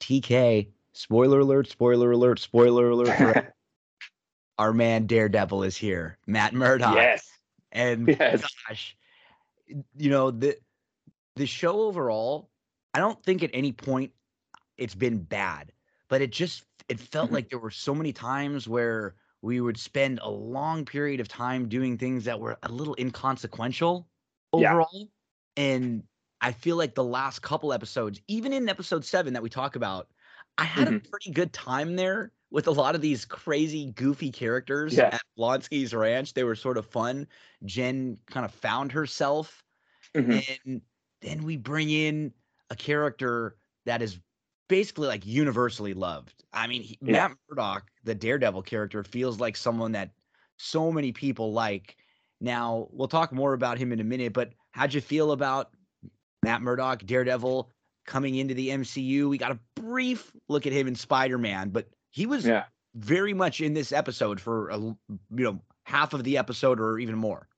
TK, spoiler alert, spoiler alert, spoiler alert. <laughs> Our man Daredevil is here, Matt Murdock. Yes. And Yes. gosh, you know, the the show overall, I don't think at any point it's been bad, but it just it felt Mhm. like there were so many times where we would spend a long period of time doing things that were a little inconsequential overall. Yeah. And I feel like the last couple episodes, even in episode seven that we talk about, I had a pretty good time there with a lot of these crazy, goofy characters Yeah. at Blonsky's ranch. They were sort of fun. Jen kind of found herself. Mhm. And then we bring in a character that is basically like universally loved. I mean, he, Yeah. Matt Murdock, the Daredevil character, feels like someone that so many people like. Now, we'll talk more about him in a minute, but how'd you feel about Matt Murdock, Daredevil, coming into the MCU? We got a brief look at him in Spider Man, but he was Yeah. very much in this episode for a, you know half of the episode or even more.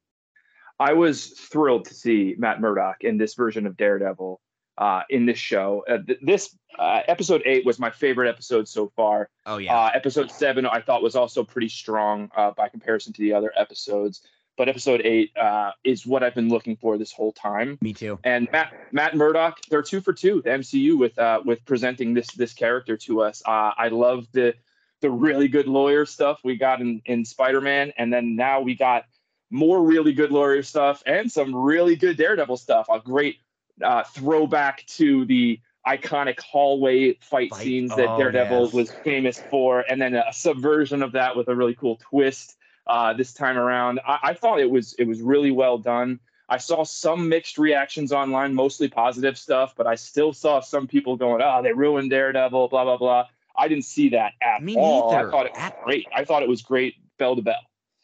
I was thrilled to see Matt Murdock in this version of Daredevil. Uh, in this show. Uh, th- this uh, episode eight was my favorite episode so far. Oh yeah. Uh, episode seven I thought was also pretty strong uh, by comparison to the other episodes. But episode eight uh, is what I've been looking for this whole time. Me too. And Matt Matt Murdock, they're two for two. The MCU with uh, with presenting this this character to us. Uh, I love the the really good lawyer stuff we got in in Spider Man, and then now we got more really good lawyer stuff and some really good Daredevil stuff. A great uh, throwback to the iconic hallway fight, Fight. scenes that Oh, Daredevil yes. was famous for, and then a subversion of that with a really cool twist uh, this time around. I, I thought it was it was really well done. I saw some mixed reactions online, mostly positive stuff, but I still saw some people going, "Oh, they ruined Daredevil," blah blah blah. I didn't see that at Me all. neither. I thought it was At- great. I thought it was great, bell to bell.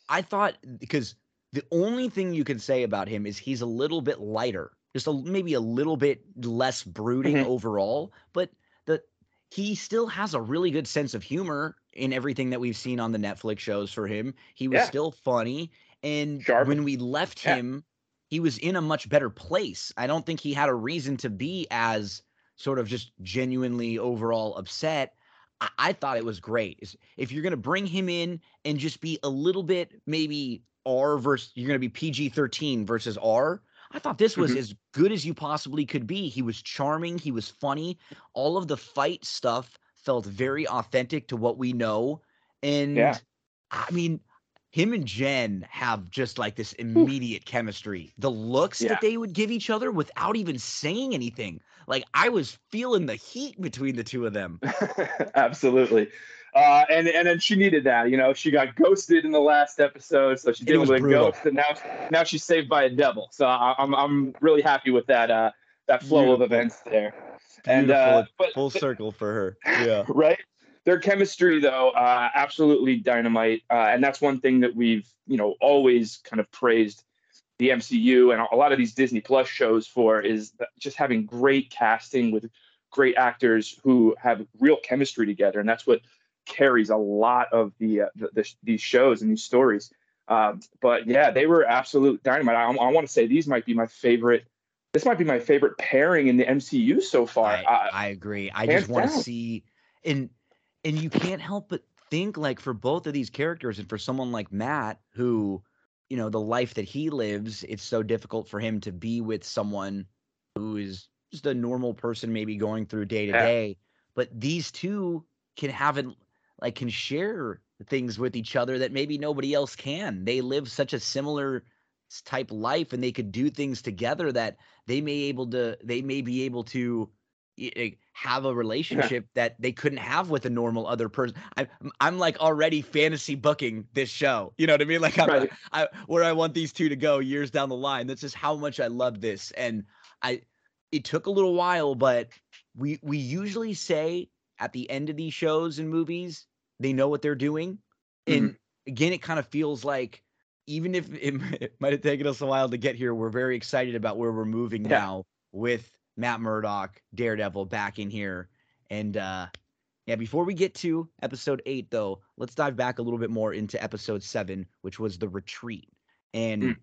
I thought because the only thing you can say about him is he's a little bit lighter, just a, maybe a little bit less brooding Mhm. overall, but the he still has a really good sense of humor in everything that we've seen on the Netflix shows for him. He was Yeah. still funny, and Sharp. when we left Yeah. him, he was in a much better place. I don't think he had a reason to be as sort of just genuinely overall upset. I, I thought it was great. If you're gonna bring him in and just be a little bit maybe R versus you're gonna be PG 13 versus R. I thought this was Mhm. as good as you possibly could be. He was charming, he was funny. All of the fight stuff felt very authentic to what we know. And I mean, him and Jen have just like this immediate chemistry. The looks Yeah. that they would give each other without even saying anything. Like I was feeling the heat between the two of them. <laughs> Absolutely. Uh, and and then she needed that, you know. She got ghosted in the last episode, so dealing was with a ghost, and now now she's saved by a devil. So I, I'm I'm really happy with that uh, that flow of events there. And uh, but, Full circle for her. Yeah. <laughs> right? Their chemistry, though, uh, absolutely dynamite, uh, and that's one thing that we've, you know, always kind of praised the MCU and a lot of these Disney Plus shows for is just having great casting with great actors who have real chemistry together, and that's what carries a lot of the, uh, the, the these shows and these stories. Um, but yeah, they were absolute dynamite. I, I want to say these might be my favorite. This might be my favorite pairing in the MCU so far. I, Uh, I agree. I just want to see and and you can't help but think like for both of these characters and for someone like Matt who you know the life that he lives it's so difficult for him to be with someone who is just a normal person maybe going through day to day but these two can have it like can share things with each other that maybe nobody else can they live such a similar type life and they could do things together that they may able to they may be able to have a relationship that they couldn't have with a normal other person. I'm I'm like already fantasy booking this show. You know what I mean? <laughs> Like I'm Right. I, where I want these two to go years down the line. That's just how much I love this. And I it took a little while, but we we usually say at the end of these shows and movies, they know what they're doing. And again, it kind of feels like even if it, it might have taken us a while to get here, we're very excited about where we're moving Yeah. now with Matt Murdock, Daredevil back in here. And uh yeah, before we get to episode eight, though, let's dive back a little bit more into episode seven, which was the retreat. And Mm.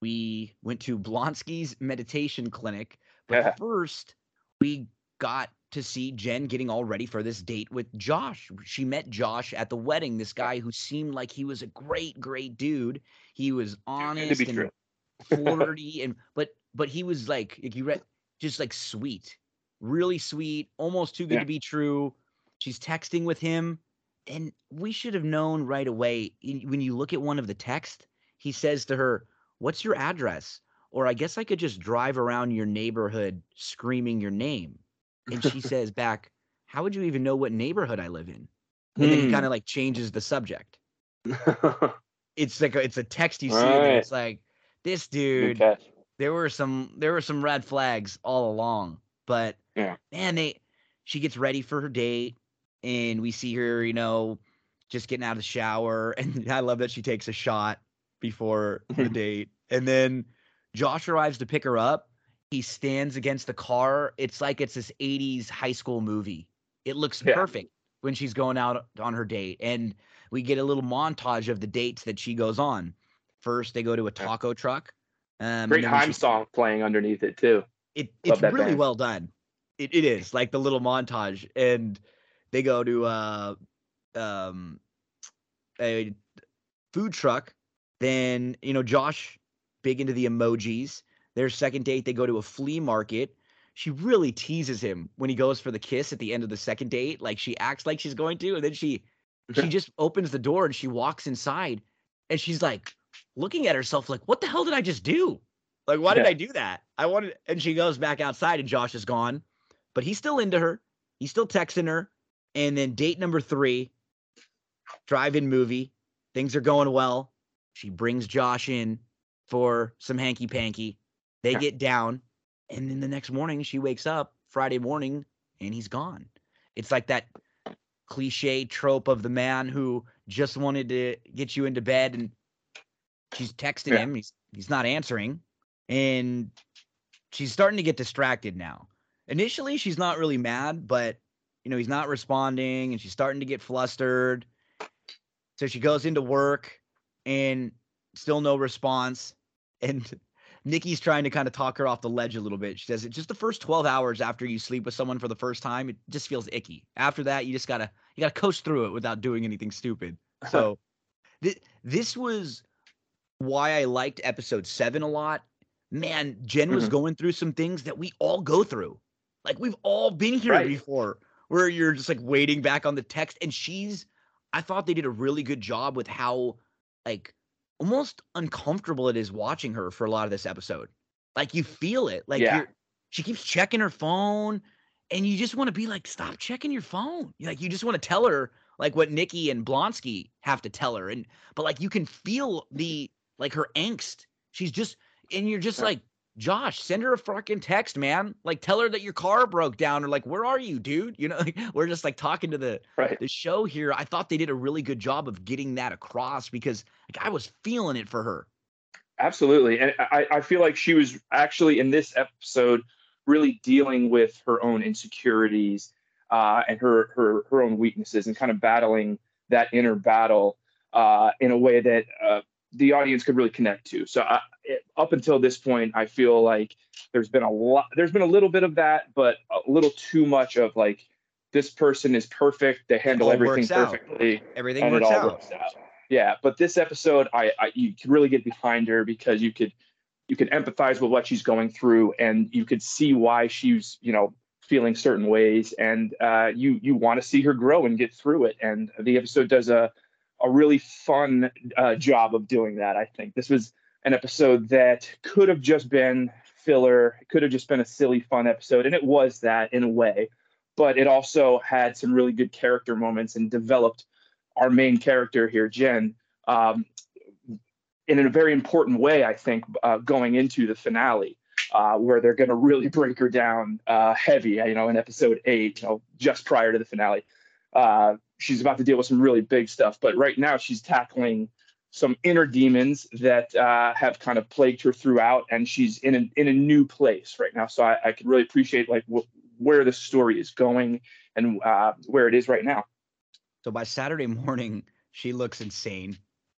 we went to Blonsky's meditation clinic. But Yeah. first, we got to see Jen getting all ready for this date with Josh. She met Josh at the wedding, this guy who seemed like he was a great, great dude. He was honest good to be and <laughs> flirty and but but he was like like you read just like sweet really sweet almost too good Yeah. to be true she's texting with him and we should have known right away when you look at one of the texts, he says to her what's your address or i guess i could just drive around your neighborhood screaming your name and <laughs> she says back how would you even know what neighborhood i live in? And then he Hmm. kind of like changes the subject. <laughs> It's like a, it's a text you see and it's like this dude there were some there were some red flags all along. But Yeah. man they she gets ready for her date and we see her you know just getting out of the shower <laughs> and i love that she takes a shot before the date. And then josh arrives to pick her up he stands against the car it's like it's this 80s high school movie it looks Yeah. perfect when she's going out on her date and we get a little montage of the dates that she goes on first they go to a taco truck um, Great HAIM song playing underneath it too. it it's really band. well done. It, it is like the little montage, and they go to uh um a food truck. Then you know Josh, big into the emojis. Their second date, they go to a flea market. She really teases him when he goes for the kiss at the end of the second date. Like she acts like she's going to, and then she she <laughs> just opens the door and she walks inside, and she's like looking at herself like, "What the hell did I just do? Like, why did I do that? I wanted." And she goes back outside, and Josh is gone, but he's still into her. He's still texting her. And then date number three, drive-in movie. Things are going well. She brings Josh in for some hanky panky. They get down, and then the next morning she wakes up Friday morning and he's gone. It's like that cliche trope of the man who just wanted to get you into bed and she's texting yeah. him. He's he's not answering. And she's starting to get distracted now. Initially, she's not really mad, but you know, he's not responding and she's starting to get flustered. So she goes into work and still no response. <laughs> And Nikki's trying to kind of talk her off the ledge a little bit. She says, it's just the first 12 hours after you sleep with someone for the first time, it just feels icky. After that, you just gotta you gotta coast through it without doing anything stupid. <laughs> So th- this was why I liked episode seven a lot. Man, Jen was mm-hmm. going through some things that we all go through. Like we've all been here right. before, where you're just like waiting back on the text. And she's I thought they did a really good job with how like almost uncomfortable it is watching her for a lot of this episode. Like you feel it. Like yeah. she keeps checking her phone and you just want to be like, stop checking your phone. Like you just want to tell her like what Nikki and Blonsky have to tell her. And but like you can feel the like her angst. She's just and you're just like, Josh, send her a fucking text, man. Like tell her that your car broke down or like where are you, dude? You know, <laughs> like, we're just like talking to the right. the show here. I thought they did a really good job of getting that across because like I was feeling it for her. Absolutely. And I, I feel like she was actually in this episode really dealing with her own insecurities uh, and her her her own weaknesses and kind of battling that inner battle uh, in a way that uh, the audience could really connect to. So I, it, up until this point, I feel like there's been a lot, there's been a little bit of that, but a little too much of like this person is perfect, they handle everything perfectly, out. everything works out. works, out. Yeah, but this episode, I, I you could really get behind her because you could you could empathize with what she's going through, and you could see why she's you know feeling certain ways, and uh, you you want to see her grow and get through it. And the episode does a a really fun uh, job of doing that. I think this was an episode that could have just been filler, it could have just been a silly, fun episode, and it was that in a way. But it also had some really good character moments and developed our main character here, Jen, um, in a very important way. I think uh, going into the finale. Uh, where they're going to really break her down uh, heavy, you know, in episode eight, you know, just prior to the finale. Uh, she's about to deal with some really big stuff. But right now, she's tackling some inner demons that uh, have kind of plagued her throughout, and she's in a, in a new place right now. So I, I can really appreciate like wh- where the story is going and uh, where it is right now. So by Saturday morning, she looks insane.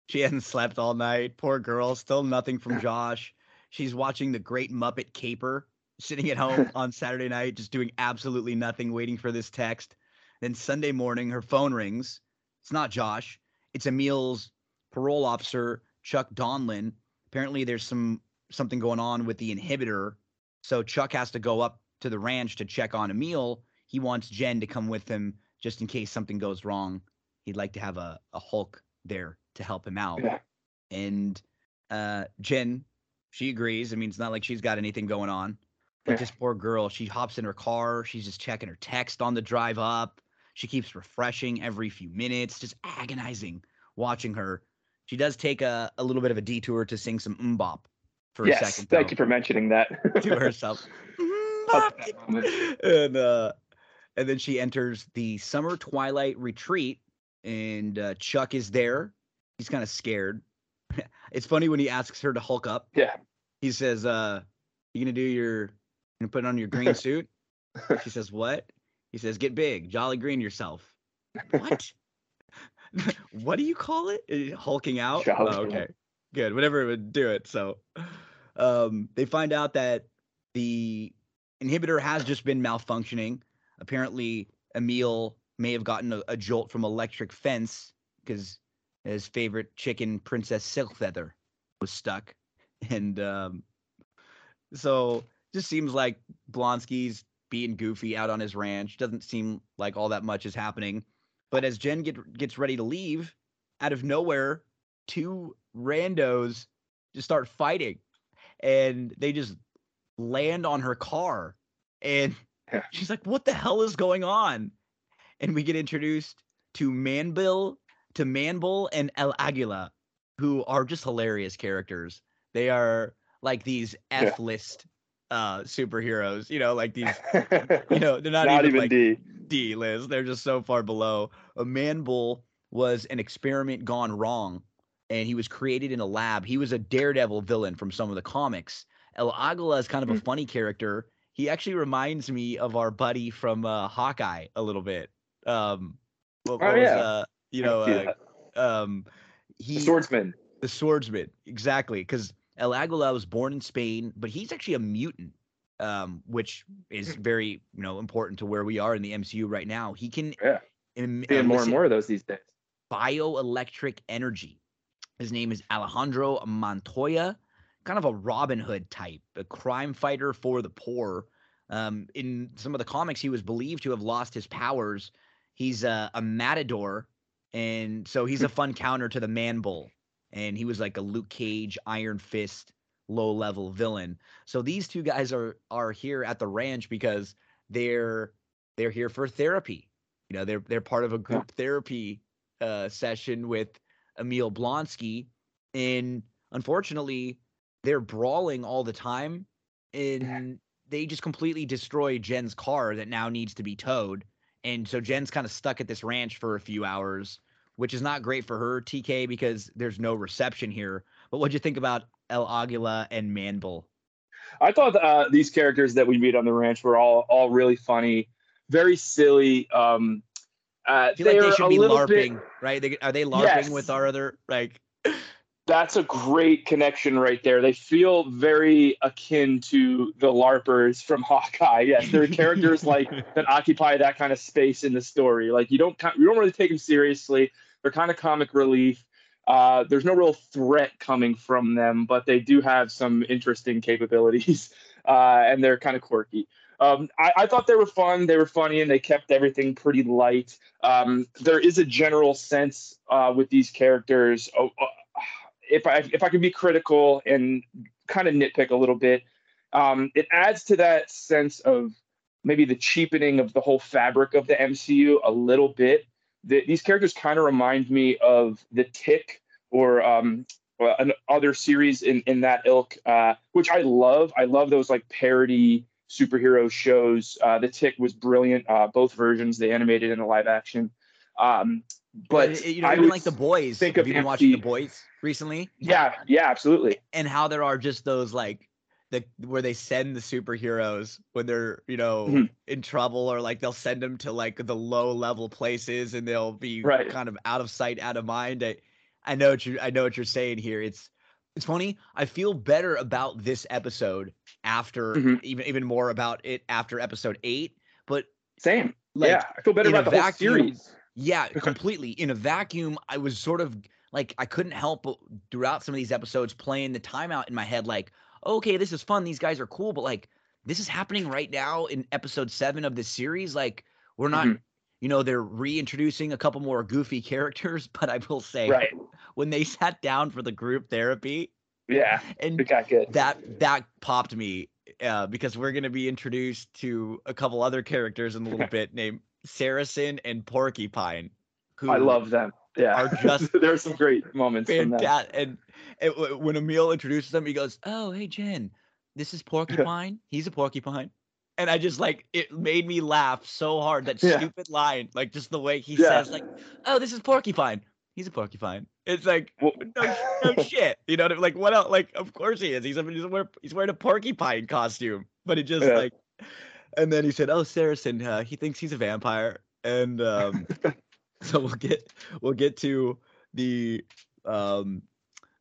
She hasn't slept all night. Poor girl. Still nothing from Josh. She's watching the Great Muppet Caper, sitting at home <laughs> on Saturday night, just doing absolutely nothing, waiting for this text. Then Sunday morning, her phone rings. It's not Josh. It's Emil's parole officer, Chuck Donlin. Apparently, there's some something going on with the inhibitor. So Chuck has to go up to the ranch to check on Emil. He wants Jen to come with him just in case something goes wrong. He'd like to have a, a Hulk there to help him out. Yeah. And uh, Jen, she agrees. I mean, it's not like she's got anything going on. But yeah. this poor girl, she hops in her car. She's just checking her text on the drive up. She keeps refreshing every few minutes, just agonizing watching her. She does take a, a little bit of a detour to sing some MMMBop for yes, a second. Thank you for mentioning that to <laughs> herself. and uh, and then she enters the summer twilight retreat, and uh, Chuck is there. He's kind of scared. <laughs> it's funny when he asks her to hulk up. Yeah. He says, uh, "You gonna do your? You gonna put on your green <laughs> suit?" she says, "What?" He says, "Get big, jolly green yourself." What? <laughs> what do you call it? Hulking out. Oh, okay, good. Whatever it would do it. So, um, they find out that the inhibitor has just been malfunctioning. Apparently, Emil may have gotten a, a jolt from electric fence because his favorite chicken, Princess Silkfeather, was stuck, and um, so just seems like Blonsky's being goofy out on his ranch. Doesn't seem like all that much is happening. But as Jen get, gets ready to leave, out of nowhere, two randos just start fighting, and they just land on her car, and she's like, "What the hell is going on?" And we get introduced to Manbill, to Manbull, and El Aguila, who are just hilarious characters. They are like these F list uh superheroes, you know, like <laughs> these you know, they're not, Not even, even like D. D list. They're just so far below. A man bull was an experiment gone wrong, and he was created in a lab. He was a daredevil villain from some of the comics. El Aguila is kind of a Hmm. funny character. He actually reminds me of our buddy from uh, Hawkeye a little bit. Um, what, Oh, what was, yeah. uh, you know, uh, um, he The swordsman. the swordsman, exactly. Because El Aguila was born in Spain, but he's actually a mutant, um, which is very you know important to where we are in the MCU right now. He can Yeah. Seeing more and more of those these days. bioelectric energy. His name is Alejandro Montoya, kind of a Robin Hood type, a crime fighter for the poor. Um, in some of the comics, he was believed to have lost his powers. He's a, a matador, and so he's a fun counter to the Man Bull. And he was like a Luke Cage, Iron Fist, low level villain. So these two guys are are here at the ranch because they're they're here for therapy. You know, they're they're part of a group therapy uh, session with Emil Blonsky, and unfortunately, they're brawling all the time, and they just completely destroy Jen's car that now needs to be towed, and so Jen's kind of stuck at this ranch for a few hours, which is not great for her, TK, because there's no reception here. But what'd you think about El Aguila and Manbull? I thought uh, these characters that we meet on the ranch were all all really funny, very silly. Um, uh, I feel like they should be LARPing, bit- right? They, are they LARPing with our other like? <laughs> That's a great connection right there. They feel very akin to the LARPers from <laughs> Hawkeye. Yes, they're characters like <laughs> that occupy that kind of space in the story. Like you don't you don't really take them seriously. They're kind of comic relief. Uh, there's no real threat coming from them, but they do have some interesting capabilities, <laughs> uh, and they're kind of quirky. Um, I, I thought they were fun. They were funny, and they kept everything pretty light. Um, there is a general sense uh, with these characters. Oh, uh, if I if I could be critical and kind of nitpick a little bit, um, it adds to that sense of maybe the cheapening of the whole fabric of the MCU a little bit. The, these characters kind of remind me of the Tick or um, an other series in in that ilk, uh, which I love. I love those like parody superhero shows. Uh, the Tick was brilliant. Uh, both versions, the animated and the live action. Um, but Uh, you know, I even like the boys. think Have of you been watching the boys recently? Yeah, yeah, absolutely. and how there are just those like the where they send the superheroes when they're you know Mhm. in trouble or like they'll send them to like the low level places and they'll be Right. kind of out of sight out of mind i i know what you i know what you're saying here it's it's funny i feel better about this episode after Mhm. even even more about it after episode eight but Same. like yeah, I feel better about the whole series. yeah, <laughs> completely. In a vacuum, I was sort of like I couldn't help but throughout some of these episodes playing the timeout in my head, like, okay, this is fun. These guys are cool, but like this is happening right now in episode seven of this series. Like, we're not, Mhm. you know, they're reintroducing a couple more goofy <laughs> characters, but I will say Right. <laughs> when they sat down for the group therapy Yeah, and it got good. that that popped me uh, because we're going to be introduced to a couple other characters in a little <laughs> bit named Saracen and Porcupine. Who I love them. Yeah, are just <laughs> there are some great moments fantastic. And, and when Emil introduces them, he goes, "Oh, hey Jen, this is Porcupine. <laughs> He's a porcupine." And I just like it made me laugh so hard that Yeah. stupid line, like just the way he Yeah. says, like, "Oh, this is Porcupine. He's a porcupine." It's like Well- <laughs> no, no shit. You know, what I- like what else? Like, of course he is. He's he's, wearing, he's wearing a porcupine costume, but it just Yeah. like. And then he said, "Oh, Saracen, uh, he thinks he's a vampire." And um, <laughs> so we'll get we'll get to the um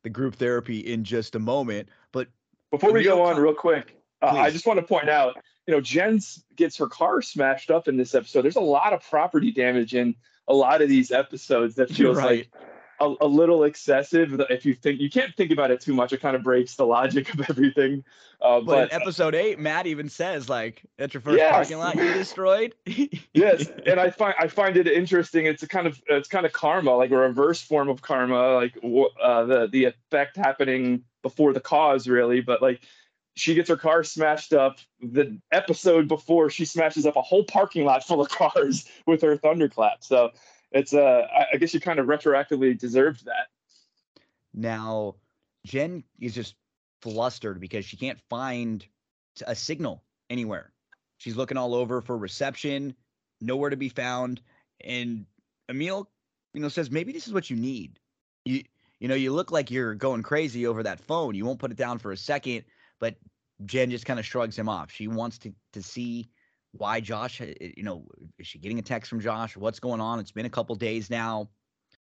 the group therapy in just a moment. But Before we go on, real quick, uh, I just want to point out you know, Jen's gets her car smashed up in this episode. There's a lot of property damage in a lot of these episodes that feels right. like a, a, little excessive. If you think you can't think about it too much, it kind of breaks the logic of everything. Uh, but, but, in episode eight, Matt even says like, "That's your first yes. parking lot you destroyed." <laughs> yes, and I find I find it interesting. It's a kind of it's kind of karma, like a reverse form of karma, like uh, the the effect happening before the cause, really. But like she gets her car smashed up the episode before she smashes up a whole parking lot full of <laughs> cars with her thunderclap so it's uh i guess you kind of retroactively deserved that. Now jen is just flustered because she can't find a signal anywhere. She's looking all over for reception nowhere to be found. And emil you know says maybe this is what you need. You you know you look like you're going crazy over that phone. You won't put it down for a second. But Jen just kind of shrugs him off. She wants to to see why Josh, eh, eh, you know, is she getting a text from Josh? What's going on? It's been a couple days now.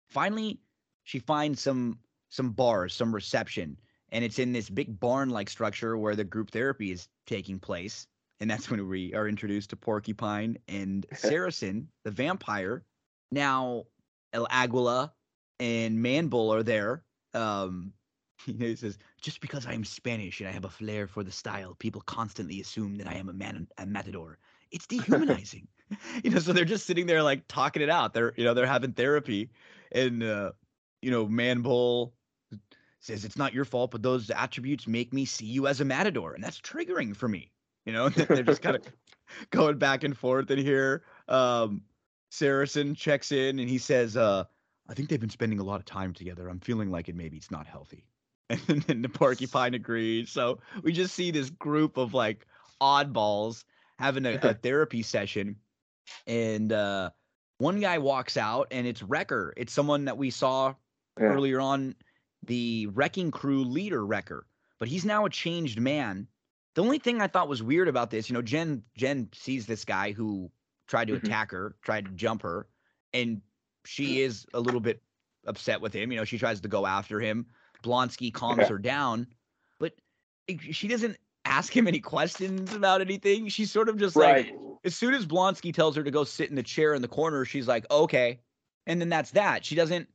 Finally, she finds some some bars, some reception, and it's in this big barn-like structure where the group therapy is taking place. And that's when we are introduced to Porcupine and <laughs> Saracen, the vampire. Now, El Aguila and Manbull are there. Um, <laughs> he says, just because I am Spanish and I have a flair for the style, people constantly assume that I am a man, a matador. It's dehumanizing, <laughs> you know. So they're just sitting there like talking it out. They're, you know, they're having therapy, and uh, you know, Manbull says it's not your fault, but those attributes make me see you as a matador, and that's triggering for me. You know, <laughs> they're just kind of <laughs> going back and forth in here. Um, Saracen checks in and he says, uh, I think they've been spending a lot of time together. I'm feeling like it maybe it's not healthy. and then the porcupine agrees. So we just see this group of like oddballs having a, a therapy session, and uh, one guy walks out, and it's Wrecker. It's someone that we saw yeah. earlier on, the wrecking crew leader, Wrecker. But he's now a changed man. The only thing I thought was weird about this, you know, Jen Jen sees this guy who tried to mm-hmm. attack her, tried to jump her, and she is a little bit upset with him. You know, she tries to go after him. Blonsky calms her down, but she doesn't ask him any questions about anything. She's sort of just right. like, as soon as Blonsky tells her to go sit in the chair in the corner, she's like, okay. And then that's that. She doesn't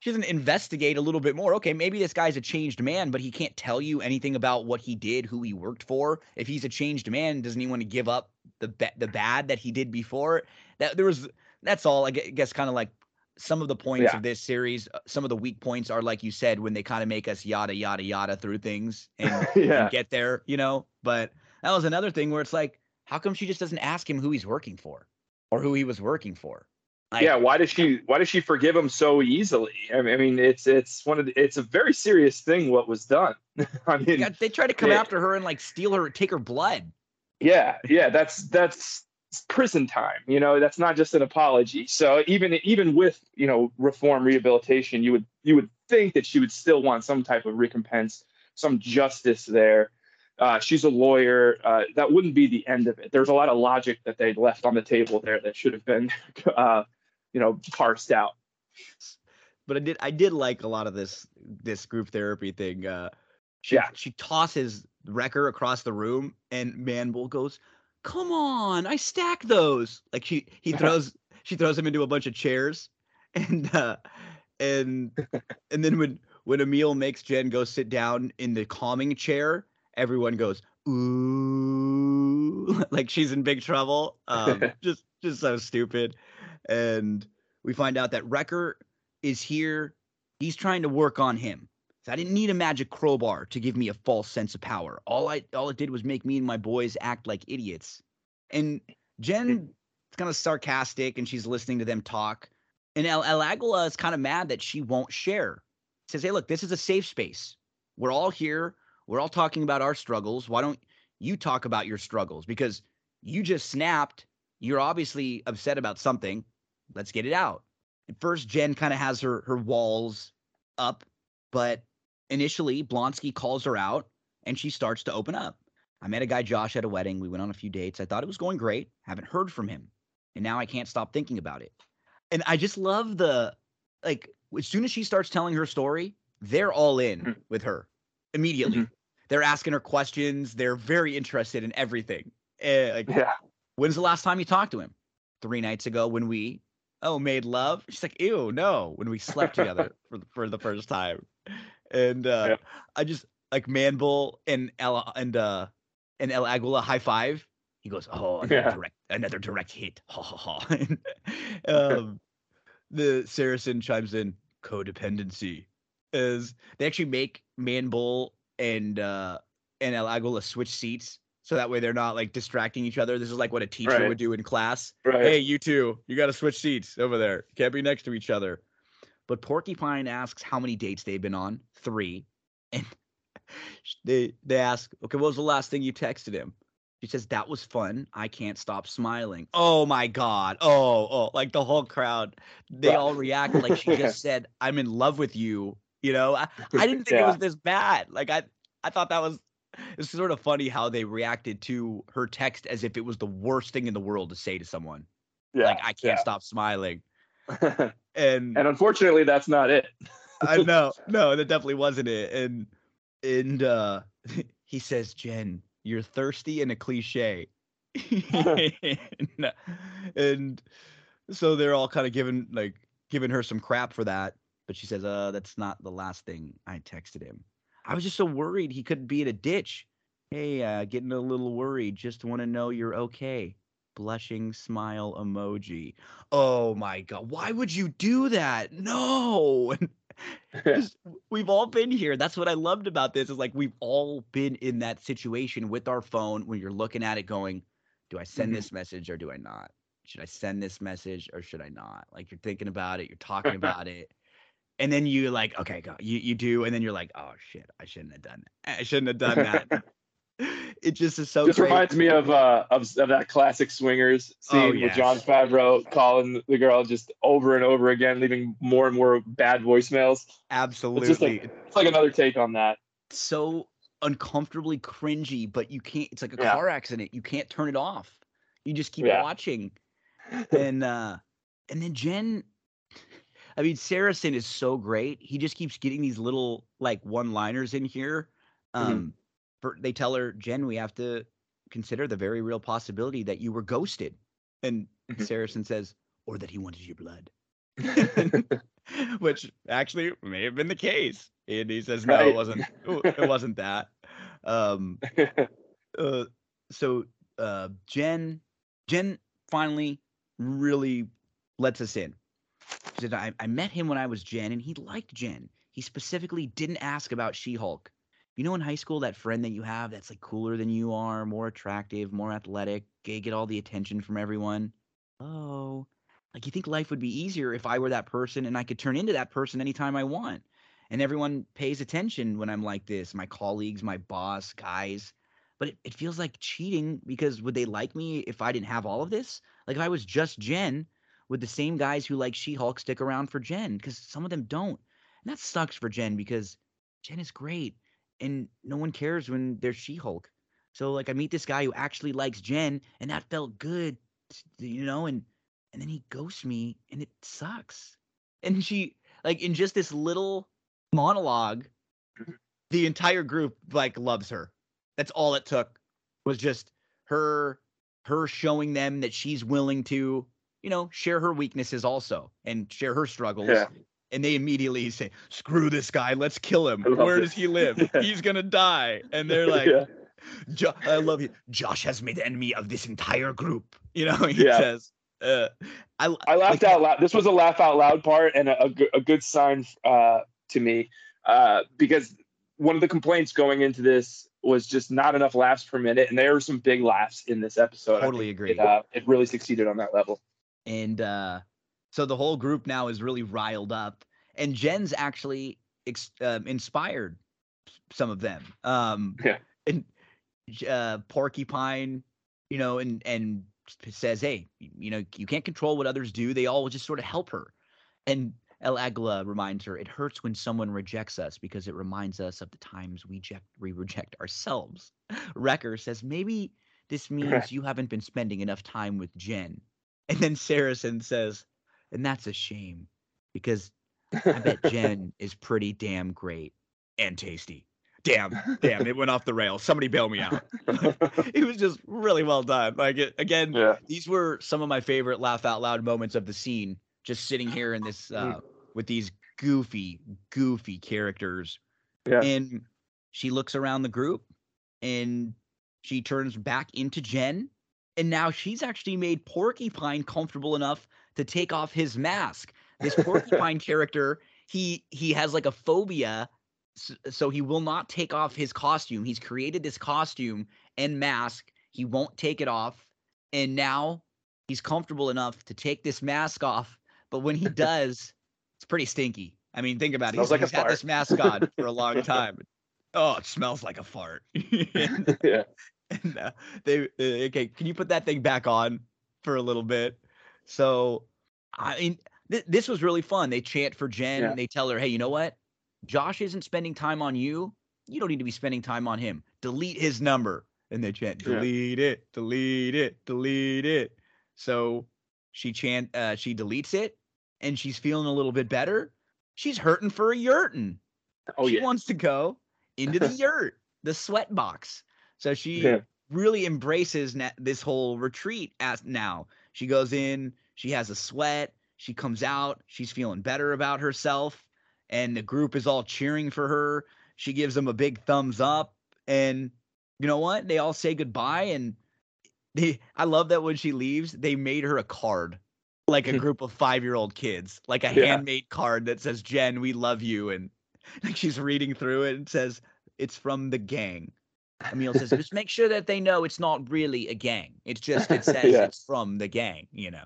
she doesn't investigate a little bit more. Okay, maybe this guy's a changed man, but he can't tell you anything about what he did, who he worked for. If he's a changed man, doesn't he want to give up the the bad that he did before? That there was that's all I guess kind of like some of the points yeah. of this series, uh, some of the weak points are like you said when they kind of make us yada yada yada through things and, <laughs> yeah. and, get there, you know. But that was another thing where it's like, how come she just doesn't ask him who he's working for or who he was working for? Like, yeah, why does she why does she forgive him so easily? I mean, it's it's one of the, it's a very serious thing what was done. <laughs> I mean, they try to come after her and like steal her, take her blood. Yeah, yeah, that's that's prison time you know that's not just an apology. So even even with you know reform rehabilitation you would you would think that she would still want some type of recompense some justice there. Uh, she's a lawyer. Uh, that wouldn't be the end of it. There's a lot of logic that they left on the table there that should have been <laughs> uh, you know parsed out. But i did i did like a lot of this this group therapy thing. Uh, she, yeah. she tosses wrecker across the room and manbull goes come on, I stack those. Like she he <laughs> throws she throws him into a bunch of chairs, <laughs> and uh, and and then when when Emil makes Jen go sit down in the calming chair, everyone goes ooh, <laughs> like she's in big trouble. Um, just just so stupid, and we find out that Wrecker is here. He's trying to work on him. So I didn't need a magic crowbar to give me a false sense of power. All I all it did was make me and my boys act like idiots. And Jen is kind of sarcastic and she's listening to them talk. And El, El Aguila is kind of mad that she won't share. Says, "Hey, look, this is a safe space. We're all here. We're all talking about our struggles. Why don't you talk about your struggles? Because you just snapped. You're obviously upset about something. Let's get it out." At first, Jen kind of has her her walls up, but initially Blonsky calls her out and she starts to open up. I met a guy, Josh, at a wedding. We went on a few dates. I thought it was going great. Haven't heard from him. And now I can't stop thinking about it. And I just love the, like, as soon as she starts telling her story, they're all in mm-hmm. with her immediately. Mm-hmm. They're asking her questions. They're very interested in everything. And, like, Yeah. when's the last time you talked to him? Three nights ago when we oh made love. She's like, ew, no, when we slept together <laughs> for the, for the first time. And uh Yeah. I just like Manbull and El and uh and El Aguila high five. He goes, oh, another Yeah. direct another direct hit. <laughs> Ha ha ha. <laughs> Um, the Saracen chimes in codependency is they actually make Manbull and uh and El Aguila switch seats so that way they're not like distracting each other. This is like what a teacher Right. would do in class. Right. Hey, you two, you got to switch seats over there. You can't be next to each other. But Porcupine asks how many dates they've been on. Three. And <laughs> they they ask, okay, what was the last thing you texted him? She says, that was fun. I can't stop smiling. Oh my God. Oh, oh, like the whole crowd. They Right. all react like she just <laughs> said, I'm in love with you. You know, I, I didn't think it was this bad. Like I I thought that was it's sort of funny how they reacted to her text as if it was the worst thing in the world to say to someone. Yeah. like I can't stop smiling. <laughs> And, and unfortunately, that's not it. <laughs> I know, <laughs> no, that definitely wasn't it. And and uh he says, Jen, you're thirsty and a cliche. and, and so they're all kind of giving like giving her some crap for that. But she says, uh, that's not the last thing I texted him. I was just so worried he could be in a ditch. Hey, uh, getting a little worried. Just want to know you're okay. Blushing smile emoji. Oh my god, why would you do that? No. <laughs> <laughs> Just- we've all been here. That's what I loved about this is like we've all been in that situation with our phone when you're looking at it going, do I send Mhm. this message or do I not? Should I send this message or should I not? Like you're thinking about it, you're talking <laughs> about it. And then you like, okay, go, you you do, and then you're like, oh shit, I shouldn't have done that. I shouldn't have done that. <laughs> it just is so Just great. reminds me of uh of, of that classic swingers scene Oh, with John yes. Favreau calling the girl just over and over again, leaving more and more bad voicemails. Absolutely. It's just like it's like another take on that. so uncomfortably cringy, but you can't. It's like a Yeah. car accident. You can't turn it off. You just keep Yeah. watching, <laughs> and uh, and then Jen. I mean, Saracen is so great. He just keeps getting these little like one-liners in here. Mhm. Um, for, they tell her, Jen, we have to consider the very real possibility that you were ghosted, and Mhm. Saracen says, or that he wanted your blood. <laughs> <laughs> which actually may have been the case. And he says, no, it wasn't. <laughs> It wasn't that. Um, uh, so uh, Jen, Jen finally really lets us in. She said, I, I met him when I was Jen, and he liked Jen. He specifically didn't ask about She-Hulk. You know, in high school, that friend that you have that's like cooler than you are, more attractive, more athletic, get, get all the attention from everyone. Oh, like you think life would be easier if I were that person and I could turn into that person anytime I want. And everyone pays attention when I'm like this, my colleagues, my boss, guys. But it, it feels like cheating because would they like me if I didn't have all of this? Like if I was just Jen, would the same guys who like She-Hulk stick around for Jen? Because some of them don't. And that sucks for Jen because Jen is great and no one cares when they're She-Hulk. So like I meet this guy who actually likes Jen and that felt good, you know, and and then he ghosts me and it sucks. <laughs> And she like in just this little monologue, mm-hmm. the entire group like loves her. That's all it took was just her her showing them that she's willing to, you know, share her weaknesses also and share her struggles. Yeah. And they immediately say, "Screw this guy, let's kill him. Where it. does he live? <laughs> Yeah. He's gonna die." And they're <laughs> like, Yeah. Jo- I love you. Josh has made the enemy of this entire group. <laughs> You know, he Yeah. says. Uh, I I laughed like- out loud. This was a laugh out loud part and a, a, good, a good sign uh, to me uh, because one of the complaints going into this was just not enough laughs per minute, and there were some big laughs in this episode. Totally agree. It, uh, it really succeeded on that level. and uh, so the whole group now is really riled up, and Jen's actually ex- um inspired some of them. Um, Yeah. And uh, Porcupine, you know, and and says, "Hey, you know, you can't control what others do. They all just sort of help her." And El Aguila reminds her, "It hurts when someone rejects us because it reminds us of the times we reject we reject ourselves." <laughs> Wrecker says, "Maybe this means you haven't been spending enough time with Jen." And then Saracen says, "And that's a shame because I bet <laughs> Jen is pretty damn great and tasty." damn, damn, it went off the rails. Somebody bail me out. <laughs> <laughs> it was just really well done. Like it, again, Yeah. these were some of my favorite laugh out loud moments of the scene. Just sitting here in this uh, with these goofy, goofy characters. Yeah. And she looks around the group and she turns back into Jen. And now she's actually made Porcupine comfortable enough to take off his mask. This <laughs> Porcupine character, he he has like a phobia, so he will not take off his costume. He's created this costume and mask. He won't take it off, and now he's comfortable enough to take this mask off. But when he <laughs> does, it's pretty stinky. I mean, think about it. Smells He's, like a he's had this mask on for a long <laughs> time. Oh, it smells like a fart. and, yeah. and, uh, they uh, okay. Can you put that thing back on for a little bit? So, I mean, th- this was really fun. They chant for Jen. Yeah. They tell her, "Hey, you know what? Josh isn't spending time on you. You don't need to be spending time on him. Delete his number." And they chant, Yeah. "Delete it, delete it, delete it." So she chant, uh, she deletes it, and she's feeling a little bit better. She's hurting for a yurtin Oh she yeah. wants to go into the <laughs> yurt, the sweat box. So she Yeah. really embraces na- this whole retreat as now. She goes in, she has a sweat, she comes out, she's feeling better about herself, and the group is all cheering for her. She gives them a big thumbs up, and you know what? They all say goodbye, and they. I love that when she leaves, they made her a card, like a <laughs> group of five-year-old kids, like a Yeah. handmade card that says "Jen, we love you," and <laughs> like she's reading through it and says it's from the gang. Emil says, <laughs> just make sure that they know it's not really a gang. It's just it says Yeah. it's from the gang, you know.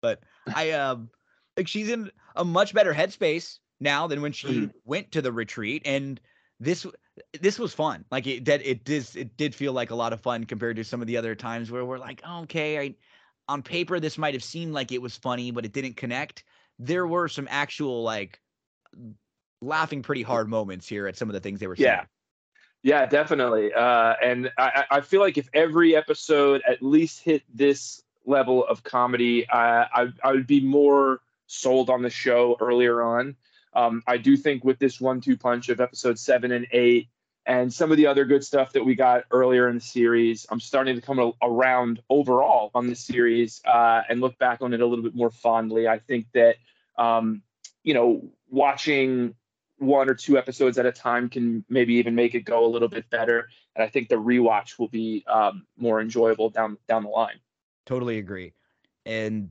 But I um like she's in a much better headspace now than when she Mhm. went to the retreat. And this this was fun. Like it did it did it did feel like a lot of fun compared to some of the other times where we're like, oh, okay, I on paper this might have seemed like it was funny, but it didn't connect. There were some actual like laughing pretty hard moments here at some of the things they were saying. Yeah. Yeah, definitely. Uh, and I I feel like if every episode at least hit this level of comedy, uh, I, I would be more sold on the show earlier on. Um, I do think with this one-two punch of episode seven and eight, and some of the other good stuff that we got earlier in the series, I'm starting to come around overall on this series uh, and look back on it a little bit more fondly. I think that um, you know watching one or two episodes at a time can maybe even make it go a little bit better. And I think the rewatch will be um, more enjoyable down down the line. Totally agree. And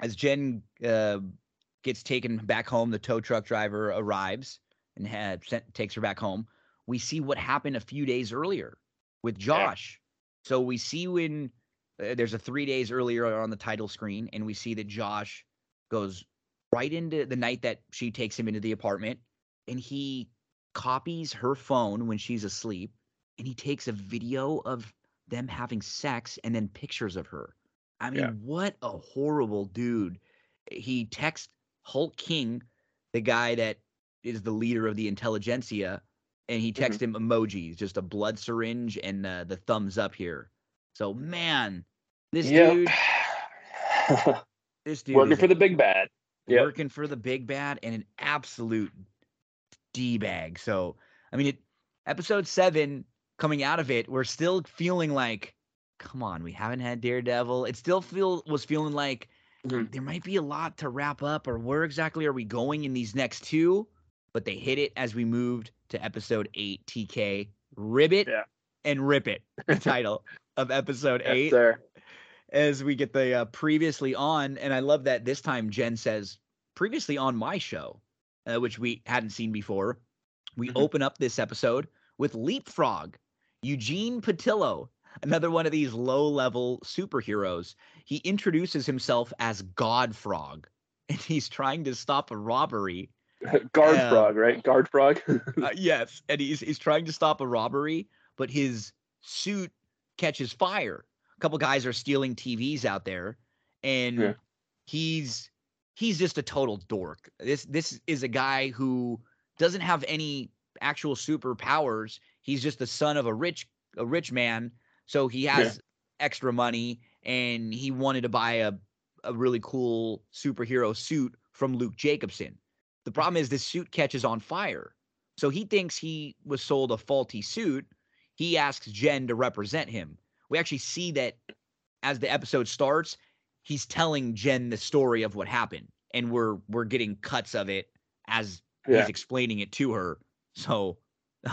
as Jen uh, gets taken back home, the tow truck driver arrives and had, sent, takes her back home. We see what happened a few days earlier with Josh. So we see when uh, there's a three days earlier on the title screen, and we see that Josh goes right into the night that she takes him into the apartment, and he copies her phone when she's asleep, and he takes a video of them having sex and then pictures of her. I mean, Yeah. what a horrible dude. He texts Hulk King, the guy that is the leader of the Intelligencia, and he texts him emojis, just a blood syringe and uh, the thumbs up here. So, man, this dude, <laughs> this dude Working for the big bad. Yep. working for the big bad and an absolute d bag. So, I mean, it, episode seven coming out of it, we're still feeling like, come on, we haven't had Daredevil. It still feel was feeling like Mhm. there might be a lot to wrap up, or where exactly are we going in these next two? But they hit it as we moved to episode eight. TK Ribbit Yeah. and Rip It, <laughs> the title of episode Yes, eight sir. as we get the uh, previously on, and I love that this time Jen says previously on my show, uh, which we hadn't seen before. We Mhm. open up this episode with Leapfrog, Eugene Patilio, another one of these low level superheroes. He introduces himself as God Frog, <laughs> and he's trying to stop a robbery <laughs> Guard frog, right? Guard frog. uh, yes, and he's he's trying to stop a robbery, but his suit catches fire. A couple guys are stealing TVs out there, and Yeah. he's he's just a total dork. This this is a guy who doesn't have any actual superpowers. He's just the son of a rich a rich man, so he has extra money, and he wanted to buy a a really cool superhero suit from Luke Jacobson. The problem is this suit catches on fire, So he thinks he was sold a faulty suit. He asks Jen to represent him. We actually see that as the episode starts, he's telling Jen the story of what happened, and we're we're getting cuts of it as Yeah. he's explaining it to her. So,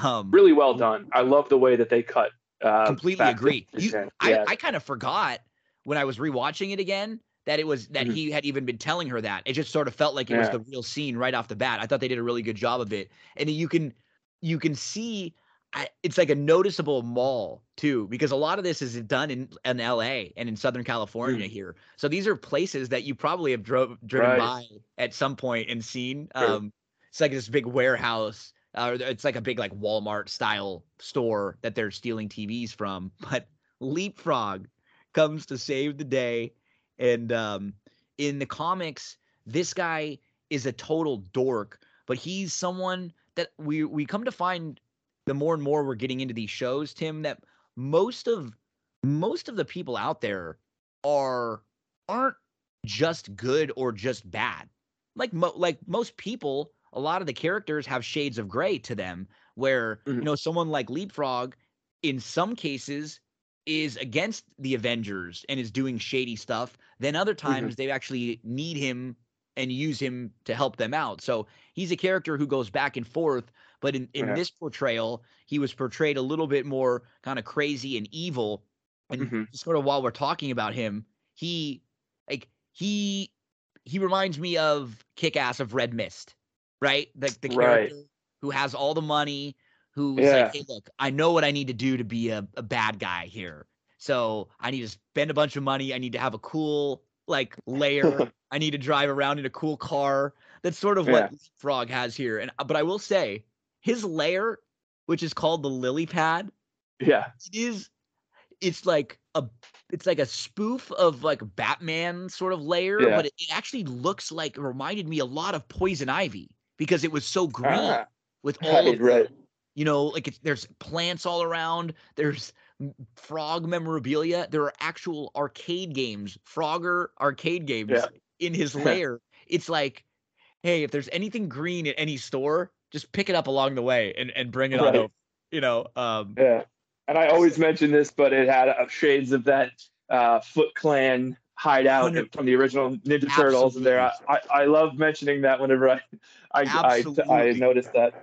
um, Really well done. I love the way that they cut. Uh, completely agree. You, Jen. I, yeah. I kind of forgot when I was rewatching it again that it was that Mhm. he had even been telling her that. It just sort of felt like it was the real scene right off the bat. I thought they did a really good job of it, and you can you can see I, it's like a noticeable mall too, because a lot of this is done in in L.A. and in Southern California here. So these are places that you probably have drove driven Right. by at some point and seen. Um, it's like this big warehouse uh, it's like a big like Walmart style store that they're stealing TVs from. <laughs> But Leapfrog comes to save the day, and um, in the comics, this guy is a total dork, but he's someone that we we come to find the more and more we're getting into these shows, Tim, that most of most of the people out there are aren't just good or just bad. Like mo- like most people, a lot of the characters have shades of gray to them where you Mhm. know someone like Leapfrog in some cases is against the Avengers and is doing shady stuff. Then other times they actually need him and use him to help them out. So he's a character who goes back and forth. But in, in Yeah. this portrayal, he was portrayed a little bit more kind of crazy and evil. And Mhm. sort of while we're talking about him, he like he he reminds me of Kick Ass of Red Mist, right? Like the Right. character who has all the money, who's Yeah. like, hey, look, I know what I need to do to be a, a bad guy here. So I need to spend a bunch of money. I need to have a cool like layer. <laughs> I need to drive around in a cool car. That's sort of what Frog has here. And uh, but I will say, his layer, which is called the lily pad, yeah. it is it's like a it's like a spoof of like Batman sort of layer, Yeah. but it, it actually looks like reminded me a lot of Poison Ivy because it was so green Ah, with <laughs> all right, of the, right. you know, like it's, there's plants all around. There's frog memorabilia. There are actual arcade games, Frogger arcade games Yeah. in his <laughs> lair. it's like, hey, if there's anything green at any store, just pick it up along the way and, and bring it on over. You know, um, Yeah. And I always mention this, but it had uh, shades of that uh, Foot Clan hideout Hundred- from the original Ninja Turtles. And there, I, I, I love mentioning that whenever I I, I, I noticed that.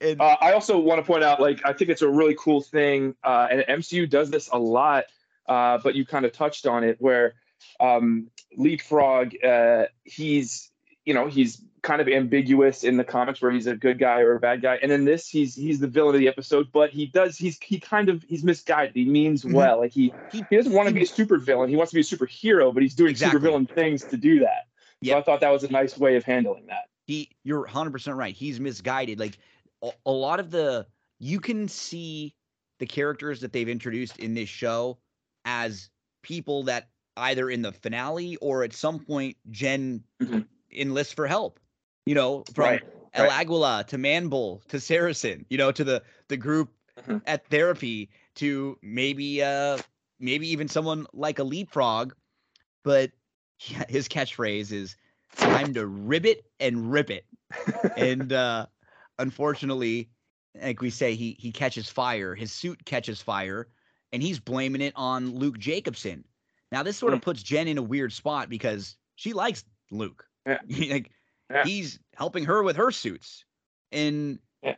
and Uh, I also want to point out, like, I think it's a really cool thing, uh, and MCU does this a lot. Uh, but you kind of touched on it, where um, Leapfrog, uh, he's, you know, he's kind of ambiguous in the comics, where he's a good guy or a bad guy, and in this, he's he's the villain of the episode. But he does, he's he kind of he's misguided. He means Mhm. well, like he He- doesn't want to be a super villain. He wants to be a superhero, but he's doing Exactly. super villain things to do that. Yep. So I thought that was a nice way of handling that. he you're 100% right he's misguided like a, a lot of the you can see the characters that they've introduced in this show as people that either in the finale or at some point jen Mhm. enlists for help you know from Right, el right. aguila to manbull to saracen you know to the the group Mhm. at therapy to maybe uh maybe even someone like a leapfrog but yeah, his catchphrase is time to ribbit and rip it and <laughs> uh unfortunately like we say he he catches fire his suit catches fire and he's blaming it on luke jacobson now this sort of puts jen in a weird spot because she likes luke Yeah. <laughs> like Yeah. he's helping her with her suits and Yeah.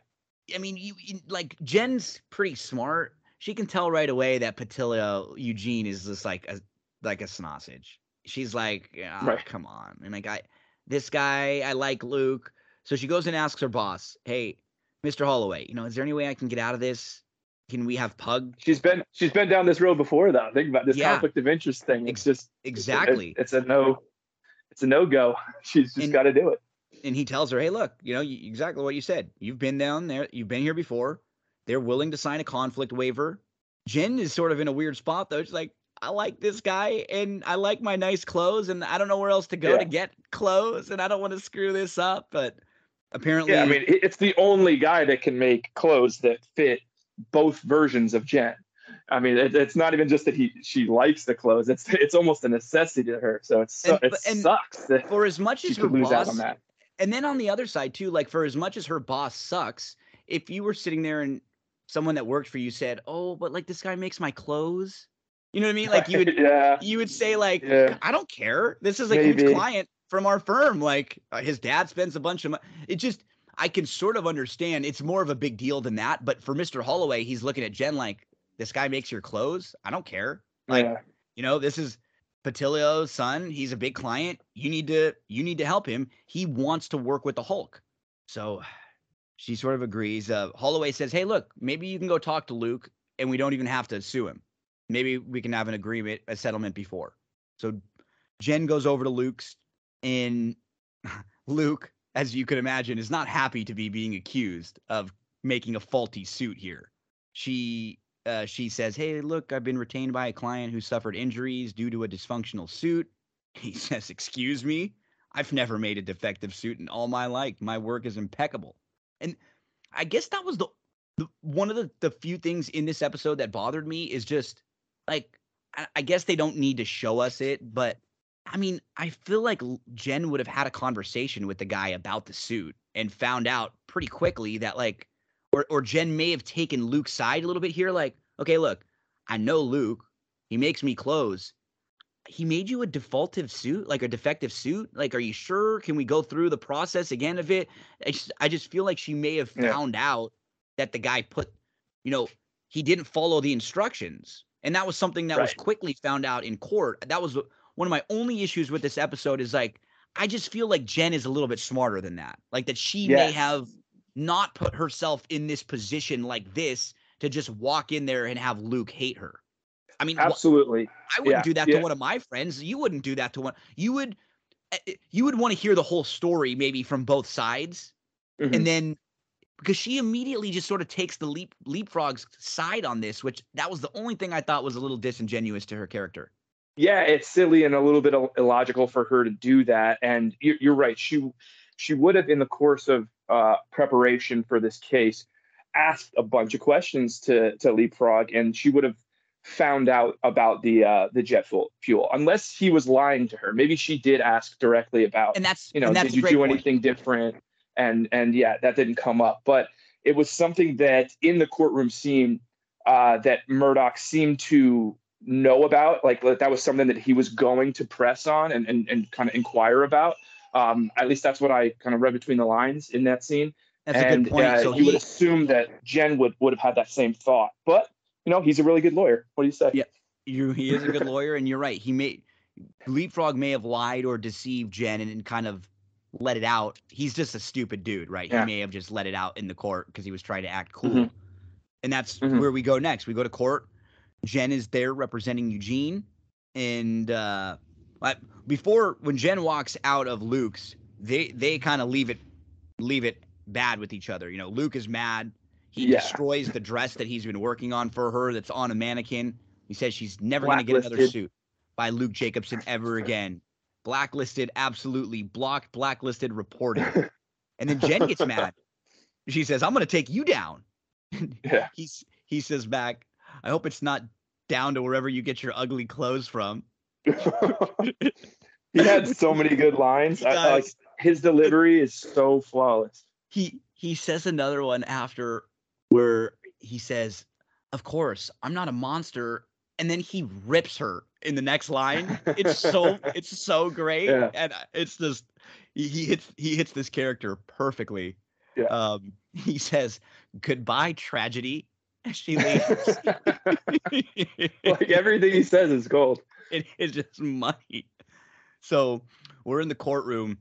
i mean you, you like jen's pretty smart she can tell right away that Patilio Eugene is just like a like a sausage. She's like, "Ah, Right. come on. And like I this guy, I like Luke. So she goes and asks her boss, Hey, Mr. Holloway, you know, is there any way I can get out of this? Can we have Pug? She's been she's been down this road before though. Think about this Yeah. conflict of interest thing. It's just Exactly. It's, it's a no. It's a no go. <laughs> She's just got to do it. And he tells her, "Hey, look, you know you, exactly what you said. You've been down there. You've been here before. They're willing to sign a conflict waiver." Jen is sort of in a weird spot though. She's like, "I like this guy, and I like my nice clothes, and I don't know where else to go Yeah. to get clothes, and I don't want to screw this up." But apparently, Yeah, I mean, it's the only guy that can make clothes that fit both versions of Jen. I mean, it, it's not even just that he she likes the clothes; it's it's almost a necessity to her. So it's And- it and sucks that for as much as her could lose out boss, on that. And then on the other side too, like for as much as her boss sucks, if you were sitting there and someone that worked for you said, "Oh, but like this guy makes my clothes," you know what I mean? Like you would, <laughs> yeah, you would say like, Yeah. "I don't care. This is a Maybe. huge client from our firm. Like uh, his dad spends a bunch of money." It just, I can sort of understand. It's more of a big deal than that. But for Mister Holloway, he's looking at Jen like, "This guy makes your clothes. I don't care. Like, yeah. you know, this is." Patilio's son, he's a big client. You need to you need to help him. He wants to work with the Hulk. So <sighs> she sort of agrees. Uh, Holloway says, "Hey, look, maybe you can go talk to Luke, and we don't even have to sue him. Maybe we can have an agreement, a settlement before." So Jen goes over to Luke's, and <sighs> Luke, as you can imagine, is not happy to be being accused of making a faulty suit here. She uh, she says, "Hey, look, I've been retained by a client who suffered injuries due to a dysfunctional suit." <laughs> He says, "Excuse me, I've never made a defective suit in all my life. My work is impeccable." And I guess that was the, the one of the the few things in this episode that bothered me is just like I, I guess they don't need to show us it, but I mean, I feel like Jen would have had a conversation with the guy about the suit and found out pretty quickly that like or or Jen may have taken Luke's side a little bit here like, okay, look, I know Luke, he makes me clothes. He made you a defaultive suit, like a defective suit. Like, are you sure? Can we go through the process again of it? I just, I just feel like she may have Yeah. found out that the guy put, you know, he didn't follow the instructions, and that was something that was quickly found out in court. That was one of my only issues with this episode. Is like, I just feel like Jen is a little bit smarter than that. Like that she may have not put herself in this position like this to just walk in there and have Luke hate her. I mean, Absolutely. I wouldn't Yeah, do that yeah. to one of my friends. You wouldn't do that to one. You would eh, eh, you would want to hear the whole story maybe from both sides Mhm. and then because she immediately just sort of takes the leap leapfrog's side on this, which that was the only thing I thought was a little disingenuous to her character. yeah it's silly and a little bit ill- illogical for her to do that and you're, you're right she she would have in the course of uh, preparation for this case asked a bunch of questions to to leapfrog and she would have found out about the uh, the jet fuel unless he was lying to her. Maybe she did ask directly about And that's you know that's did you do point. anything different? And and yeah that didn't come up. But it was something that in the courtroom scene uh, that murdock seemed to know about like that that was something that he was going to press on and and, and kind of inquire about um, at least that's what i kind of read between the lines in that scene That's a and good point. uh, so you would assume that jen would would have had that same thought but you know he's a really good lawyer what do you say Yeah. you he is a good lawyer, and you're right. He may Leapfrog may have lied or deceived Jen and, and kind of let it out. He's just a stupid dude, right? Yeah. He may have just let it out in the court because he was trying to act cool. Mhm. And that's Mhm. where we go next. We go to court. Jen is there representing Eugene, and uh, but before when Jen walks out of Luke's, they they kind of leave it leave it bad with each other. You know, Luke is mad. He Yeah. destroys the dress that he's been working on for her that's on a mannequin. He says she's never going to get another suit by Luke Jacobson ever again. Blacklisted, absolutely. Blocked, blacklisted, reported. <laughs> And then Jen gets mad. She says, I'm going to take you down. <laughs> Yeah. He's, he says back, I hope it's not down to wherever you get your ugly clothes from. <laughs> he had so many good lines I- like his delivery is so flawless he he says another one after where he says, "Of course, I'm not a monster," and then he rips her in the next line. It's so <laughs> it's so great, Yeah. and it's just he, he hits he hits this character perfectly. Yeah. Um, he says, "Goodbye, tragedy." She leaves. <laughs> like everything he says is gold <laughs> it is just money. So we're in the courtroom,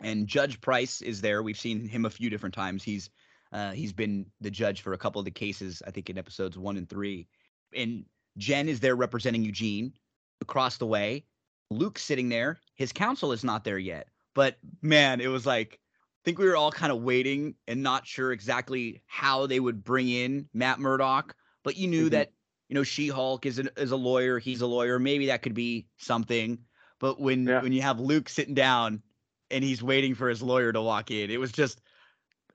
and Judge Price is there. We've seen him a few different times. He's uh, he's been the judge for a couple of the cases, I think, in episodes one and three. And Jen is there representing Eugene. Across the way, Luke's sitting there. His counsel is not there yet. But man, it was like I think we were all kind of waiting and not sure exactly how they would bring in Matt Murdock. But you knew Mhm. that you know She-Hulk is an, is a lawyer. He's a lawyer. Maybe that could be something. But when Yeah. when you have Luke sitting down and he's waiting for his lawyer to walk in, it was just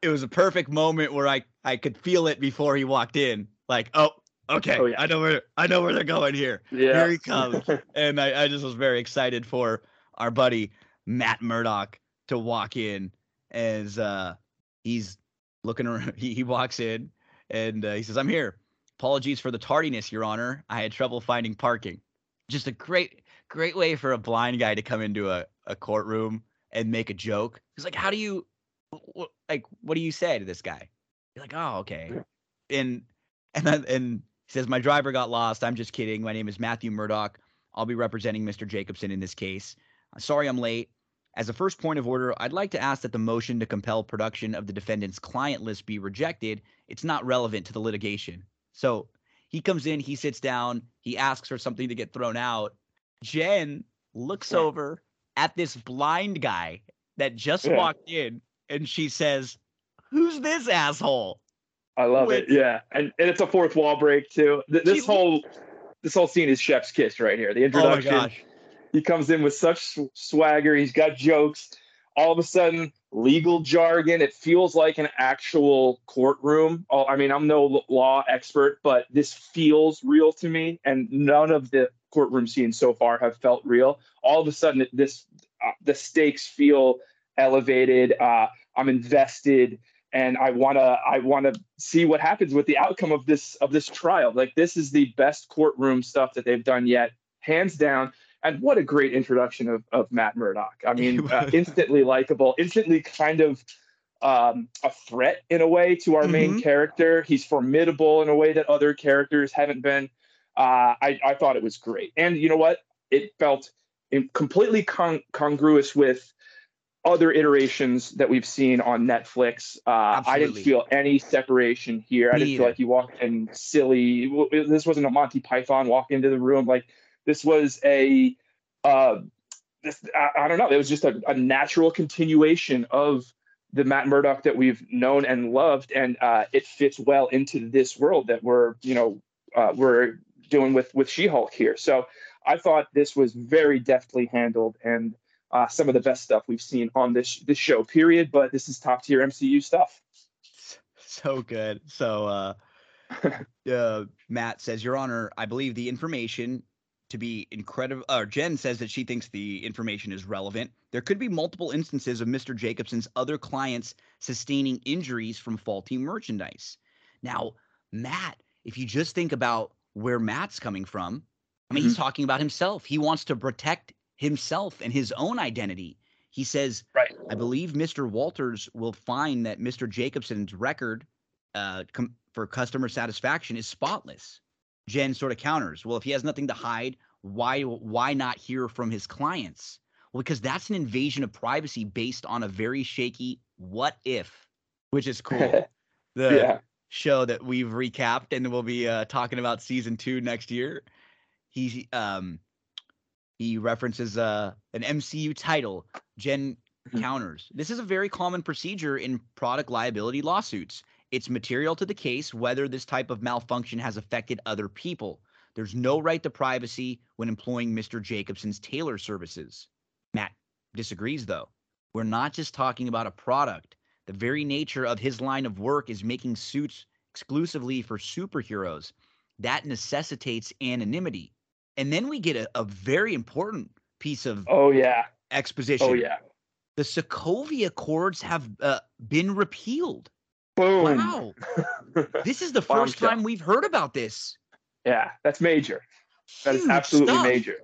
it was a perfect moment where I I could feel it before he walked in. Like, oh, okay, Oh, yeah. I know where I know where they're going here. yeah Here he comes. <laughs> And I, I just was very excited for our buddy Matt Murdock to walk in as uh, he's looking around. <laughs> He, he walks in and uh, he says, "I'm here. Apologies for the tardiness, Your Honor. I had trouble finding parking." Just a great, great way for a blind guy to come into a, a courtroom and make a joke. He's like, "How do you, wh- like, what do you say to this guy?" You're like, "Oh, okay." And and then and he says, "My driver got lost. I'm just kidding. My name is Matthew Murdock. I'll be representing Mr. Jacobson in this case. Uh, sorry, I'm late." As a first point of order, I'd like to ask that the motion to compel production of the defendant's client list be rejected. It's not relevant to the litigation. So he comes in, he sits down, he asks for something to get thrown out. Jen looks Yeah. over at this blind guy that just Yeah. walked in and she says, Who's this asshole? I love With- it. Yeah, and, and it's a fourth wall break too. Th- This She- whole this whole scene is Chef's kiss right here. The Oh my introduction. gosh. He comes in with such swagger. He's got jokes. All of a sudden, legal jargon. It feels like an actual courtroom. Oh, I mean, I'm no law expert, but this feels real to me. And none of the courtroom scenes so far have felt real. All of a sudden, this uh, the stakes feel elevated. Uh, I'm invested, and I wanna I wanna see what happens with the outcome of this of this trial. Like this is the best courtroom stuff that they've done yet, hands down. And what a great introduction of, of Matt Murdock. I <laughs> mean, uh, instantly likable, instantly kind of um, a threat in a way to our main Mhm. character. He's formidable in a way that other characters haven't been. Uh, I, I thought it was great. And you know what? It felt in, completely con- congruous with other iterations that we've seen on Netflix. Uh, I didn't feel any separation here. I didn't feel either. like you walked in silly. This wasn't a Monty Python walk into the room. Like this was a, uh, this I, I don't know. It was just a, a natural continuation of the Matt Murdock that we've known and loved, and uh, it fits well into this world that we're you know uh, we're doing with with She-Hulk here. So I thought this was very deftly handled and uh, some of the best stuff we've seen on this this show. Period. But this is top tier MCU stuff. so good. So uh <laughs> uh Matt says, Your Honor, I believe the information to be incredible or Jen says that she thinks the information is relevant. There could be multiple instances of Mr. Jacobson's other clients sustaining injuries from faulty merchandise. Now, Matt, if you just think about where Matt's coming from, I mean, he's talking about himself. He wants to protect himself and his own identity. He says, Right. I believe Mr. Walters will find that Mr. Jacobson's record uh, com- for customer satisfaction is spotless. Jen sort of counters, well, if he has nothing to hide, why why not hear from his clients? Well, because that's an invasion of privacy based on a very shaky what if, which is cool. <laughs> The yeah. show that we've recapped and we'll be uh, talking about season two next year. He um he references uh an MCU title. Jen Mhm. counters. This is a very common procedure in product liability lawsuits. It's material to the case whether this type of malfunction has affected other people. There's no right to privacy when employing Mr. Jacobson's tailor services. Matt disagrees though. We're not just talking about a product. The very nature of his line of work is making suits exclusively for superheroes. That necessitates anonymity. And then we get a, a very important piece of Oh yeah. exposition. Oh yeah. The Sokovia Accords have uh, been repealed. Boom. Wow. <laughs> This is the first time we've heard about this. yeah, that's major. That is Huge absolutely stuff. major.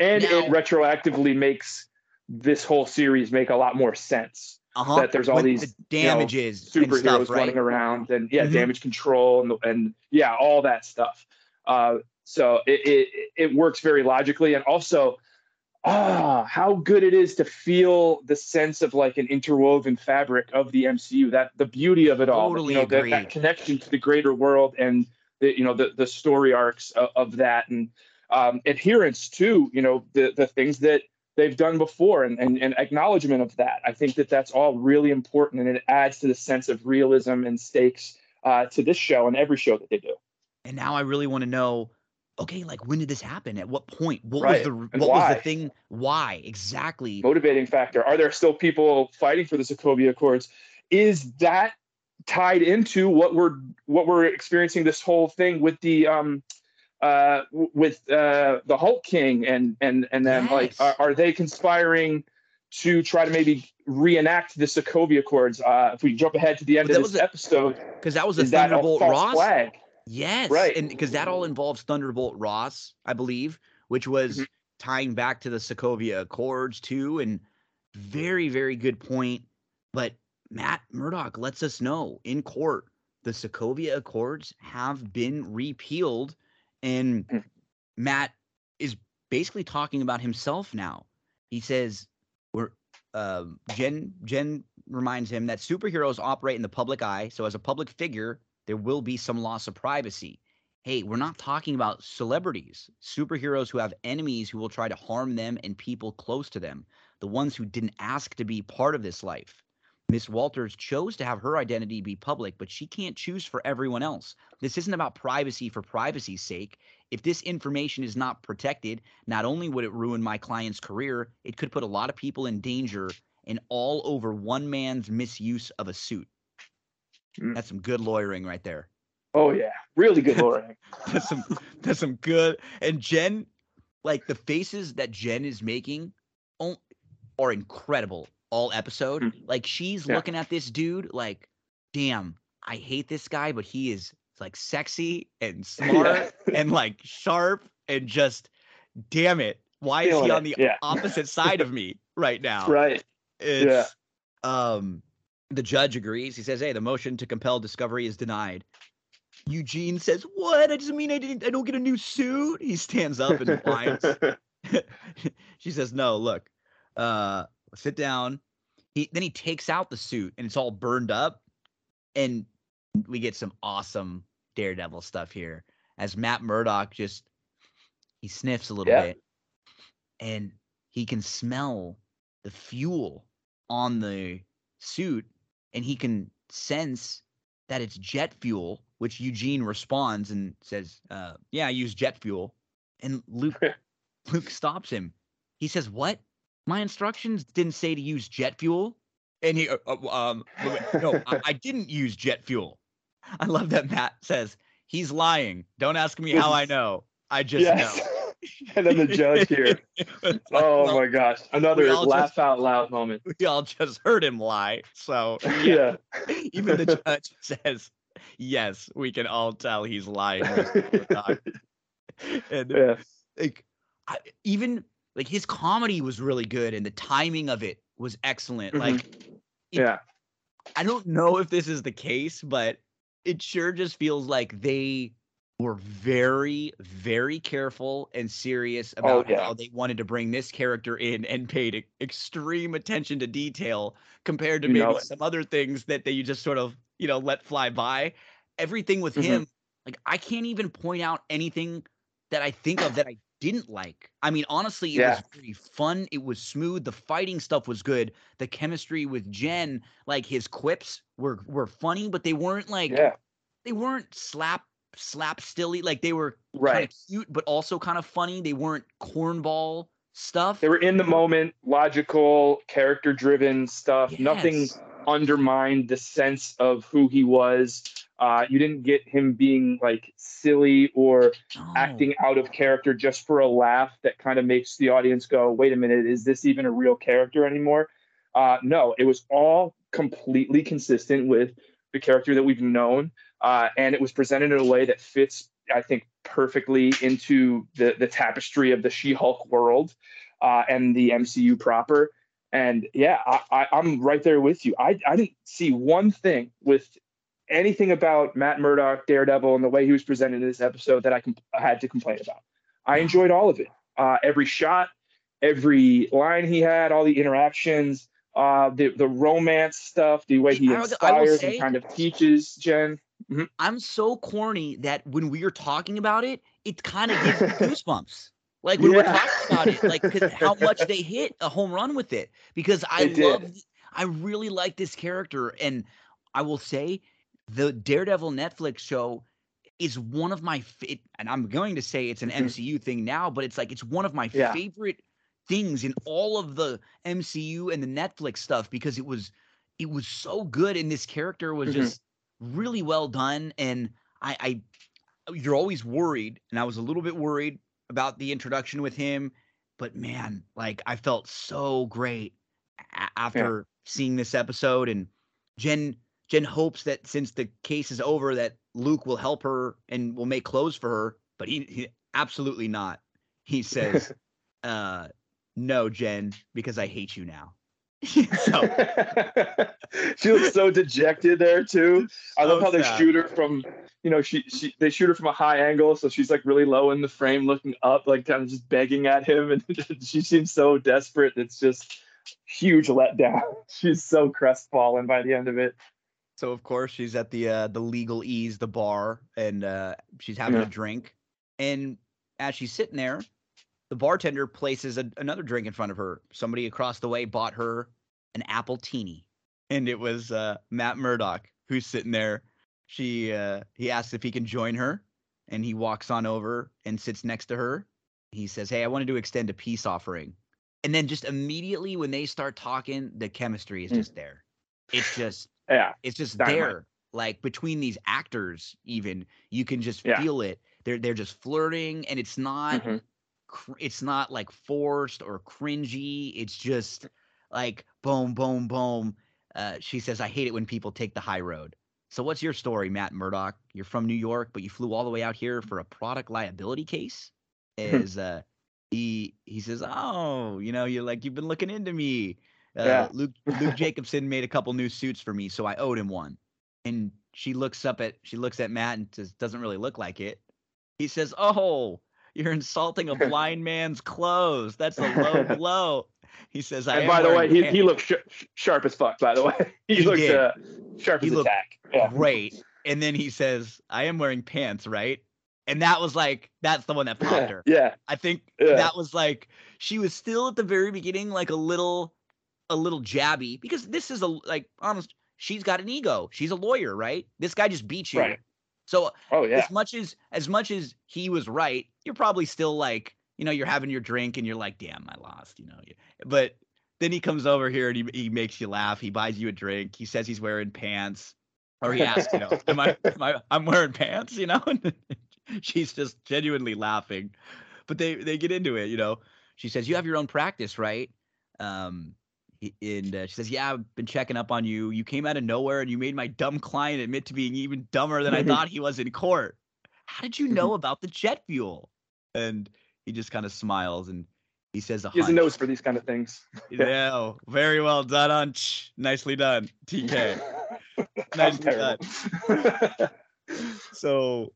And Now- it retroactively makes this whole series make a lot more sense. Uh-huh. That there's all these, the you know, damages and superheroes stuff, right? running around and yeah, Mhm. damage control and and yeah, all that stuff. Uh, so it, it it works very logically and also ah how good it is to feel the sense of like an interwoven fabric of the MCU that the beauty of it all Totally you know that, that connection to the greater world and the you know the the story arcs of, of that and um, adherence to you know the the things that they've done before and, and and acknowledgement of that. I think that that's all really important and it adds to the sense of realism and stakes uh, to this show and every show that they do. And now I really want to know, okay, like when did this happen? At what point? What Right, was the and what was the thing? Why exactly? motivating factor are there still people fighting for the sokovia accords is that tied into what we're what we're experiencing this whole thing with the um uh with uh the hulk king and and and then like are, are they conspiring to try to maybe reenact the Sokovia Accords. Uh, if we jump ahead to the end But of this a- episode, Because that was a is that a Thunderbolt Ross. flag? Yes. Right. And because that all involves Thunderbolt Ross, I believe, which was Mhm. tying back to the Sokovia Accords too. And very, very good point. But Matt Murdock lets us know in court the Sokovia Accords have been repealed. And Mm. Matt is basically talking about himself now. He says, we're um, Jen Jen reminds him that superheroes operate in the public eye, so as a public figure, there will be some loss of privacy. Hey, we're not talking about celebrities, superheroes who have enemies who will try to harm them and people close to them, the ones who didn't ask to be part of this life. Miss Walters chose to have her identity be public, but she can't choose for everyone else. This isn't about privacy for privacy's sake. If this information is not protected, not only would it ruin my client's career, it could put a lot of people in danger and all over one man's misuse of a suit. Mm. That's some good lawyering right there. Oh yeah, really good <laughs> lawyering. That's some that's some good and Jen like the faces that Jen is making are incredible all episode. Mm. Like she's Yeah. looking at this dude like damn, I hate this guy but he is like sexy and <laughs> smart and like sharp and just damn it. Why is he Feeling on it, the yeah. opposite side of me right now? <laughs> right. It's um the judge agrees. He says, "Hey, the motion to compel discovery is denied." Eugene says, "What? I just mean I didn't. I don't get a new suit." He stands up and whines. <laughs> <laughs> she says, "No, look, uh, sit down." He then he takes out the suit and it's all burned up, and we get some awesome Daredevil stuff here as Matt Murdock just he sniffs a little Yeah. bit, and he can smell the fuel on the suit, and he can sense that it's jet fuel. Which Eugene responds and says, uh, "Yeah, I use jet fuel." And Luke <laughs> Luke stops him. He says, "What? My instructions didn't say to use jet fuel." And he, uh, uh, um, no, I, I didn't use jet fuel. I love that Matt says he's lying. Don't ask me how I know. I just yes. know. <laughs> and then the judge here. <laughs> Oh my gosh, another laugh just- out loud moment. We all just heard him lie. So <laughs> Yeah. even the judge says, "Yes, we can all tell he's lying." And yeah. like I, even like his comedy was really good and the timing of it was excellent Mhm. like it- Yeah. i don't know if this is the case but it sure just feels like they were very very careful and serious about yeah. how they wanted to bring this character in and paid extreme attention to detail compared to You maybe some other things that they just sort of you know let fly by everything with Mhm. him like i can't even point out anything that i think of that i didn't like i mean honestly it Yeah. was very fun it was smooth the fighting stuff was good the chemistry with jen like his quips were were funny but they weren't like Yeah. they weren't slap slap stilly like they were kind Right. of cute but also kind of funny they weren't cornball stuff They were in the moment, logical, character driven stuff. Nothing undermined the sense of who he was. Uh, you didn't get him being like silly or No. acting out of character just for a laugh that kind of makes the audience go, wait a minute, is this even a real character anymore? Uh, no, it was all completely consistent with the character that we've known. Uh, and it was presented in a way that fits, I think, perfectly into the, the tapestry of the She Hulk world uh, and the MCU proper. And yeah, I, I, I'm right there with you. I, I didn't see one thing with anything about Matt Murdock, Daredevil, and the way he was presented in this episode that I, com- I had to complain about. I enjoyed all of it. Uh, every shot, every line he had, all the interactions, uh, the the romance stuff, the way he I would- I will inspires say- and kind of teaches Jen. I'm so corny that when we are talking about it, it kind of gives me <laughs> goosebumps. Like when we're talking about it, like how much they <laughs> hit a home run with it. Because I love, I really like this character, and I will say, the Daredevil Netflix show is one of my, and I'm going to say it's an Mhm. MCU thing now, but it's like it's one of my Yeah. favorite things in all of the MCU and the Netflix stuff because it was, it was so good, and this character was Mhm. just really well done and I, I you're always worried and i was a little bit worried about the introduction with him but man like i felt so great a- after seeing this episode, and Jen Jen hopes that since the case is over, that Luke will help her and will make clothes for her. But he, he absolutely not. He says, <laughs> uh, "No, Jen, because I hate you now." So, <laughs> she looks so dejected there too. <laughs> I love So how they sad. shoot her from, you know, she, she they shoot her from a high angle, so she's like really low in the frame, looking up, like kind of just begging at him, and <laughs> she seems so desperate. It's just huge letdown. She's so crestfallen by the end of it. So of course she's at the uh, the legal ease, the bar, and uh, she's having Yeah. a drink. And as she's sitting there, the bartender places a, another drink in front of her. Somebody across the way bought her an appletini, and it was uh, Matt Murdock who's sitting there. She uh, he asks if he can join her, and he walks on over and sits next to her. He says, "Hey, I wanted to extend a peace offering." And then just immediately when they start talking, the chemistry is Mm. just there. It's just Yeah, it's just Dynamite. there like between these actors even you can just Yeah. feel it they're they're just flirting and it's not Mhm. Cr- it's not like forced or cringy it's just like boom boom boom uh, she says i hate it when people take the high road. So what's your story matt murdock? You're from new york but you flew all the way out here for a product liability case? <laughs> Is uh he he says oh you know you're like you've been looking into me. Uh, Yeah. luke luke jacobson made a couple new suits for me so i owed him one. And she looks up at she looks at matt and says doesn't really look like it. He says oh you're insulting a <laughs> blind man's clothes that's a low <laughs> blow he says I and by the way, he, he looks sh- sharp as fuck. By the way, <laughs> he, He looks uh, sharp He as a looked tack. Yeah. great and then he says i am wearing pants right and that was like that's the one that popped her yeah. I think Yeah. that was like she was still at the very beginning like a little a little jabby because this is a like honest she's got an ego. She's a lawyer, right? This guy just beat you. Right. So Oh yeah. as much as as much as he was right, you're probably still like, you know, you're having your drink and you're like, damn, I lost, you know. But then he comes over here and he he makes you laugh. He buys you a drink. He says he's wearing pants. Or he asks, you know, am I, <laughs> am I I'm wearing pants, you know? <laughs> And she's just genuinely laughing. But they they get into it, you know. She says, "You have your own practice, right?" Um and uh, she says, "Yeah, I've been checking up on you. You came out of nowhere and you made my dumb client admit to being even dumber than I <laughs> thought he was in court. How did you know about the jet fuel?" And he just kind of smiles and he says, "A He has a nose for these kind of things. Yeah, very well done, Hunch. Nicely done, TK. <laughs> Nicely terrible. <laughs> so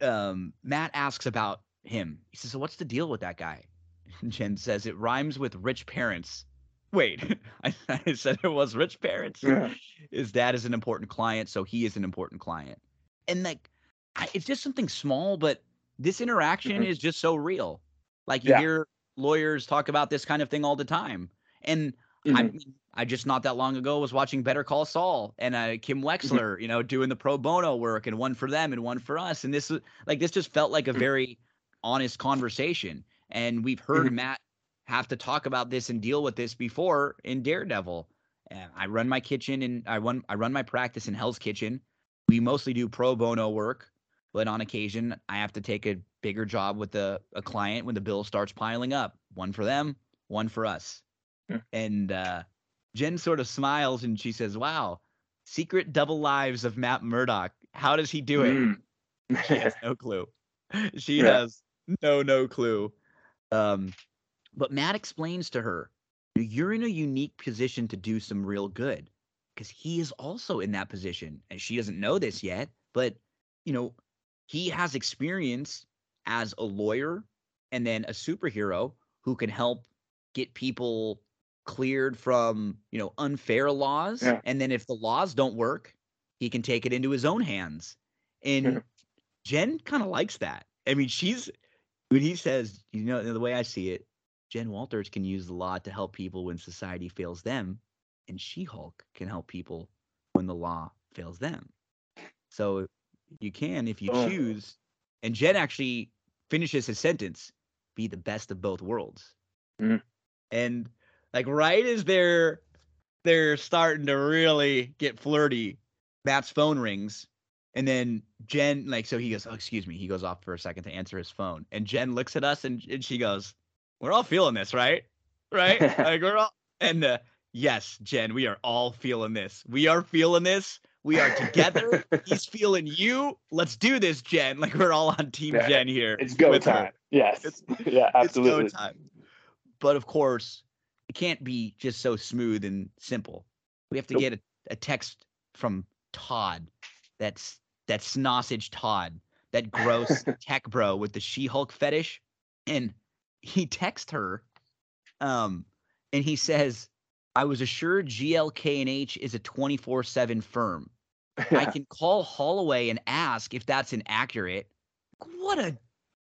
um, Matt asks about him. He says, "So what's the deal with that guy?" And Jen says, "It rhymes with rich parents." Wait, <laughs> I, I said it was rich parents. Yeah. His dad is an important client, so he is an important client, and like, I, it's just something small, but this interaction Mhm. is just so real. Like you Yeah. hear lawyers talk about this kind of thing all the time, and I Mhm. mean, I just not that long ago was watching Better Call Saul and uh, Kim Mm-hmm. Wexler, you know, doing the pro bono work and one for them and one for us. And this like this just felt like a Mhm. very honest conversation. And we've heard Mhm. Matt have to talk about this and deal with this before in Daredevil. And I run my kitchen and I run I run my practice in Hell's Kitchen. We mostly do pro bono work, but on occasion I have to take a bigger job with a, a client when the bill starts piling up. One for them, one for us. Hmm. And uh, Jen sort of smiles and she says, Wow, secret double lives of Matt Murdock. How does he do it? Mm. <laughs> She has no clue. She Yeah. has no, no clue. Um, but Matt explains to her, You're in a unique position to do some real good because he is also in that position. And she doesn't know this yet, but, you know, he has experience as a lawyer and then a superhero who can help get people cleared from you know unfair laws Yeah. and then if the laws don't work he can take it into his own hands and Yeah. jen kind of likes that i mean she's when he says you know the way i see it jen walters can use the law to help people when society fails them and she-hulk can help people when the law fails them so you can if you Oh. choose and jen actually finishes his sentence be the best of both worlds Mhm. and like right as they're they're starting to really get flirty matt's phone rings and then jen like so he goes oh excuse me he goes off for a second to answer his phone and jen looks at us and, and she goes we're all feeling this right right <laughs> like we're all and uh, Yes, Jen, we are all feeling this. We are feeling this. We are together. <laughs> He's feeling you. Let's do this, Jen. Like we're all on Team Yeah, Jen here. It's go with her. time. Yes. It's- <laughs> yeah, absolutely. It's go time. But of course, it can't be just so smooth and simple. We have to Nope. get a, a text from Todd. That's that snossage Todd, that gross <laughs> tech bro with the She-Hulk fetish. And he texts her, um, and he says, I was assured GLK&H is a 24-7 firm. I <laughs> can call Holloway and ask if that's inaccurate. What a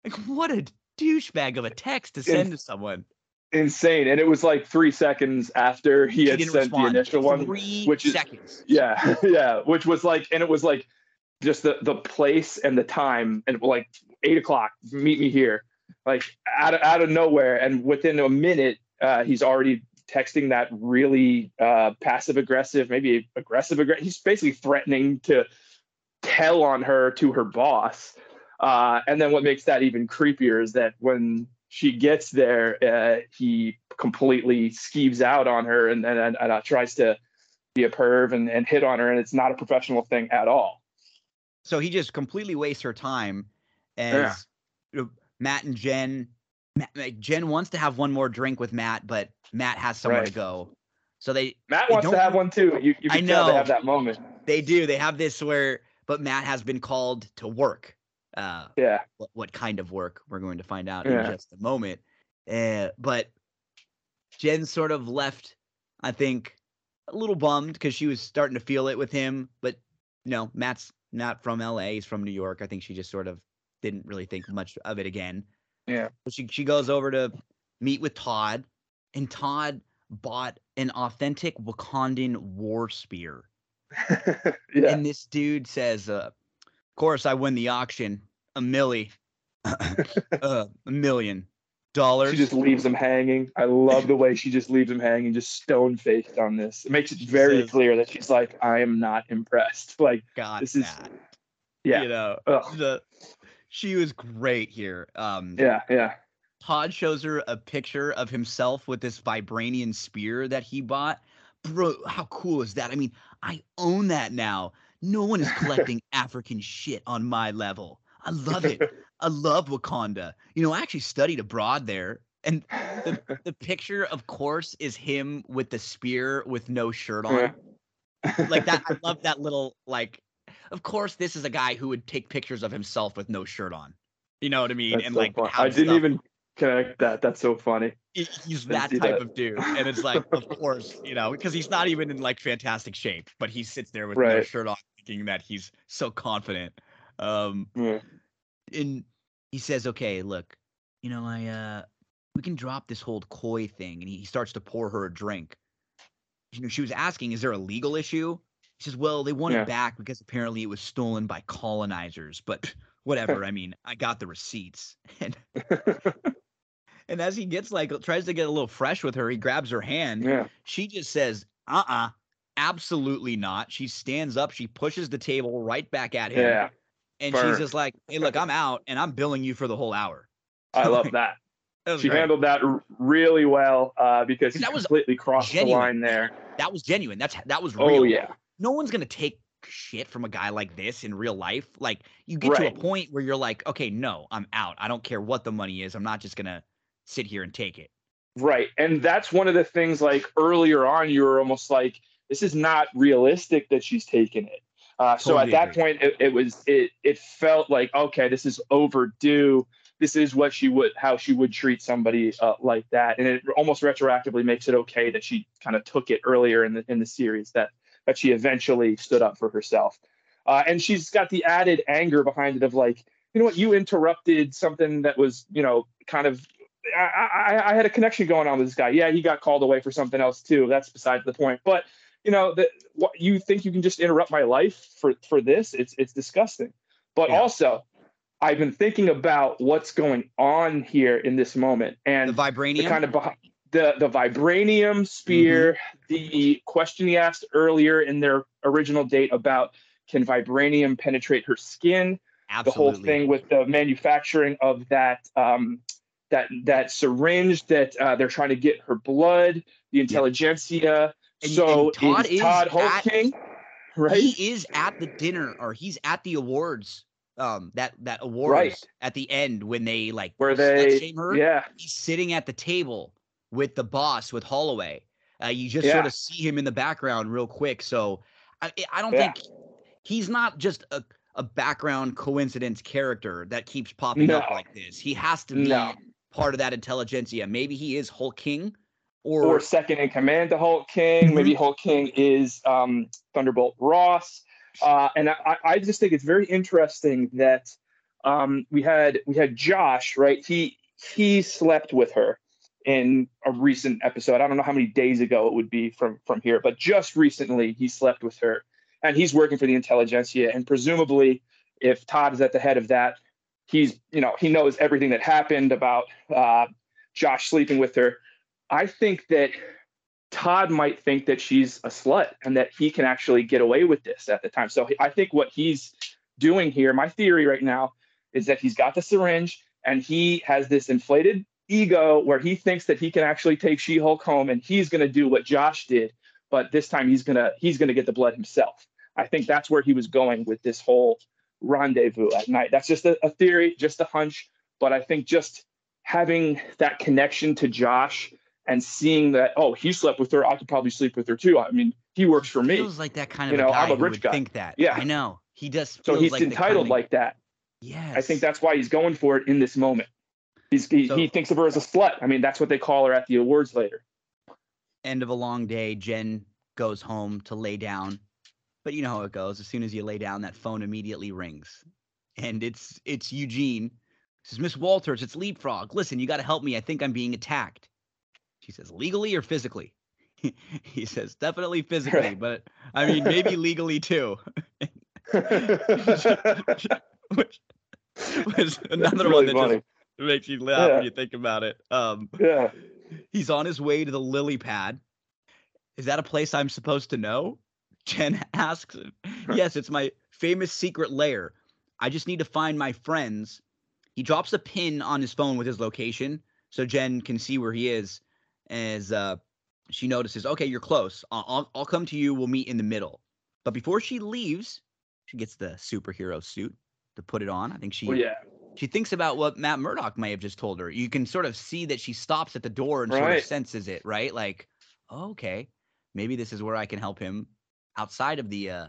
like what a douchebag of a text to send to someone. Insane. And it was like three seconds after he She had sent respond. the initial one. Three which is- seconds. Yeah, <laughs> yeah. Which was like, and it was like just the the place and the time, and like eight o'clock. Meet me here, like out of out of nowhere, and within a minute, uh, he's already texting that really uh, passive aggressive, maybe aggressive aggressive. He's basically threatening to tell on her to her boss. Uh, and then what makes that even creepier is that when she gets there, uh, he completely skeeves out on her and and, and uh, tries to be a perv and, and hit on her, and it's not a professional thing at all. So he just completely wastes her time as Yeah. Matt and Jen. Matt, like, Jen wants to have one more drink with Matt, but Matt has somewhere to go. So they Matt They wants to have one too. You, you I can tell they have that moment. they do. They have this where, but Matt has been called to work. Uh, Yeah, what, what kind of work we're going to find out Yeah. in just a moment. Uh, but Jen sort of left, I think, a little bummed because she was starting to feel it with him. But you know, Matt's not from LA; he's from New York. I think she just sort of didn't really think much of it again. Yeah. She she goes over to meet with Todd, and Todd bought an authentic Wakandan war spear. <laughs> yeah. And this dude says, uh, of course, I win the auction, a milli, <laughs> uh, a million dollars. She just leaves him hanging. I love the way she just leaves him hanging, just stone faced on this. It makes it very says- clear that she's like, I am not impressed. Like, God, this is- that. yeah, You know, Ugh. the, she was great here. Um, yeah, yeah. Todd shows her a picture of himself with this vibranium spear that he bought. Bro, how cool is that? I mean, I own that now. No one is collecting <laughs> African shit on my level. I love it. <laughs> I love Wakanda. You know, I actually studied abroad there. And the, the picture, of course, is him with the spear with no shirt on. Yeah. Like that. I <laughs> love that little, like, of course, this is a guy who would take pictures of himself with no shirt on. You know what I mean? That's and so like, I didn't stuff- even connect that. That's so funny. he's that type that. of dude. And it's like, of <laughs> course, you know, because he's not even in like fantastic shape, but he sits there with no shirt on, thinking that he's so confident. Um, Yeah. and he says, "Okay, look, you know, I uh, we can drop this whole coy thing." And he starts to pour her a drink. You know, she was asking, "Is there a legal issue?" He says, "Well, they want Yeah. it back because apparently it was stolen by colonizers, but whatever. I mean, I got the receipts." <laughs> And <laughs> and as he gets like tries to get a little fresh with her, he grabs her hand. yeah. She just says, "Uh, uh absolutely not." She stands up, she pushes the table right back at him, Yeah. and burn. she's just like, "Hey, look, I'm out, and I'm billing you for the whole hour." <laughs> I love that. That She great. handled that r- really well uh, because he That was completely crossed genuine. the line there. that was genuine. That's that was real. Oh yeah. No one's gonna take shit from a guy like this in real life. Like you get to a point where you're like, okay, no, I'm out. I don't care what the money is. I'm not just gonna sit here and take it. Right. And that's one of the things like earlier on, you were almost like, this is not realistic that she's taking it. Uh, so Totally at that agree. point, it, it was it it felt like okay, this is overdue. This is what she would how she would treat somebody uh, like that, and it almost retroactively makes it okay that she kind of took it earlier in the in the series that that she eventually stood up for herself. Uh, and she's got the added anger behind it of like, you know what, you interrupted something that was you know kind of I, I, I had a connection going on with this guy. Yeah, he got called away for something else too. That's besides the point. But you know, that what you think you can just interrupt my life for for this? It's it's disgusting. But Yeah. also, I've been thinking about what's going on here in this moment and The vibranium. the kind of behi- the the vibranium spear, the question he asked earlier in their original date about can vibranium penetrate her skin? Absolutely. the whole thing with the manufacturing of that um, that that syringe that uh, they're trying to get her blood, the Intelligencia, And, so and Todd is Todd right? He is at the dinner, or he's at the awards. Um, that that awards Right. at the end when they like Where they, shame her. yeah, He's sitting at the table with the boss with Holloway. Uh, you just sort of see him in the background real quick. So I I don't Yeah. think he's not just a a background coincidence character that keeps popping up like this. He has to be No. part of that Intelligencia. Maybe he is Hulk King, or, or second in command to Hulk King. Mm-hmm. Maybe Hulk King is um, Thunderbolt Ross. Uh, and I, I just think it's very interesting that um, we had we had Josh, right? He he slept with her in a recent episode. I don't know how many days ago it would be from from here, but just recently he slept with her, and he's working for the Intelligencia. And presumably, if Todd is at the head of that, he's you know he knows everything that happened about uh, Josh sleeping with her. I think that Todd might think that she's a slut and that he can actually get away with this at the time. So I think what he's doing here, my theory right now, is that he's got the syringe and he has this inflated ego where he thinks that he can actually take She-Hulk home and he's going to do what Josh did, but this time he's going to he's going to get the blood himself. I think that's where he was going with this whole rendezvous at night. That's just a, a theory, just a hunch, but I think just having that connection to Josh and seeing that oh he slept with her i could probably sleep with her too i mean he works for me feels like that kind You of know, a guy I'm a rich would guy. think that. Yeah. I know he does. so feels he's like the entitled kind of- like that Yeah, i think that's why he's going for it in this moment he's he, So- he thinks of her as a slut i mean that's what they call her at the awards later end of a long day. Jen goes home to lay down, but you know how it goes. As soon as you lay down, that phone immediately rings, and it's it's Eugene. He says, Miss Walters, it's Leapfrog. Listen, you got to help me. I think I'm being attacked. She says, legally or physically? <laughs> he says, definitely physically, <laughs> but I mean, maybe legally too. <laughs> which was another one that funny. just makes you laugh Yeah. when you think about it. Um, yeah he's on his way to the lily pad. Is that a place I'm supposed to know? <laughs> Jen asks. <laughs> yes, it's my famous secret lair. I just need to find my friends. He drops a pin on his phone with his location so Jen can see where he is as uh, she notices, okay, you're close. I'll, I'll, I'll come to you. We'll meet in the middle. But before she leaves, she gets the superhero suit to put it on. I think she well, yeah she thinks about what Matt Murdock may have just told her. You can sort of see that she stops at the door and sort of senses it, right? Like, oh, okay, maybe this is where I can help him outside of the uh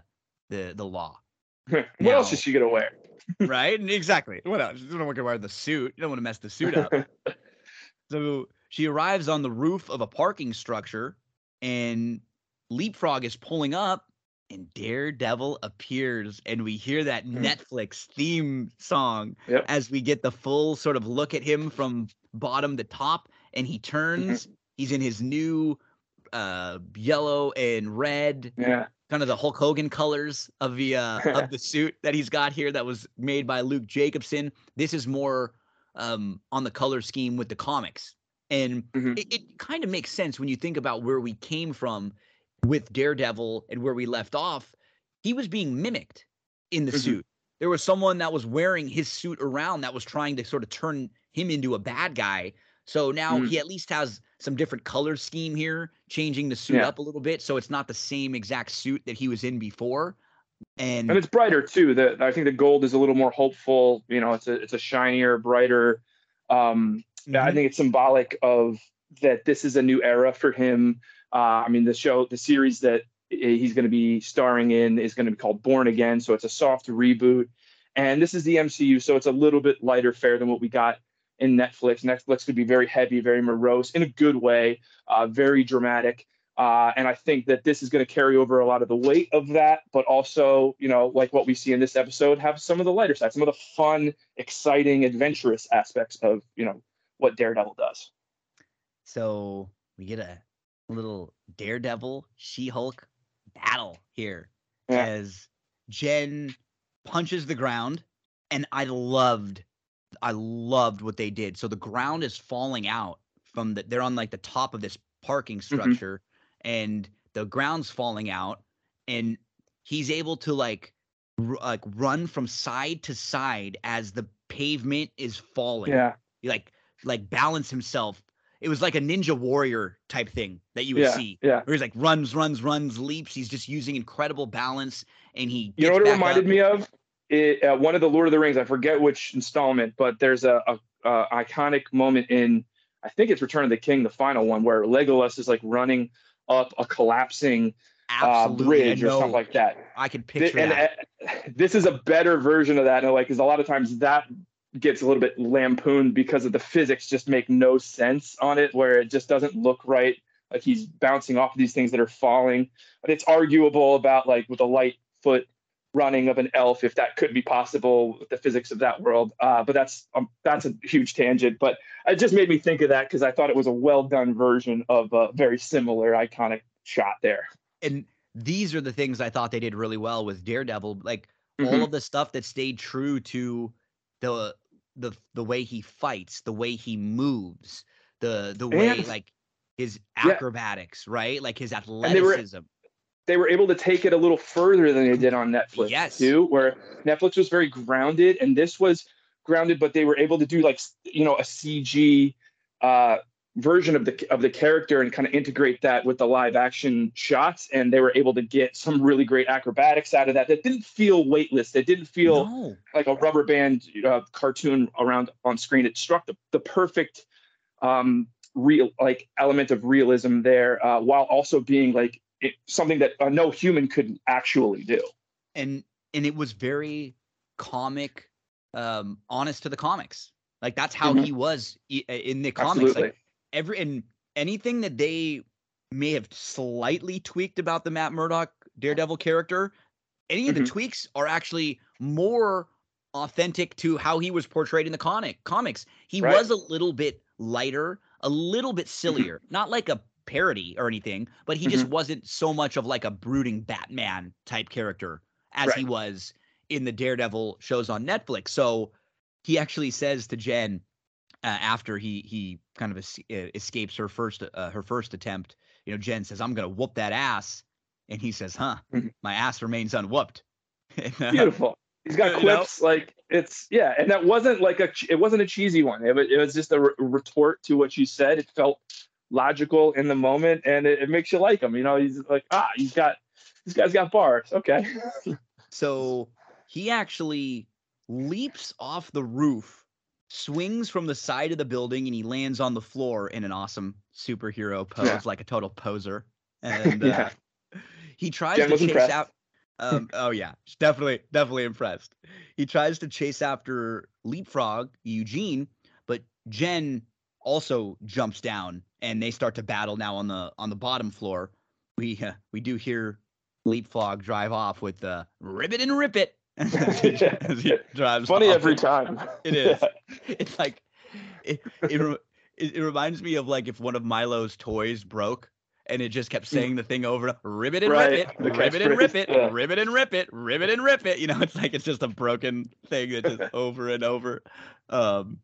the the law, <laughs> what else Now- is she gonna wear <laughs> right? Exactly. What else? You don't want to wear the suit. You don't want to mess the suit up. <laughs> so she arrives on the roof of a parking structure, and Leapfrog is pulling up, and Daredevil appears, and we hear that Mm. Netflix theme song Yep. as we get the full sort of look at him from bottom to top, and he turns. He's in his new uh yellow and red yeah kind of the Hulk Hogan colors of the uh, of <laughs> the suit that he's got here that was made by Luke Jacobson. This is more um, on the color scheme with the comics, and Mhm. it, it kind of makes sense when you think about where we came from with Daredevil and where we left off. He was being mimicked in the Mhm. suit. There was someone that was wearing his suit around that was trying to sort of turn him into a bad guy. So now Mhm. he at least has some different color scheme here, changing the suit Yeah. up a little bit, so it's not the same exact suit that he was in before. And, and it's brighter too the i think the gold is a little more hopeful you know it's a it's a shinier brighter um Yeah, I think it's symbolic of that this is a new era for him. Uh, I mean, the show, the series that he's going to be starring in is going to be called Born Again. So it's a soft reboot. And this is the MCU. So it's a little bit lighter fare than what we got in Netflix. Netflix could be very heavy, very morose in a good way, uh, very dramatic. Uh, and I think that this is going to carry over a lot of the weight of that, but also, you know, like what we see in this episode, have some of the lighter side, some of the fun, exciting, adventurous aspects of, you know, what Daredevil does. so we get a little Daredevil She Hulk battle here Yeah. as Jen punches the ground, and I loved, I loved what they did. So the ground is falling out from the. They're on like the top of this parking mm-hmm. structure, and the ground's falling out, and he's able to like, r- like run from side to side as the pavement is falling Yeah. like like balance himself it was like a ninja warrior type thing that you would yeah, see. Yeah. Where he's like runs, runs, runs, leaps. He's just using incredible balance, and he. You know what it reminded up. me of? It, uh, one of the Lord of the Rings. I forget which installment, but there's a, a, a iconic moment in I think it's Return of the King, the final one, where Legolas is like running up a collapsing uh, bridge or something like that. I can picture and that. uh, this is a better version of that in a way because a lot of times that gets a little bit lampooned because of the physics just make no sense on it where it just doesn't look right. Like he's bouncing off of these things that are falling. But it's arguable about like with a light foot running of an elf if that could be possible with the physics of that world. Uh, but that's um, that's a huge tangent. But it just made me think of that because i thought it was a well done version of a very similar iconic shot there. And these are the things I thought they did really well with Daredevil. Like Mhm. all of the stuff that stayed true to the the the way he fights, the way he moves, the the way And- like his Yeah. acrobatics, right? Like his they were- athleticism. they were able to take it a little further than they did on Netflix Yes. too, where Netflix was very grounded and this was grounded, but they were able to do like you know a CG uh, version of the of the character and kind of integrate that with the live action shots, and they were able to get some really great acrobatics out of that. That didn't feel weightless. It didn't feel no. like a rubber band uh, cartoon around on screen. It struck the, the perfect um, real like element of realism there, uh, while also being like it, something that uh, no human could actually do. and and it was very comic um honest to the comics like that's how Mhm. he was in the comics Absolutely. like every and anything that they may have slightly tweaked about the matt murdock daredevil character any of the Mhm. tweaks are actually more authentic to how he was portrayed in the comic comics he Right. was a little bit lighter a little bit sillier not like a parody or anything but he just wasn't so much of like a brooding batman type character as he was in the Daredevil shows on Netflix. So he actually says to Jen uh, after he he kind of es- escapes her first uh, her first attempt. You know, Jen says, "I'm gonna whoop that ass," and he says, "Huh, Mhm. my ass remains unwhooped." <laughs> Uh, Beautiful. He's got <laughs> You know? quips like it's yeah, and that wasn't like a it wasn't a cheesy one. It was, it was just a re- retort to what you said. It felt logical in the moment, and it, it makes you like him. You know, he's like ah, he's got this guy's got bars. Okay. <laughs> So he actually leaps off the roof, swings from the side of the building, and he lands on the floor in an awesome superhero pose, Yeah. like a total poser. <laughs> And Yeah. uh, he tries Jen to chase impressed. out. Um, <laughs> oh yeah, definitely, definitely impressed. He tries to chase after Leapfrog Eugene, but Jen also jumps down, and they start to battle now on the on the bottom floor. We uh, we do hear Leapfrog drive off with the ribbit and rip it <laughs> as he, as he drives. Funny off. every time. <laughs> It is. It's like it it, it it reminds me of like if one of Milo's toys broke and it just kept saying the thing over ribbit and Right, rip it, the ribbit and rip it, yeah. ribbit and rip it, ribbit and rip it. You know, it's like it's just a broken thing that just <laughs> over and over. Um,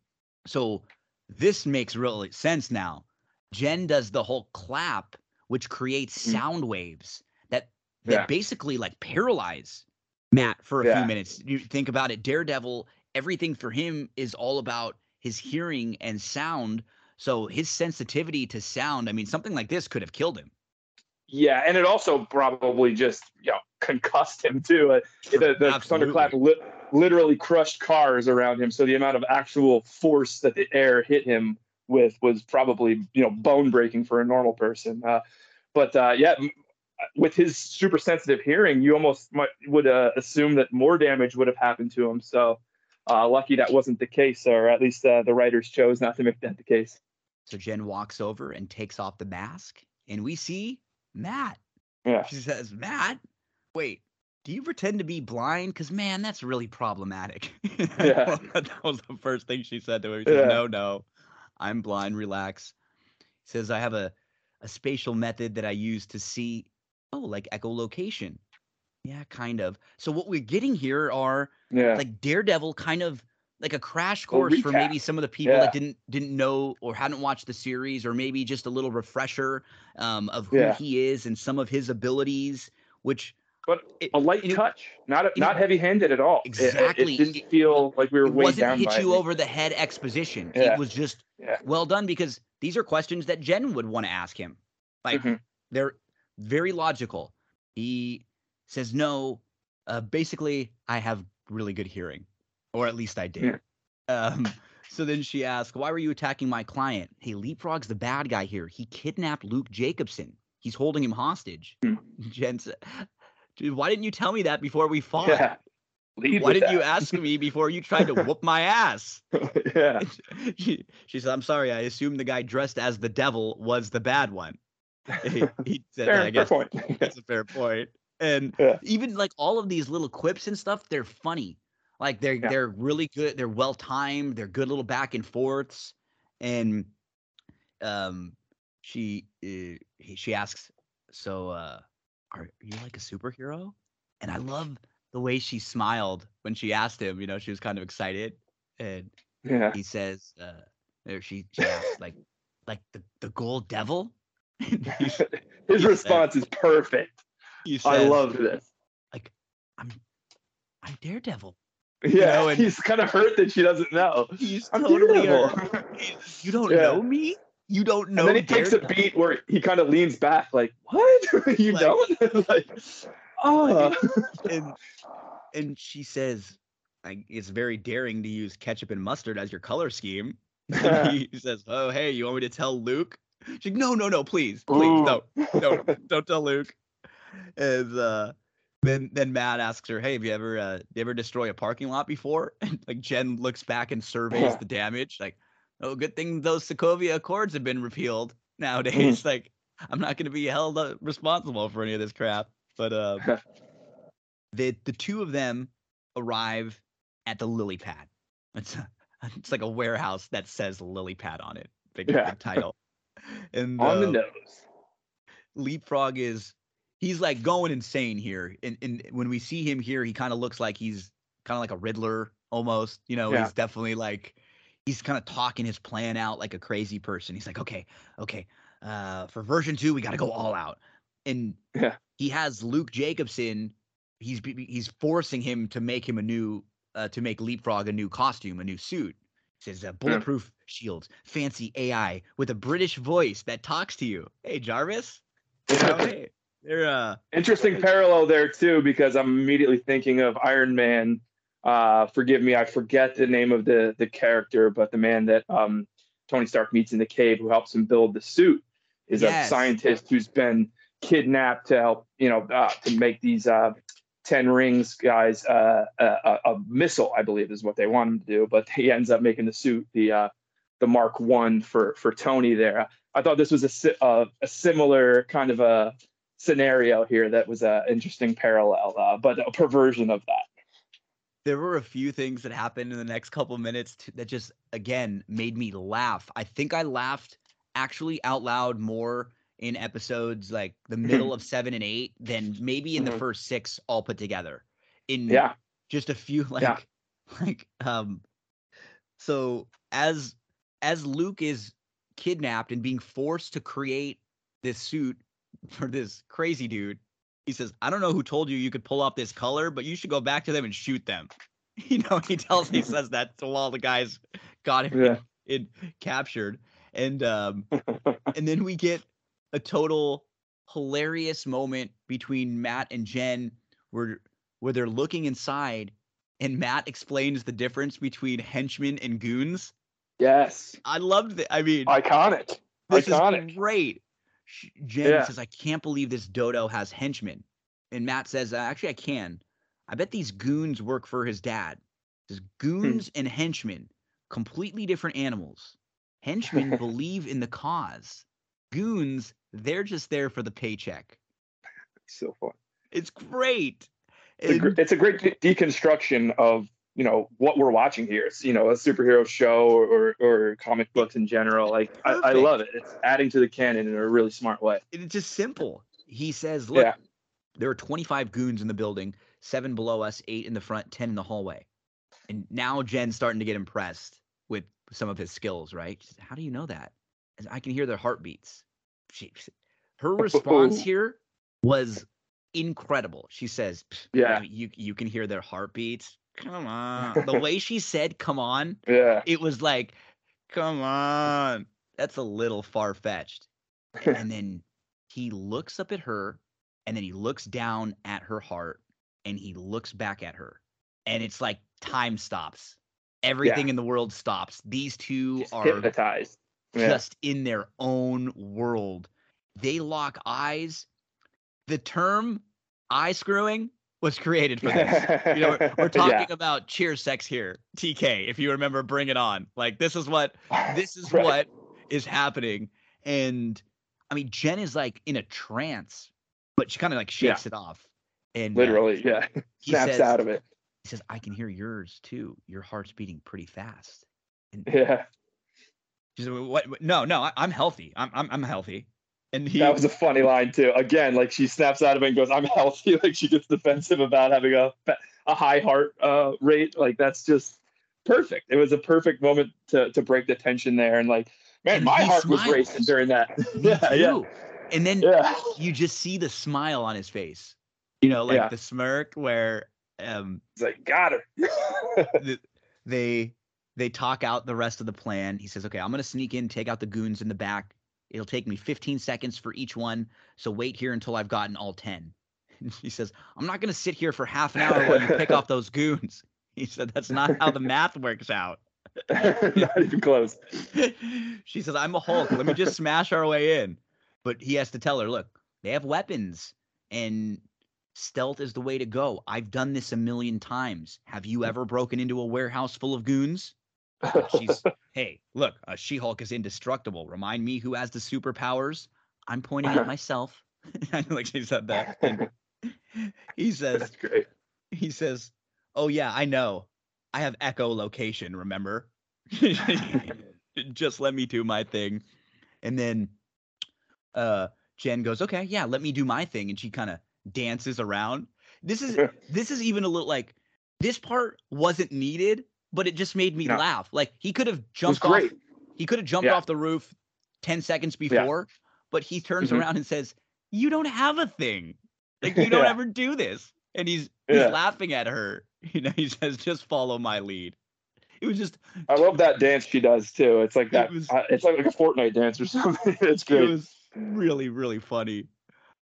so this makes real sense now. Jen does the whole clap, which creates Mm. sound waves that that Yeah. basically like paralyze Matt for a Yeah. few minutes. You think about it, Daredevil, everything for him is all about his hearing and sound. So his sensitivity to sound, I mean, something like this could have killed him. Yeah, and it also probably just you know concussed him too. Uh, the the thunderclap li- literally crushed cars around him, so the amount of actual force that the air hit him with was probably you know bone breaking for a normal person. Uh, but uh, yeah, with his super sensitive hearing, you almost might, would uh, assume that more damage would have happened to him. So uh, lucky that wasn't the case, or at least uh, the writers chose not to make that the case. So Jen walks over and takes off the mask, and we see Matt. Yeah. She says, Matt, wait, do you pretend to be blind? Because, man, that's really problematic. <laughs> Yeah. that was the first thing she said to him. She said, Yeah. No, no, I'm blind. Relax. He says, I have a, a spatial method that I use to see, oh, like echolocation. Yeah, kind of. So, what we're getting here are Yeah. like Daredevil kind of like a crash course for maybe some of the people Yeah. that didn't didn't know or hadn't watched the series or maybe just a little refresher um, of who Yeah. he is and some of his abilities which but It- a light it- touch, not a, not heavy handed at all. It- it- Exactly. It, didn't feel like we were It weighed wasn't down hit by you it. over the head exposition. Yeah. It was just well done because these are questions that Jen would want to ask him. Like Mhm. they're very logical. He says no. Uh, basically, I have really good hearing, or at least I did. Um, so then she asks, "Why were you attacking my client?" Hey, Leapfrog's the bad guy here. He kidnapped Luke Jacobson. He's holding him hostage. Hmm. <laughs> Jen "Dude, why didn't you tell me that before we fought? Yeah. Lead Why didn't you ask me <laughs> before you tried to whoop my ass?" <laughs> yeah. she, she said, "I'm sorry. I assumed the guy dressed as the devil was the bad one." <laughs> he, he said, Fair, "I fair guess point. <laughs> that's a fair point." And <laughs> Yeah. even like all of these little quips and stuff, they're funny. Like they're Yeah. they're really good. They're well timed. They're good little back and forths. And um, she uh, he, she asks, "So, uh, are you like a superhero?" And I love the way she smiled when she asked him. You know, she was kind of excited, and yeah. he says, uh, or she, she asked, like, like the, the gold devil? <laughs> His response is perfect. he I love this. like, I'm, I'm Daredevil. Yeah, know, and- he's kind of hurt that she doesn't know. He's I'm totally, uh, <laughs> you don't Yeah. know me? You don't know and then he takes a beat where he kind of leans back, like, "What? <laughs> you Like- don't?" like, oh, and, and she says, I, it's very daring to use ketchup and mustard as your color scheme. He says, oh, hey, you want me to tell Luke? She's like, no, no, no, please, please, don't. no, <laughs> don't tell Luke. And uh, then then Matt asks her, "Hey, have you ever uh, you ever destroy a parking lot before?" <laughs> And like Jen looks back and surveys the damage. Like, oh, good thing those Sokovia Accords have been repealed nowadays. <laughs> like, I'm not going to be held uh, responsible for any of this crap. But uh, the the two of them arrive at the lily pad. It's a, it's like a warehouse that says lily pad on it. Big, Yeah. big title. <laughs> And on the uh, nose. leapfrog is he's like going insane here and, and when we see him here he kind of looks like he's kind of like a riddler almost you know Yeah. he's definitely like he's kind of talking his plan out like a crazy person he's like okay okay uh for version two we got to go all out and Yeah. he has luke jacobson He's he's forcing him to make him a new uh, to make leapfrog a new costume a new suit says a bulletproof shield, fancy ai with a british voice that talks to you hey jarvis you know, hey, they're uh Interesting parallel there too, because I'm immediately thinking of Iron Man. Uh, forgive me, I forget the name of the the character, but the man that um, Tony Stark meets in the cave, who helps him build the suit, is Yes. a scientist who's been kidnapped to help, you know, uh, to make these uh, Ten Rings guys uh, a, a, a missile, I believe, is what they want him to do. But he ends up making the suit the uh, the Mark One for for Tony there. I thought this was a uh, a similar kind of a scenario here that was an interesting parallel, uh, but a perversion of that. there were a few things that happened in the next couple minutes t- that just again made me laugh. I think I laughed actually out loud more in episodes like the <clears throat> middle of 7 and 8 than maybe in the Mhm. first 6 all put together. In Yeah, just a few <laughs> like Yeah. like um so as as Luke is kidnapped and being forced to create this suit for this crazy dude he says I don't know who told you you could pull off this color but you should go back to them and shoot them <laughs> you know he tells he says that to all the guys got him yeah, <laughs> in, captured and um and then we get a total hilarious moment between Matt and Jen where where they're looking inside and Matt explains the difference between henchmen and goons. yes, I loved it. I mean, iconic, this iconic. is great. Jen Yeah. says, "I can't believe this dodo has henchmen," and Matt says, uh, "Actually, I can. I bet these goons work for his dad." Says Hmm. goons and henchmen, completely different animals. Henchmen <laughs> believe in the cause. Goons, they're just there for the paycheck. So fun. It's great. It's a, gr- it's a great de- deconstruction of you know what we're watching here. It's you know a superhero show or or, comic books in general. Like I, I love it. It's adding to the canon in a really smart way. it's just simple. He says, "Look, Yeah. there are 25 goons in the building, seven below us, eight in the front, 10 in the hallway." And now Jen's starting to get impressed with some of his skills, right? Says, How do you know that? I can hear their heartbeats. She, her <laughs> oh. response here was incredible. She says, Yeah. you you can hear their heartbeats. Come on. <laughs> The way she said come on, Yeah. it was like, come on. That's a little far fetched. <laughs> And then he looks up at her and then he looks down at her heart and he looks back at her. And it's like time stops. Everything in the world stops. These two Just are hypnotized. Yeah. just in their own world. They lock eyes. The term eye screwing was created for this. You know, we're, we're <laughs> talking Yeah. about cheer sex here, TK. If you remember, bring it on. Like this is what <laughs> this is Right. what is happening. And I mean, Jen is like in a trance, but she kind of like Yeah. shakes it off. And uh, Literally, yeah. <laughs> he Snaps says, out of it. He says, "I can hear yours too. Your heart's beating pretty fast." And Yeah. She said, "What? what- No, no, I, I'm healthy. I'm, I'm I'm healthy." And he That was a funny line too. Again, like she snaps out of it and goes, "I'm healthy." <laughs> Like she gets defensive about having a a high heart uh, rate. Like that's just perfect. It was a perfect moment to to break the tension there. And like, man, And my he heart was racing during that. <laughs> Yeah, yeah. And then yeah. you just see the smile on his face. You know, like Yeah. the smirk where um It's like got her. <laughs> th- they they talk out the rest of the plan. He says, "Okay, I'm going to sneak in, take out the goons in the back. It'll take me 15 seconds for each one, so wait here until I've gotten all 10." And she says, "I'm not going to sit here for half an hour while you pick off those goons." <laughs> He said, "That's not how the math works out." <laughs> Not even close. <laughs> she says, I'm a Hulk. Let me just smash our way in. But he has to tell her, look, they have weapons and stealth is the way to go. I've done this a million times. Have you ever broken into a warehouse full of goons? She's, <laughs> hey, look, uh, She Hulk is indestructible. Remind me who has the superpowers. I'm pointing at myself. <laughs> I like she said that. <laughs> And he says, he says, "Oh yeah, I know. I have echolocation. Remember? Just let me do my thing." And then, uh, Jen goes, "Okay, yeah, let me do my thing," and she kind of dances around. This is this is even a little like this part wasn't needed, but it just made me No. laugh. Like he could have jumped off. He could have jumped Yeah. off the roof ten seconds before, but he turns Mhm. around and says, "You don't have a thing. Like you <laughs> don't Yeah. ever do this." And he's he's Yeah. laughing at her. <laughs> You know, he says, "Just follow my lead." It was just I love that <laughs> dance she does too. It's like It that. was- uh, it's like, like a Fortnite dance or something. it's it was really really funny.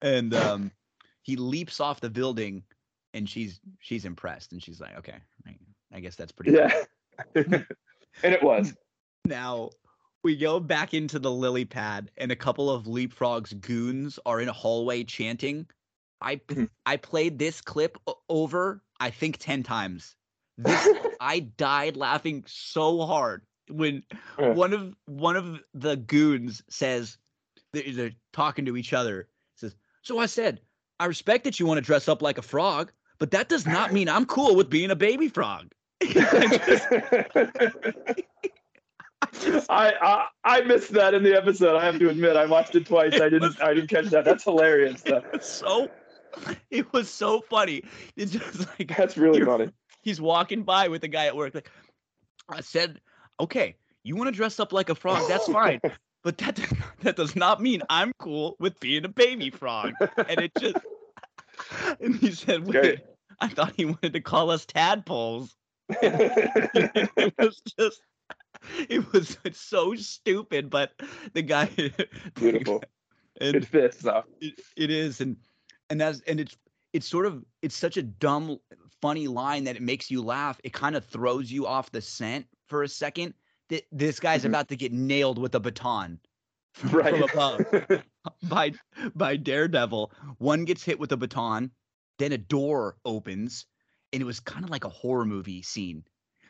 And um, he leaps off the building, and she's she's impressed, and she's like, "Okay, I, guess that's pretty." cool." Yeah. <laughs> and it was. Now we go back into the lily pad, and a couple of leapfrogs goons are in a hallway chanting. I Mhm. I played this clip over, I think ten times. This <laughs> I died laughing so hard when one of one of the goons says they- they're talking to each other. Says, "So I said, I respect that you want to dress up like a frog, but that does not <laughs> mean I'm cool with being a baby frog." <laughs> I, I I missed that in the episode. I have to admit, I watched it twice. I didn't I didn't catch that. That's hilarious. <laughs> It was so it was so funny. It's just like That's really funny. he's walking by with a guy at work. Like I said, okay, you want to dress up like a frog, that's fine. <laughs> But that does- that does not mean I'm cool with being a baby frog. And it just and he said, wait, I thought he wanted to call us tadpoles. <laughs> it was just it was so stupid, but the guy <laughs> Beautiful. It fits though. it, it is and and that's and it's it's sort of it's such a dumb funny line that it makes you laugh it kind of throws you off the scent for a second that this guy's Mhm. about to get nailed with a baton <laughs> from, Right. from above by by daredevil one gets hit with a baton then a door opens and it was kind of like a horror movie scene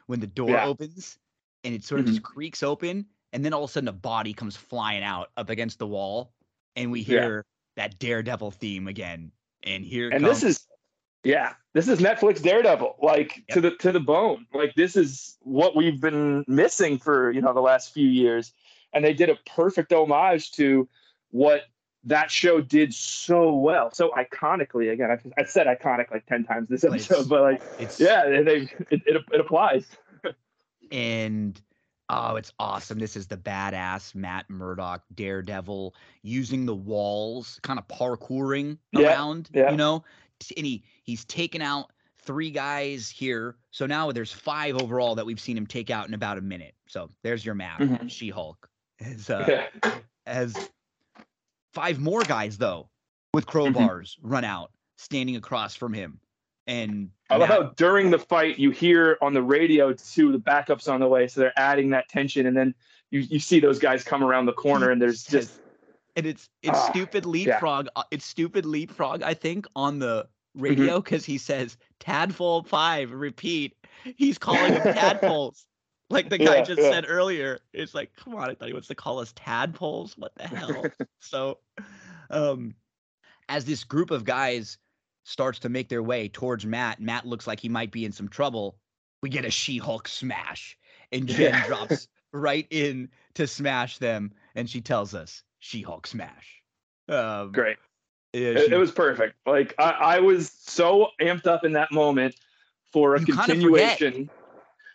when the door Yeah. opens and it sort of just mm-hmm. creaks open and then all of a sudden a body comes flying out up against the wall and we Yeah. hear that daredevil theme again and here and comes this is yeah this is netflix daredevil like to the to the bone like this is what we've been missing for you know the last few years and they did a perfect homage to what that show did so well so iconically again i, I said iconic like 10 times this But it's- episode but like it's yeah they, it, it, it applies and Oh, it's awesome. This is the badass Matt Murdock Daredevil using the walls, kind of parkouring Yeah, around, yeah. you know? And he he's taken out three guys here. So now there's five overall that we've seen him take out in about a minute. So there's your map. Mhm. She-Hulk As, uh, Yeah. has five more guys though with crowbars run out standing across from him. And I love Matt- how during the fight you hear on the radio too the backups on the way, so they're adding that tension, and then you you see those guys come around the corner, and there's just and it's it's Ah, stupid leapfrog. uh, It's stupid leapfrog. I think on the radio because he says tadpole five. Repeat. He's calling them <laughs> tadpoles. Like the guy Yeah, just yeah. said earlier. It's like, come on, I thought he wants to call us tadpoles. What the hell? <laughs> so, um, as this group of guys starts to make their way towards Matt, Matt looks like he might be in some trouble. We get a She-Hulk smash, and Jen Yeah. drops <laughs> right in to smash them, and she tells us She-Hulk smash. Um, great. yeah, It, she- it was perfect. Like I, I was so amped up in that moment for a continuation.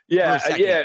Yeah, a uh, second. yeah,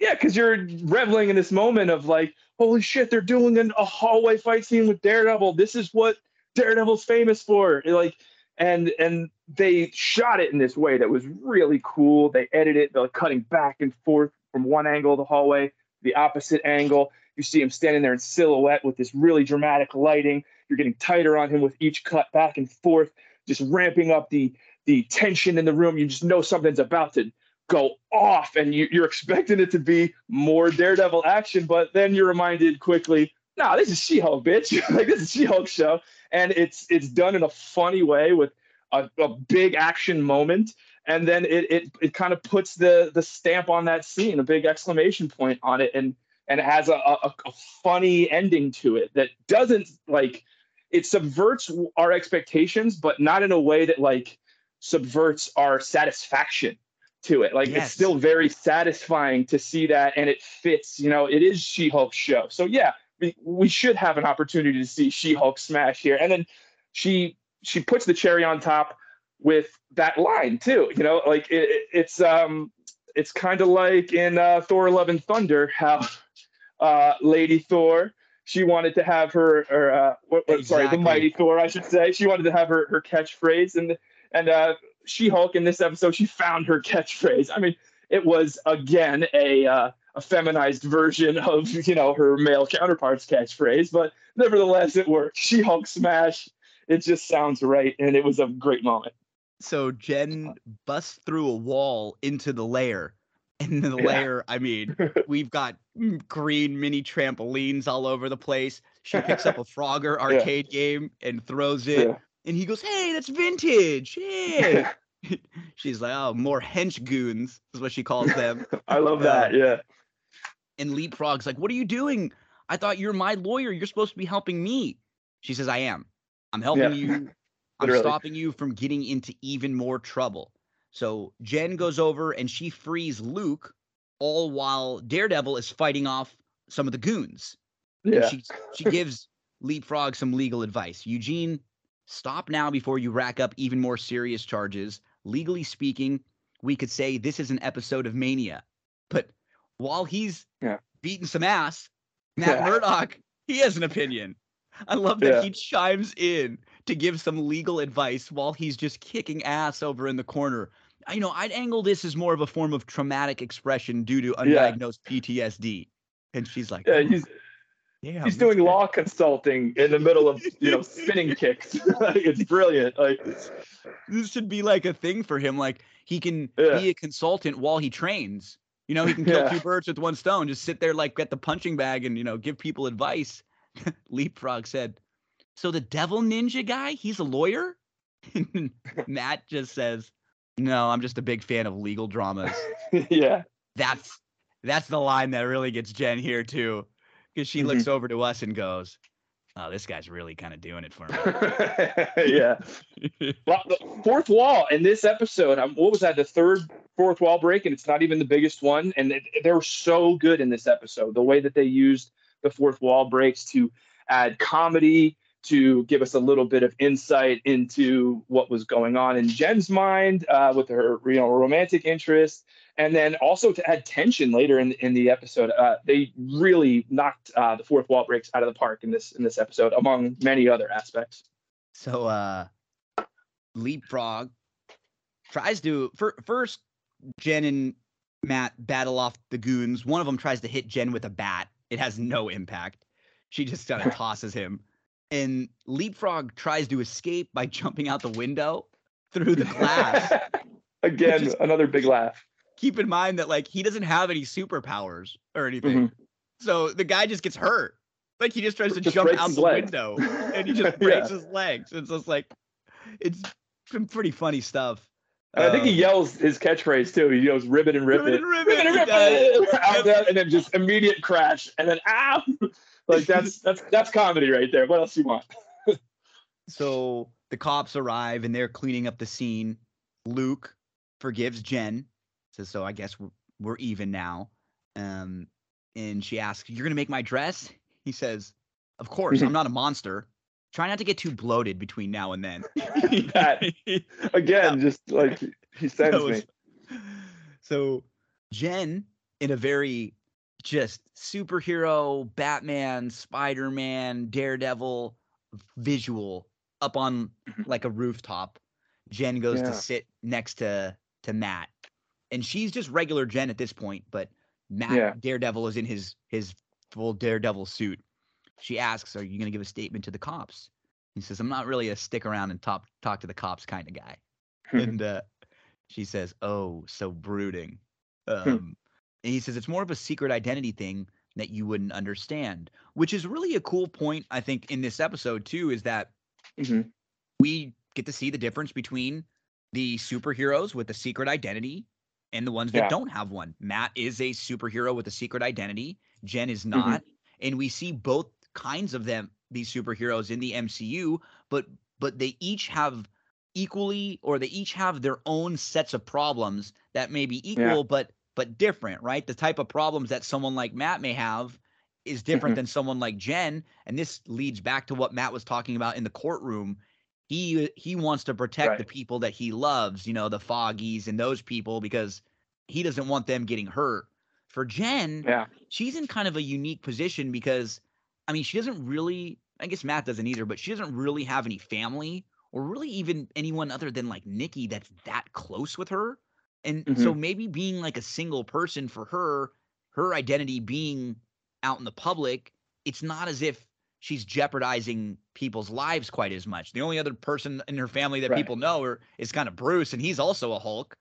yeah. Because you're reveling in this moment of like, holy shit, they're doing an, a hallway fight scene with Daredevil. This is what Daredevil's famous for. Like, and and they shot it in this way that was really cool. They edited it, they're cutting back and forth from one angle of the hallway, the opposite angle. You see him standing there in silhouette with this really dramatic lighting. You're getting tighter on him with each cut back and forth, just ramping up the the tension in the room. You just know something's about to go off, and you, you're expecting it to be more Daredevil action, but then you're reminded quickly, "Nah, this is She-Hulk, bitch. <laughs> like this is She-Hulk show." And it's it's done in a funny way with a, a big action moment, and then it it, it kind of puts the the stamp on that scene, a big exclamation point on it, and and it has a, a, a funny ending to it that doesn't like it subverts our expectations, but not in a way that like subverts our satisfaction to it. Like Yes. it's still very satisfying to see that, and it fits. You know, it is She-Hulk show, so yeah, we, we should have an opportunity to see She-Hulk smash here, and then she she puts the cherry on top with that line too. You know, like it, it- it's um it's kind of like in uh, Thor: Love and Thunder how <laughs> uh, Lady Thor she wanted to have her or uh, what, what- sorry the mighty Thor I should say she wanted to have her her catchphrase and and uh, She Hulk in this episode she found her catchphrase. I mean it was again a uh, a feminized version of you know her male counterpart's catchphrase, but nevertheless it worked. She Hulk smash. It just sounds right, and it was a great moment. so Jen busts through a wall into the lair. And in the Yeah. lair, I mean, <laughs> we've got mm, green mini trampolines all over the place. She picks up a <laughs> Frogger arcade game and throws it. Yeah. And he goes, Hey, that's vintage. Hey. <laughs> <laughs> She's like, Oh, more hench goons is what she calls them. <laughs> I love that. Um, yeah. And Leapfrog's like, What are you doing? I thought you're my lawyer. You're supposed to be helping me. She says, I am. I'm helping Yeah. you. I'm stopping you from getting into even more trouble. So Jen goes over and she frees Luke, all while Daredevil is fighting off some of the goons. Yeah. She she gives Leapfrog some legal advice. Eugene, stop now before you rack up even more serious charges. Legally speaking, we could say this is an episode of Mania. But while he's Yeah. beating some ass, Matt Yeah. Murdock, he has an opinion. I love that Yeah. he chimes in to give some legal advice while he's just kicking ass over in the corner. You know, I'd angle this as more of a form of traumatic expression due to undiagnosed PTSD. And she's like, Yeah, "Oh, he's yeah, he's doing law consulting in the middle of you know spinning kicks. <laughs> <laughs> it's brilliant. Like this should be like a thing for him. Like he can Yeah. be a consultant while he trains. You know, he can kill Yeah. two birds with one stone. Just sit there like at the punching bag and you know give people advice. <laughs> Leapfrog said, "So the devil ninja guy, he's a lawyer." Matt just says, "No, I'm just a big fan of legal dramas." yeah, That's that's the line that really gets Jen here too, because she Mm-hmm. looks over to us and goes, "Oh, this guy's really kind of doing it for me." <laughs> yeah. Well, the fourth wall in this episode. Um, what was that? The third fourth wall break, and it's not even the biggest one. And it, they were so good in this episode. The way that they used the fourth wall breaks to add comedy to give us a little bit of insight into what was going on in Jen's mind uh, with her you know romantic interest, and then also to add tension later in in the episode. Uh, they really knocked uh, the fourth wall breaks out of the park in this in this episode, among many other aspects. So uh, leapfrog tries to for, first Jen and Matt battle off the goons. One of them tries to hit Jen with a bat. It has no impact. She just kind of <laughs> tosses him. And Leapfrog tries to escape by <laughs> jumping out the window through the glass. <laughs> Again, is, another big laugh. Keep in mind that like he doesn't have any superpowers or anything. Mm-hmm. So the guy just gets hurt. Like he just tries to just jump out the legs. window <laughs> and he just breaks yeah. his legs. It's just like it's some pretty funny stuff. And I think he um, yells his catchphrase too. He yells "ribbon and rip it, ribbon and rip it," and then just immediate crash, and then ow! Like that's that's that's comedy right there. What else do you want? <laughs> so the cops arrive and they're cleaning up the scene. Luke forgives Jen, says, "So I guess we're, we're even now." Um, and she asks, "You're gonna make my dress?" He says, "Of course. I'm <laughs> not a monster. Try not to get too bloated between now and then. <laughs> that, again, yeah. just like he sends was, me. So Jen, in a very just superhero, Batman, Spider Man, Daredevil visual up on mm-hmm. like a rooftop, Jen goes yeah. to sit next to to Matt, and she's just regular Jen at this point, but Matt yeah. Daredevil is in his his full Daredevil suit, she asks, "Are you going to give a statement to the cops?" He says, "I'm not really a stick around and talk talk to the cops kind of guy." and uh, she says, "Oh, so brooding." Hmm. Um, and he says it's more of a secret identity thing that you wouldn't understand, which is really a cool point. I think in this episode too is that mm-hmm. we get to see the difference between the superheroes with a secret identity and the ones that yeah. don't have one. Matt is a superhero with a secret identity. Jen is mm-hmm. not. Mm-hmm. And we see both kinds of them these superheroes in the MCU, but but they each have equally or they each have their own sets of problems that may be equal yeah. but but different, right? The type of problems that someone like Matt may have is different mm-hmm. than someone like Jen, and this leads back to what Matt was talking about in the courtroom. He he wants to protect right. the people that he loves, you know, the Foggies and those people because he doesn't want them getting hurt. For Jen, yeah. she's in kind of a unique position because I mean, she doesn't really, I guess Matt doesn't either, but she doesn't really have any family or really even anyone other than like Nikki that's that close with her. And mm-hmm. so maybe being like a single person for her, her identity being out in the public, it's not as if she's jeopardizing people's lives quite as much. The only other person in her family that right. people know are, is kind of Bruce, and he's also a Hulk.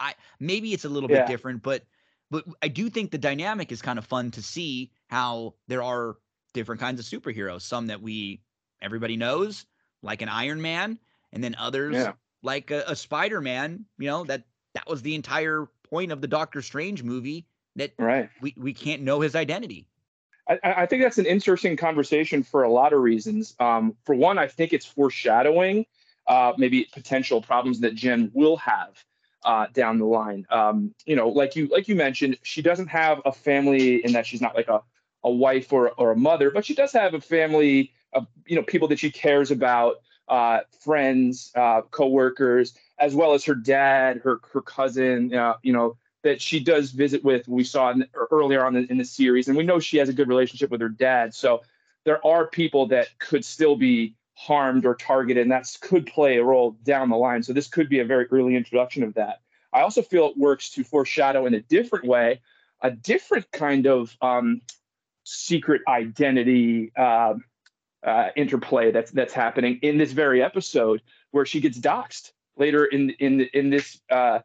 I maybe it's a little yeah. bit different, but but I do think the dynamic is kind of fun to see how there are different kinds of superheroes. Some that we everybody knows, like an Iron Man, and then others yeah. like a, a Spider Man. You know that that was the entire point of the Doctor Strange movie. That right. we we can't know his identity. I, I think that's an interesting conversation for a lot of reasons. Um, for one, I think it's foreshadowing uh, maybe potential problems that Jen will have uh, down the line. Um, you know, like you like you mentioned, she doesn't have a family in that she's not like a a wife or, or a mother, but she does have a family of you know people that she cares about, uh, friends, uh, coworkers, as well as her dad, her her cousin, uh, you know that she does visit with. We saw in, earlier on in, in the series, and we know she has a good relationship with her dad. So there are people that could still be harmed or targeted, and that could play a role down the line. So this could be a very early introduction of that. I also feel it works to foreshadow in a different way, a different kind of um, secret identity uh, uh, interplay that's that's happening in this very episode where she gets doxxed later in in in this uh,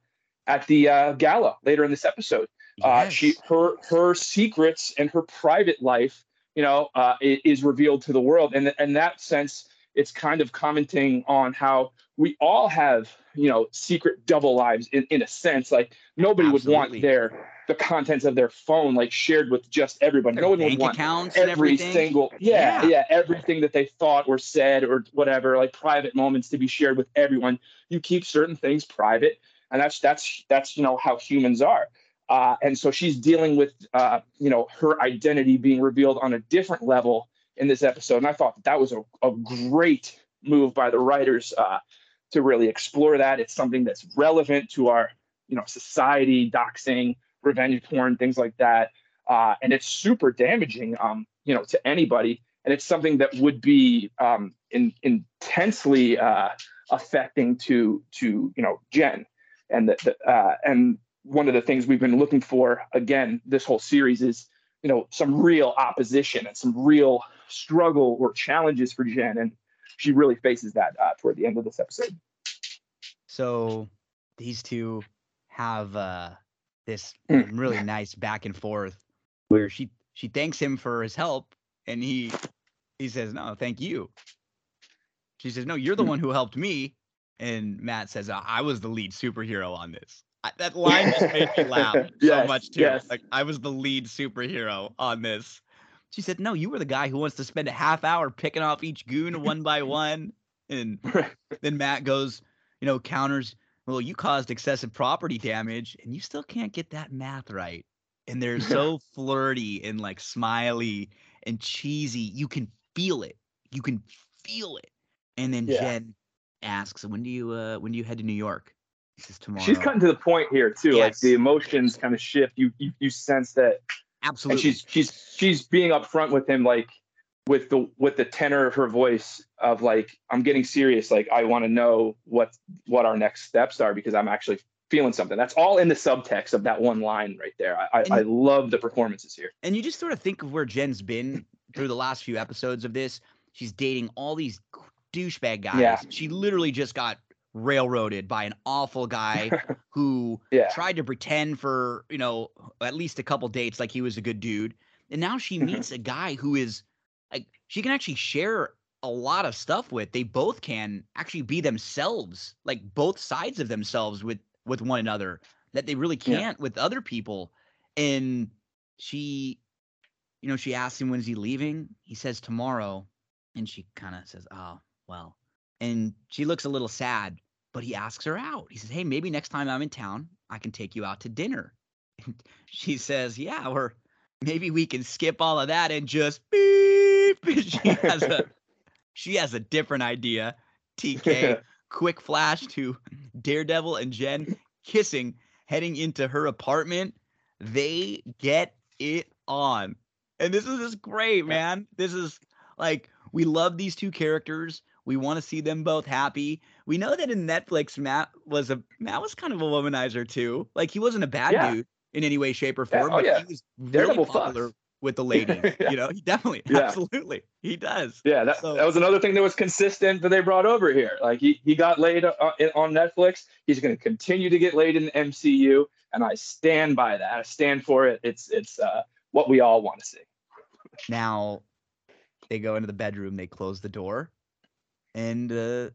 at the uh, gala later in this episode. Uh, she her her secrets and her private life, you know, uh, is revealed to the world, and in that sense, it's kind of commenting on how we all have you know secret double lives in, in a sense like nobody Absolutely. would want their the contents of their phone like shared with just everybody. Their no one would want every single yeah, yeah, yeah, everything that they thought or said or whatever, like private moments to be shared with everyone. You keep certain things private, and that's that's that's you know how humans are. Uh, and so she's dealing with uh, you know her identity being revealed on a different level in this episode, and I thought that, that was a, a great move by the writers uh, to really explore that. It's something that's relevant to our you know society, doxing, revenge porn, things like that, uh, and it's super damaging, um, you know, to anybody. And it's something that would be um, in, intensely uh, affecting to to you know Jen, and the, the uh, and one of the things we've been looking for again this whole series is you know some real opposition and some real struggle or challenges for Jen, and she really faces that uh, toward the end of this episode. So these two have uh, this Mm. really nice back and forth where she she thanks him for his help, and he he says no, thank you. She says no, you're the Mm. one who helped me, and Matt says "Uh, I was the lead superhero on this. I, that <laughs> line just made me laugh so much too. yes. Like I was the lead superhero on this. She said, "No, you were the guy who wants to spend a half hour picking off each goon one by one." And <laughs> then Matt goes, you know, counters, "Well, you caused excessive property damage, and you still can't get that math right." And they're <laughs> so flirty and like smiley and cheesy. You can feel it. You can feel it. And then Yeah. Jen asks, "When do you uh when do you head to New York?" He says, "Tomorrow." She's cutting to the point here too. Like the emotions kind of shift. You you, you sense that Absolutely. and she's she's she's being upfront with him like with the with the tenor of her voice of like i'm getting serious like i want to know what what our next steps are because i'm actually feeling something that's all in the subtext of that one line right there i i, I love the performances here And you just sort of think of where Jen's been through the last few episodes of this. She's dating all these douchebag guys. Yeah. She literally just got railroaded by an awful guy <laughs> who Yeah. tried to pretend for, you know, at least a couple dates like he was a good dude. And now she Mhm. meets a guy who is like she can actually share a lot of stuff with. They both can actually be themselves, like both sides of themselves with with one another that they really can't with other people. And she you know, she asks him when's he leaving. He says tomorrow, and she kind of says, "Oh, well." And she looks a little sad, but he asks her out. He says, "Hey, maybe next time I'm in town, I can take you out to dinner." <laughs> And she says, "Yeah, or maybe we can skip all of that and just beep." <laughs> she has a she has a different idea. TK, <laughs> quick flash to Daredevil and Jen kissing, heading into her apartment. They get it on. And this is just great, man. This is like we love these two characters. We want to see them both happy. We know that in Netflix, Matt was a Matt was kind of a womanizer too. Like he wasn't a bad Yeah. dude in any way, shape, or Yeah, form, oh, but yeah. he was really Daredevil popular fucks. With the <laughs> ladies. Yeah. You know, he definitely, Yeah. absolutely, he does. yeah that, So- that was another thing that was consistent that they brought over here like he, he got laid uh, on netflix he's going to continue to get laid in the mcu and i stand by that i stand for it it's it's uh, what we all want to see Now they go into the bedroom, they close the door, and uh,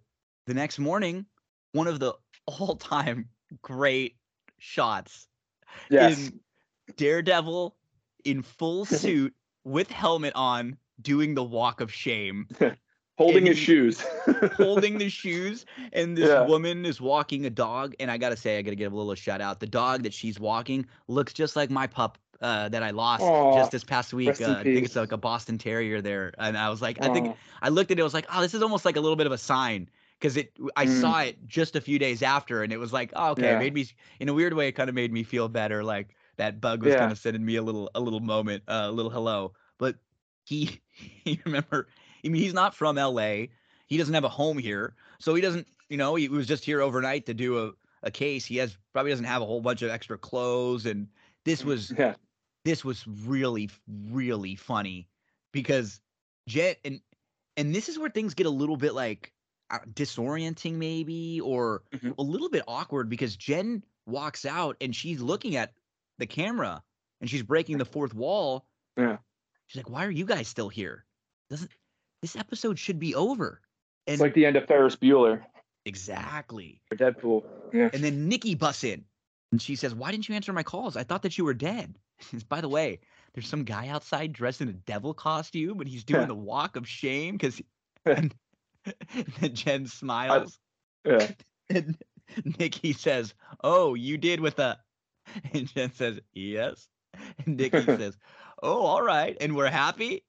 the next morning, one of the <laughs> all-time great shots yes in Daredevil in full <laughs> suit with helmet on, doing the walk of shame, <laughs> holding his shoes <laughs> holding the shoes, and this Yeah. woman is walking a dog. And I gotta say, I gotta give a little shout out. The dog that she's walking looks just like my pup uh, that I lost Aw, just this past week. Uh, I think it's like a Boston Terrier there, and I was like, I think I looked at it, I was like, oh, this is almost like a little bit of a sign because it. I Mm. saw it just a few days after, and it was like, oh, okay, Yeah. made me in a weird way. It kind of made me feel better, like that bug was Yeah. kind of sending me a little a little moment, uh, a little hello. But he, <laughs> you remember, I mean, he's not from L.A. He doesn't have a home here, so he doesn't. You know, he was just here overnight to do a a case. He has probably doesn't have a whole bunch of extra clothes, and this was yeah this was really really funny because Jet and and this is where things get a little bit like uh, disorienting maybe or Mhm. a little bit awkward because Jen walks out and she's looking at the camera and she's breaking the fourth wall. Yeah. She's like, "Why are you guys still here? Doesn't this episode should be over?" And it's like the end of ferris bueller exactly. or deadpool yeah And then Nikki busts in and she says, Why didn't you answer my calls? I thought that you were dead. <laughs> By the way, there's some guy outside dressed in a devil costume and he's doing the walk of shame because <laughs> and, <laughs> then Jen smiles yeah and Nikki says, Oh, you did with a <laughs> and Jen says, Yes. And Nikki <laughs> says, Oh, all right. And we're happy.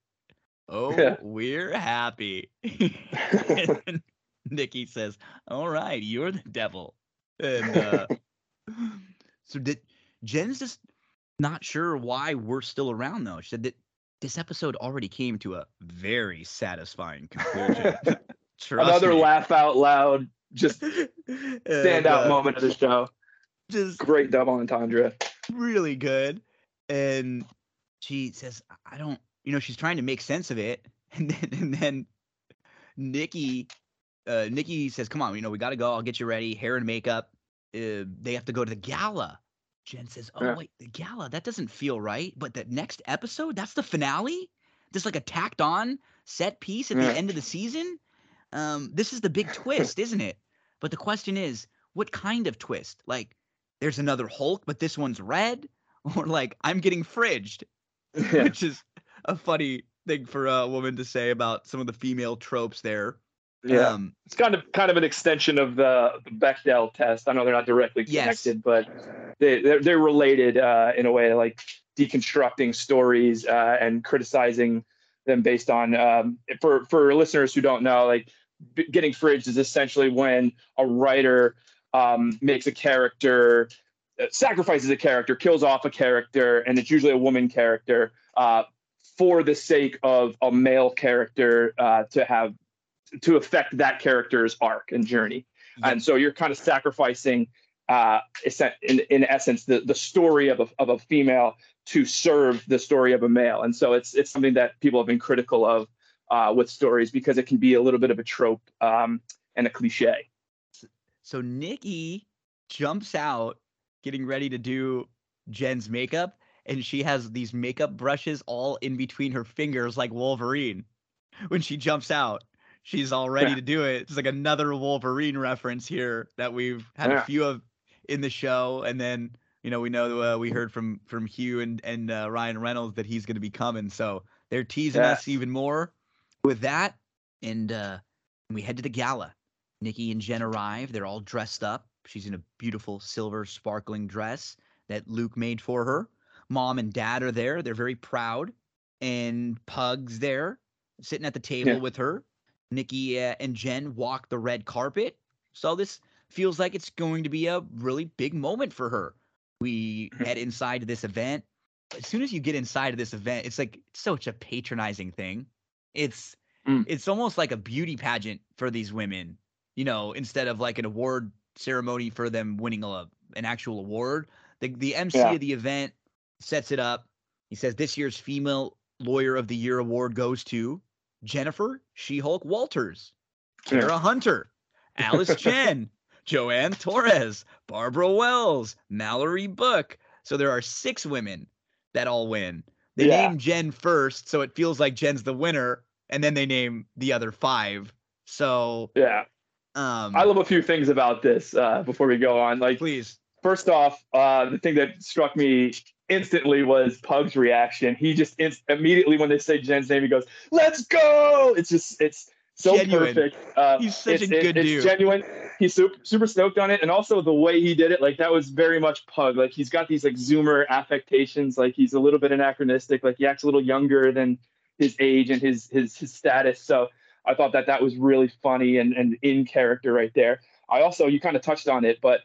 Oh, Yeah. we're happy. <laughs> and Nikki says, All right, you're the devil. And uh, so did Jen's just not sure why we're still around though. She said that this episode already came to a very satisfying conclusion. Another me. laugh out loud, just And, standout uh, moment of the show. Just Great double entendre. really good. And she says, I don't, you know, she's trying to make sense of it. <laughs> And then, and then Nikki, uh, Nikki says, come on, you know, we got to go. I'll get you ready. Hair and makeup. Uh, they have to go to the gala. Jen says, oh, Yeah. wait, the gala, that doesn't feel right. But the next episode, that's the finale? Just like a tacked on set piece at Yeah. the end of the season? Um, this is the big <laughs> twist, isn't it? But the question is, what kind of twist? Like, there's another Hulk, but this one's red, <laughs> or like I'm getting fridged, Yeah. <laughs> <laughs> which is a funny thing for a woman to say about some of the female tropes there. yeah. Um, it's kind of kind of an extension of the, the Bechdel test. I know they're not directly Yes. connected, but they they're, they're related uh, in a way, like deconstructing stories uh, and criticizing them based on. Um, for for listeners who don't know, like b- getting fridged is essentially when a writer um, makes a character. uh, Sacrifices a character, kills off a character, and it's usually a woman character uh, for the sake of a male character uh, to have to affect that character's arc and journey. And so you're kind of sacrificing, uh, in, in essence, the, the story of a, of a female to serve the story of a male. And so it's it's something that people have been critical of uh, with stories because it can be a little bit of a trope um, and a cliche. So Nikki jumps out, getting ready to do Jen's makeup, and she has these makeup brushes all in between her fingers, like Wolverine. When she jumps out, she's all ready Yeah. to do it. It's like another Wolverine reference here that we've had Yeah. a few of in the show, and then you know we know uh, we heard from from Hugh and and uh, Ryan Reynolds that he's going to be coming, so they're teasing us even more with that, and uh, we head to the gala. Nikki and Jen arrive. They're all dressed up. She's in a beautiful silver sparkling dress that Luke made for her. Mom and dad are there. They're very proud. And Pug's there, sitting at the table Yeah. with her. Nikki uh, and Jen walk the red carpet. So this feels like it's going to be a really big moment for her. We Mhm. head inside this event. As soon as you get inside of this event, it's like such a patronizing thing. It's Mm. it's almost like a beauty pageant for these women you know, instead of like an award ceremony for them winning a an actual award. The the MC Yeah. of the event sets it up. He says this year's female lawyer of the year award goes to Jennifer She-Hulk Walters, Yeah. Kara Hunter, Alice <laughs> Chen, Joanne Torres, Barbara Wells, Mallory Book. So there are six women that all win. They Yeah. name Jen first, so it feels like Jen's the winner, and then they name the other five. So Yeah, um I love a few things about this uh, before we go on. Like, please. first off, uh, the thing that struck me instantly was Pug's reaction. He just inst- immediately when they say Jen's name, he goes, "Let's go!" It's just it's so Genuine. perfect. Uh, He's such it's, a good it's dude. genuine. He's super super stoked on it, and also the way he did it, like that was very much Pug. Like he's got these like Zoomer affectations. Like he's a little bit anachronistic. Like he acts a little younger than his age and his his his status. So I thought that that was really funny and and in character right there. I also you kind of touched on it, but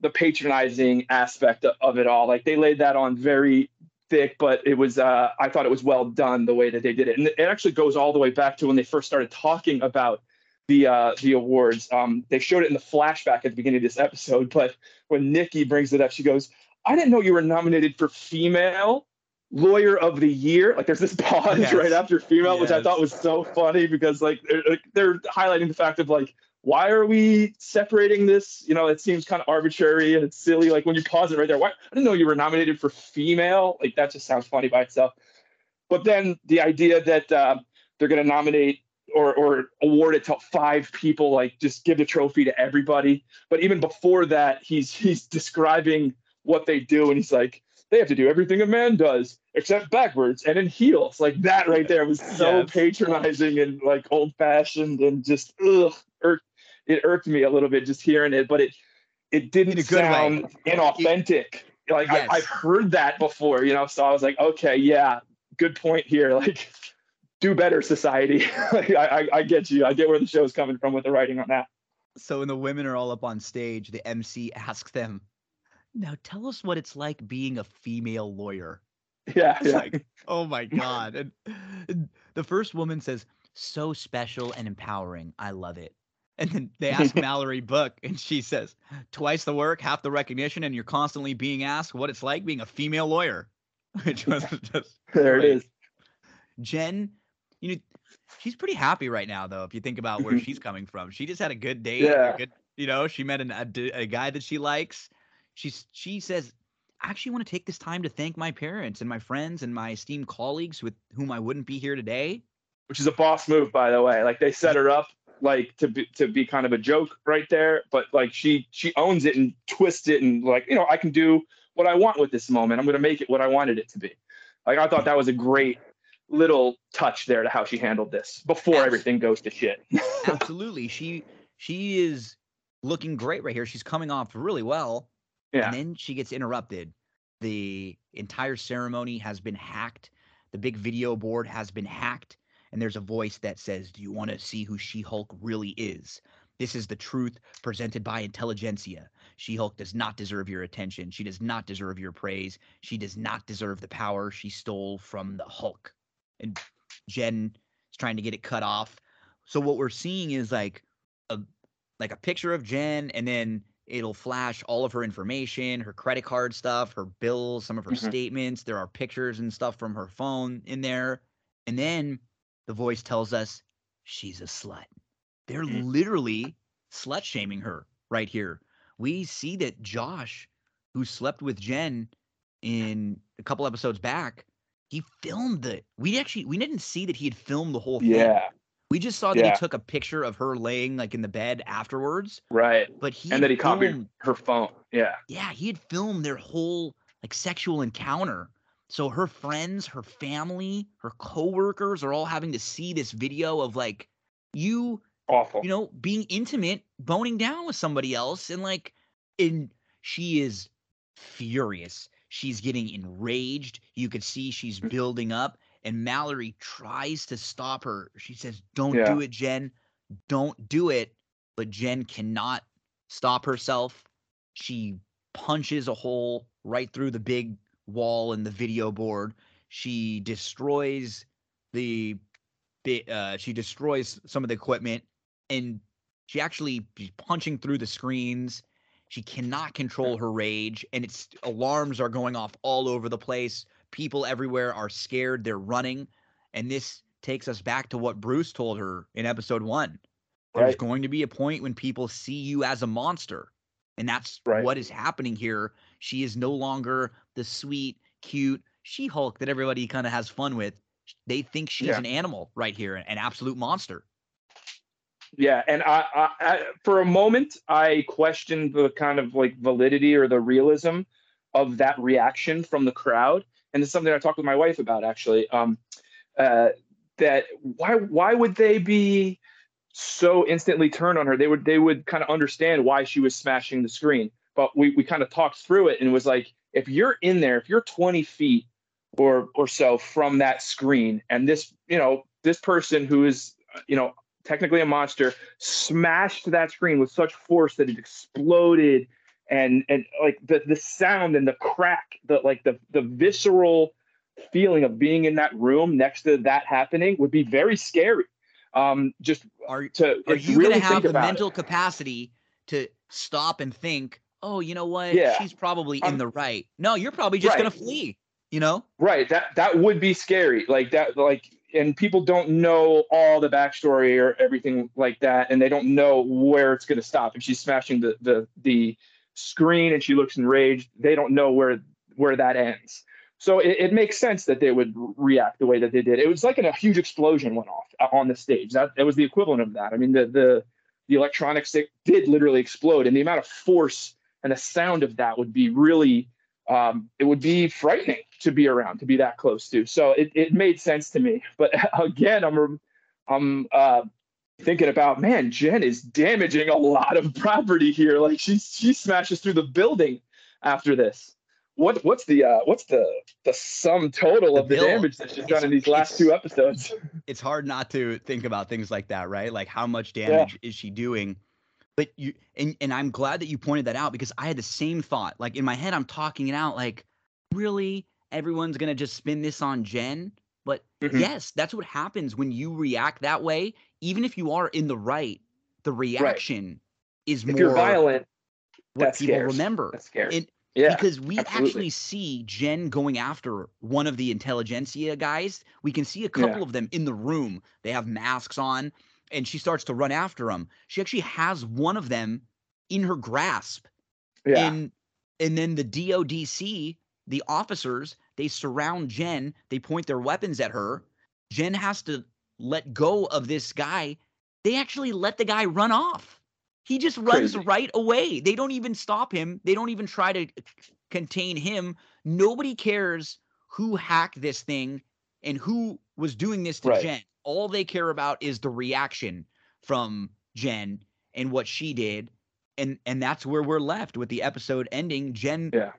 the patronizing aspect of, it all, like they laid that on very thick, but it was uh, I thought it was well done the way that they did it, and it actually goes all the way back to when they first started talking about the uh, the awards. Um, they showed it in the flashback at the beginning of this episode, but when Nikki brings it up, she goes, "I didn't know you were nominated for female." Lawyer of the year, like there's this <laughs> pause Yes. right after female, which I thought was so funny because like they're, like, they're highlighting the fact of like why are we separating this? You know, it seems kind of arbitrary and it's silly. Like when you pause it right there, why, I didn't know you were nominated for female. Like that just sounds funny by itself. But then the idea that uh, they're going to nominate or, or award it to five people, like just give the trophy to everybody. But even before that, he's he's describing what they do, and he's like, they have to do everything a man does except backwards and in heels. Like that right there was so Yes. patronizing and like old fashioned and just ugh, irked, it irked me a little bit just hearing it, but it it didn't good way. sound inauthentic. Like Yes. I, I've heard that before, you know. So I was like, okay, yeah, good point here. <laughs> Like do better society. <laughs> I, I, I get you. I get where the show's coming from with the writing on that. So when the women are all up on stage, the MC asks them, "Now tell us what it's like being a female lawyer." Yeah, <laughs> yeah. like, oh my god! And, and the first woman says, "So special and empowering. I love it." And then they ask <laughs> Mallory Book, and she says, "Twice the work, half the recognition, and you're constantly being asked what it's like being a female lawyer." <laughs> Which was just there great. it is. Jen, you know, she's pretty happy right now, though. If you think about where she's coming from, she just had a good date. a Yeah. good, you know, she met an, a, a guy that she likes. She's she says, I actually want to take this time to thank my parents and my friends and my esteemed colleagues with whom I wouldn't be here today. Which is a boss move, by the way. Like they set her up like to be to be kind of a joke right there, but like she she owns it and twists it and like you know I can do what I want with this moment. I'm gonna make it what I wanted it to be. Like I thought that was a great little touch there to how she handled this before everything goes to shit. <laughs> Absolutely, she she is looking great right here. She's coming off really well. Yeah. And then she gets interrupted. The entire ceremony has been hacked. The big video board has been hacked. And there's a voice that says, Do you want to see who She Hulk really is? This is the truth presented by Intelligencia. She Hulk does not deserve your attention. She does not deserve your praise. She does not deserve the power she stole from the Hulk. And Jen is trying to get it cut off. So what we're seeing is like a like a picture of Jen and then it'll flash all of her information, her credit card stuff, her bills, some of her Mhm. statements. There are pictures and stuff from her phone in there. And then the voice tells us she's a slut. They're literally slut shaming her right here. We see that Josh, who slept with Jen in a couple episodes back, he filmed it. We actually we didn't see that he had filmed the whole thing. Yeah. We just saw that Yeah. he took a picture of her laying like in the bed afterwards, Right. but he And then he copied her phone. Yeah. yeah, he had filmed their whole like sexual encounter. So her friends, her family, her coworkers are all having to see this video of like you, Awful. you know, being intimate, boning down with somebody else, and like, and she is furious. She's getting enraged. You could see she's Mm. building up, and Mallory tries to stop her. She says, "Don't Yeah. do it, Jen. Don't do it." But Jen cannot stop herself. She punches a hole right through the big wall in the video board. She destroys the uh she destroys some of the equipment and she actually is punching through the screens. She cannot control her rage and it's alarms are going off all over the place. People everywhere are scared, they're running, and this takes us back to what Bruce told her in episode 1. There's Right. going to be a point when people see you as a monster. And that's Right. what is happening here. She is no longer the sweet, cute She Hulk that everybody kind of has fun with. They think she's Yeah. an animal right here, an absolute monster. Yeah, and I, I, I, for a moment, I questioned the kind of like validity or the realism of that reaction from the crowd, and it's something I talked with my wife about actually. Um, uh, that why why would they be so instantly turned on her? They would they would kind of understand why she was smashing the screen, but we we kind of talked through it and it was like if you're in there, if you're 20 feet or or so from that screen, and this you know this person who is you know technically a monster, smashed that screen with such force that it exploded and and like the the sound and the crack, the like the the visceral feeling of being in that room next to that happening would be very scary. Um, just Are to are you really going to have the about it. mental capacity to stop and think, "Oh, you know what? Yeah. She's probably in Um, the right." No, you're probably just gonna flee, you know? Right. That that would be scary. Like that. Like, and people don't know all the backstory or everything like that, and they don't know where it's going to stop. If she's smashing the the the screen and she looks enraged, they don't know where where that ends. So it, it makes sense that they would react the way that they did. It was like an, a huge explosion went off uh, on the stage. That it was the equivalent of that. I mean, the the the electronics it did literally explode, and the amount of force and the sound of that would be really um, it would be frightening to be around, to be that close to. So it, it made sense to me. But <laughs> again, I'm I'm uh, thinking about man, Jen is damaging a lot of property here. Like she she smashes through the building after this. what what's the uh, what's the the sum total The of the bill. damage that she's done in these last two episodes? <laughs> it's hard not to think about things like that, right? Like how much damage is she doing? But you and and I'm glad that you pointed that out because I had the same thought. Like in my head, I'm talking it out. Like, really, everyone's gonna just spin this on Jen? But Mhm. yes, that's what happens when you react that way. Even if you are in the right, the reaction is If more you're violent, what people scares. remember. that scares. And yeah, because we absolutely. actually see Jen going after one of the Intelligencia guys. We can see a couple Yeah. of them in the room. They have masks on, and she starts to run after them. She actually has one of them in her grasp. yeah, And and then the DODC, the officers, they surround Jen. They point their weapons at her. Jen has to let go of this guy. They actually let the guy run off. He just runs Crazy. right away. They don't even stop him. They don't even try to contain him. Nobody cares who hacked this thing and who was doing this to Right. Jen. All they care about is the reaction from Jen and what she did. And and that's where we're left with the episode ending. Jen Yeah.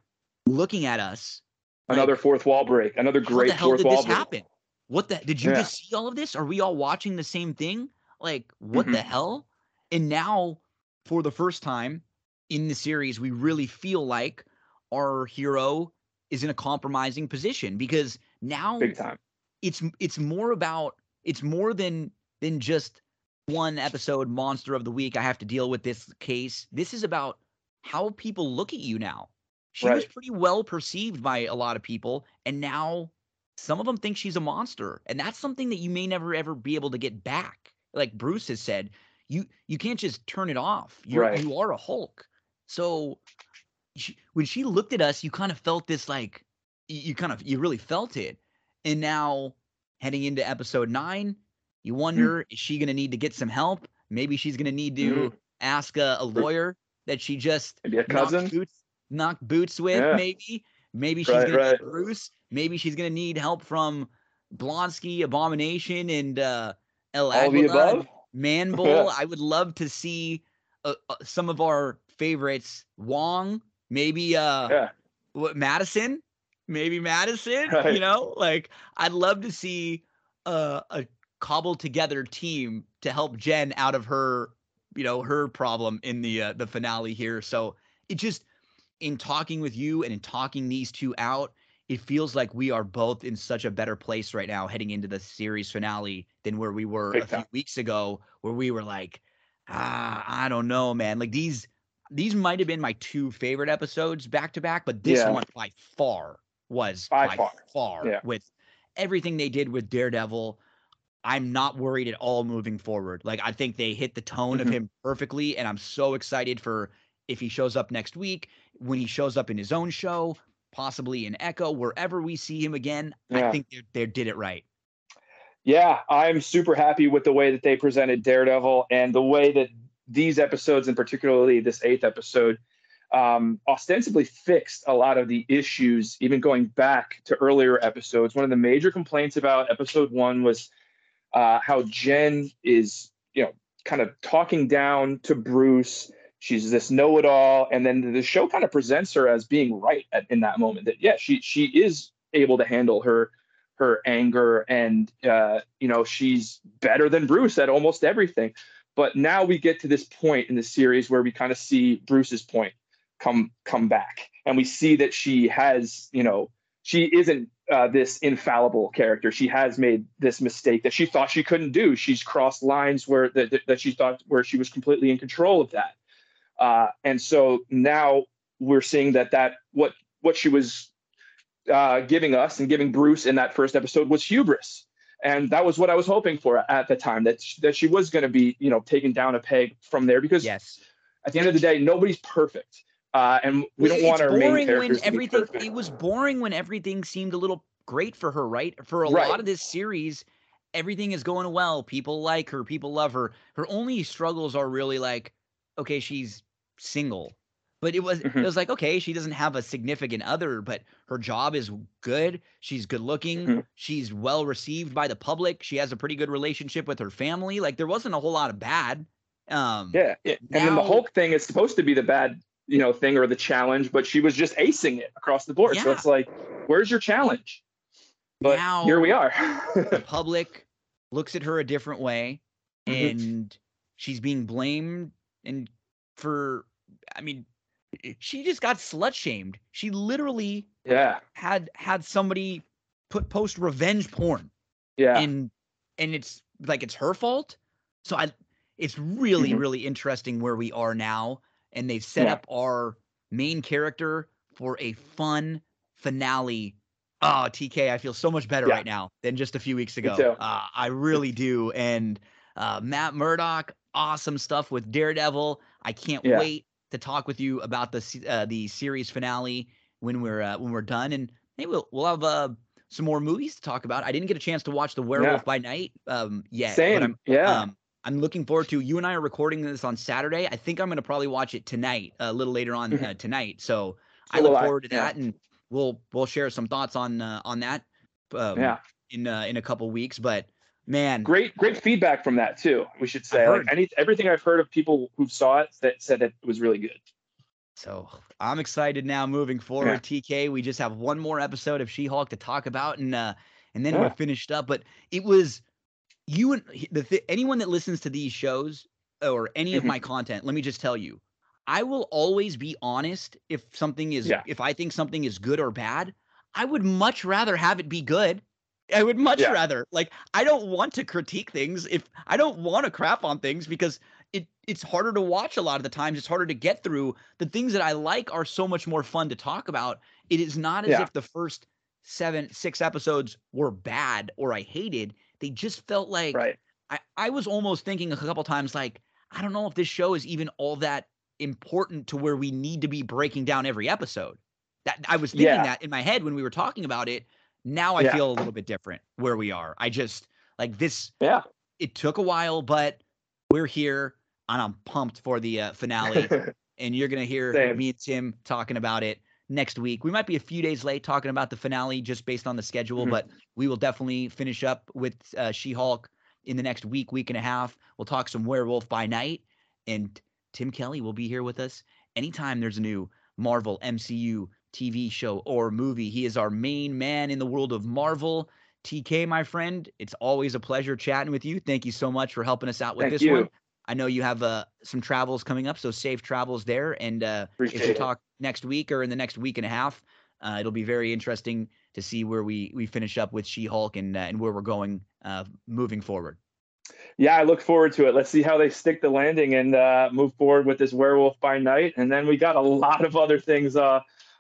looking at us. like, another fourth wall break, another great fourth did wall this break. happen? What the did you Yeah. just see all of this? Are we all watching the same thing? Like, what the Mhm. hell? And now, for the first time in the series, we really feel like our hero is in a compromising position because now Big time. it's it's more about it's more than than just one episode monster of the week i have to deal with this case this is about how people look at you now she was pretty well perceived by a lot of people and now some of them think she's a monster and that's something that you may never ever be able to get back like bruce has said you you can't just turn it off you're Right. you are a hulk so she, when she looked at us you kind of felt this like you, kind of you really felt it and now heading into episode nine, you Mm. wonder is she going to need to get some help? Maybe she's going to need to Mhm. ask a, a lawyer that she just Maybe a knocked boots, knocked boots with. Yeah. Maybe, maybe she's Right, going to right. need Bruce. Maybe she's going to need help from Blonsky, Abomination, and uh, El All Aguila. Man <laughs> Bull. I would love to see uh, uh, some of our favorites. Wong, maybe uh, Yeah. what Madisynn, maybe Madisynn. <laughs> Right. You know, like I'd love to see uh, a cobbled together team to help Jen out of her, you know, her problem in the uh, the finale here. So it just in talking with you and in talking these two out, it feels like we are both in such a better place right now heading into the series finale than where we were a few weeks ago, where we were like, ah, I don't know, man. Like these these might have been my two favorite episodes back to back, but this Yeah. one by far was By by, far. far, Yeah. with everything they did with Daredevil. I'm not worried at all moving forward. Like I think they hit the tone of Mhm. him perfectly, and I'm so excited for if he shows up next week, when he shows up in his own show, possibly in Echo, wherever we see him again. Yeah. I think they they did it right. Yeah, I'm super happy with the way that they presented Daredevil and the way that these episodes, and particularly this eighth episode, um, ostensibly fixed a lot of the issues, even going back to earlier episodes. One of the major complaints about episode one was uh, how Jen is, you know, kind of talking down to Bruce. She's this know-it-all, and then the show kind of presents her as being right at, in that moment. That yeah, she she is able to handle her her anger and uh, you know she's better than bruce at almost everything. But now we get to this point in the series where we kind of see bruce's point come come back. And we see that she has you know she isn't uh, this infallible character. She has made this mistake that she thought she couldn't do. She's crossed lines where that, that- that she thought where she was completely in control of that uh, and so now we're seeing that that what what she was uh, giving us and giving Bruce in that first episode was hubris. And that was what I was hoping for at the time that she, that she was going to be, you know, taken down a peg from there because Yes. at the end of the day, nobody's perfect. Uh, and we don't It's want our main characters when to be everything perfect. it was boring when everything seemed a little great for her, right? For a Right. lot of this series, everything is going well. People like her, people love her. Her only struggles are really like, okay, she's single. But it was Mhm. it was like, okay, she doesn't have a significant other, but her job is good. She's good looking. Mhm. She's well received by the public. She has a pretty good relationship with her family. Like there wasn't a whole lot of bad. Um Yeah, yeah. and then the now- Hulk thing is supposed to be the bad you know thing or the challenge, but she was just acing it across the board. Yeah. So it's like, where's your challenge? But now, here we are. the <laughs> public looks at her a different way, mm-hmm. and she's being blamed and for I mean, she just got slut shamed. She literally yeah had had somebody put post revenge porn. Yeah. And and it's like it's her fault. So I it's really mm-hmm. really interesting where we are now and they've set yeah. up our main character for a fun finale. Oh, TK, I feel so much better yeah. right now than just a few weeks ago. Uh, I really do. And uh, Matt Murdock, awesome stuff with Daredevil. I can't yeah. wait to talk with you about the uh, the series finale when we're uh, when we're done, and maybe we'll we'll have uh, some more movies to talk about. I didn't get a chance to watch The Werewolf yeah. by Night um, yet. Same, I'm, yeah. Um, I'm looking forward to. You and I are recording this on Saturday. I think I'm going to probably watch it tonight, a little later on mm-hmm. uh, tonight. So, so I look forward I, to that, yeah. and we'll we'll share some thoughts on uh, on that. Um, yeah. In uh, in a couple weeks, but man great great feedback from that too we should say like any everything i've heard of people who saw it that said it was really good so i'm excited now moving forward yeah. tk we just have one more episode of she-hulk to talk about and uh and then yeah. we're finished up but it was you and the th- anyone that listens to these shows or any of mm-hmm. my content let me just tell you i will always be honest if something is yeah. if i think something is good or bad i would much rather have it be good I would much yeah. rather like I don't want to critique things if I don't want to crap on things because it it's harder to watch a lot of the times. It's harder to get through. The things that I like are so much more fun to talk about. It is not as yeah. if the first seven, six episodes were bad or I hated. They just felt like right. I, I was almost thinking a couple times like, I don't know if this show is even all that important to where we need to be breaking down every episode. That I was thinking yeah. that in my head when we were talking about it now I yeah. feel a little bit different where we are. I just like this. Yeah. It took a while, but we're here and I'm pumped for the uh, finale. <laughs> and you're going to hear Same. me and Tim talking about it next week. We might be a few days late talking about the finale just based on the schedule, mm-hmm. but we will definitely finish up with uh, She Hulk in the next week, week and a half. We'll talk some Werewolf by Night. And Tim Kelly will be here with us anytime there's a new Marvel MCU TV show or movie. He is our main man in the world of Marvel. TK, my friend, it's always a pleasure chatting with you. Thank you so much for helping us out with Thank this you. one. I know you have uh, some travels coming up, so safe travels there. And uh, if we talk next week or in the next week and a half, uh, it'll be very interesting to see where we we finish up with She-Hulk and uh, and where we're going uh, moving forward. Yeah, I look forward to it. Let's see how they stick the landing and uh, move forward with this Werewolf by Night, and then we got a lot of other things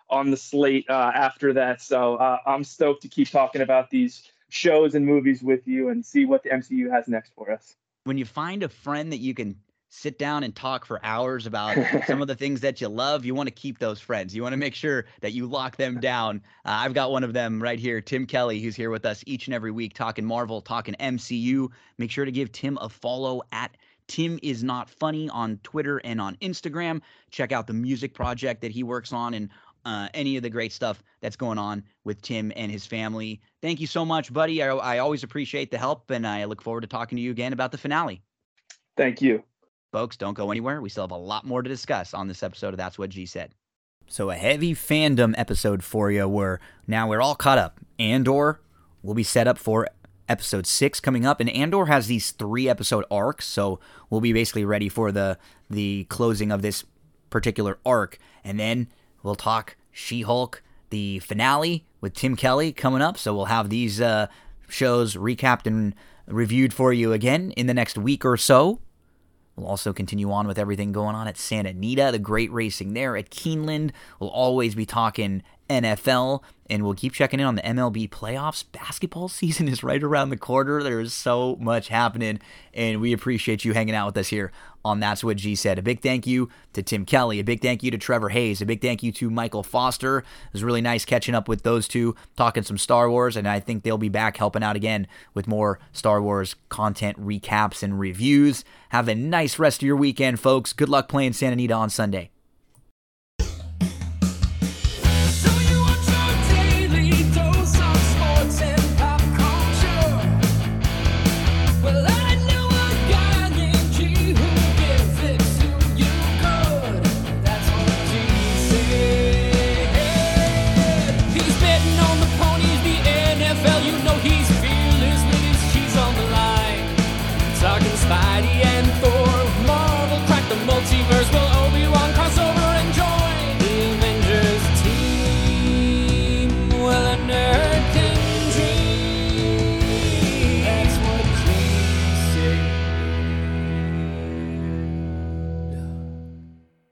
on the slate uh, after that. So uh, I'm stoked to keep talking about these shows and movies with you and see what the MCU has next for us. When you find a friend that you can sit down and talk for hours about <laughs> some of the things that you love, you want to keep those friends. You want to make sure that you lock them down. Uh, I've got one of them right here, Tim Kelly, who's here with us each and every week talking Marvel, talking MCU. Make sure to give Tim a follow at Tim is not funny on Twitter and on Instagram. Check out the music project that he works on and uh, any of the great stuff that's going on with Tim and his family. Thank you so much, buddy. I, I always appreciate the help, and I look forward to talking to you again about the finale. Thank you. Folks, don't go anywhere. We still have a lot more to discuss on this episode of That's What G Said. So, a heavy fandom episode for you where now we're all caught up. Andor will be set up for episode six coming up, and Andor has these three episode arcs, so we'll be basically ready for the the closing of this particular arc, and then we'll talk she Hulk, the finale with Tim Kelly coming up. So we'll have these uh, shows recapped and reviewed for you again in the next week or so. We'll also continue on with everything going on at Santa Anita, the great racing there at Keeneland. We'll always be talking NFL, and we'll keep checking in on the MLB playoffs. Basketball season is right around the corner. There's so much happening, and we appreciate you hanging out with us here on That's What G Said. A big thank you to Tim Kelly. A big thank you to Trevor Hayes. A big thank you to Michael Foster. It was really nice catching up with those two, talking some Star Wars, and I think they'll be back helping out again with more Star Wars content recaps and reviews. Have a nice rest of your weekend, folks. Good luck playing Santa Anita on Sunday.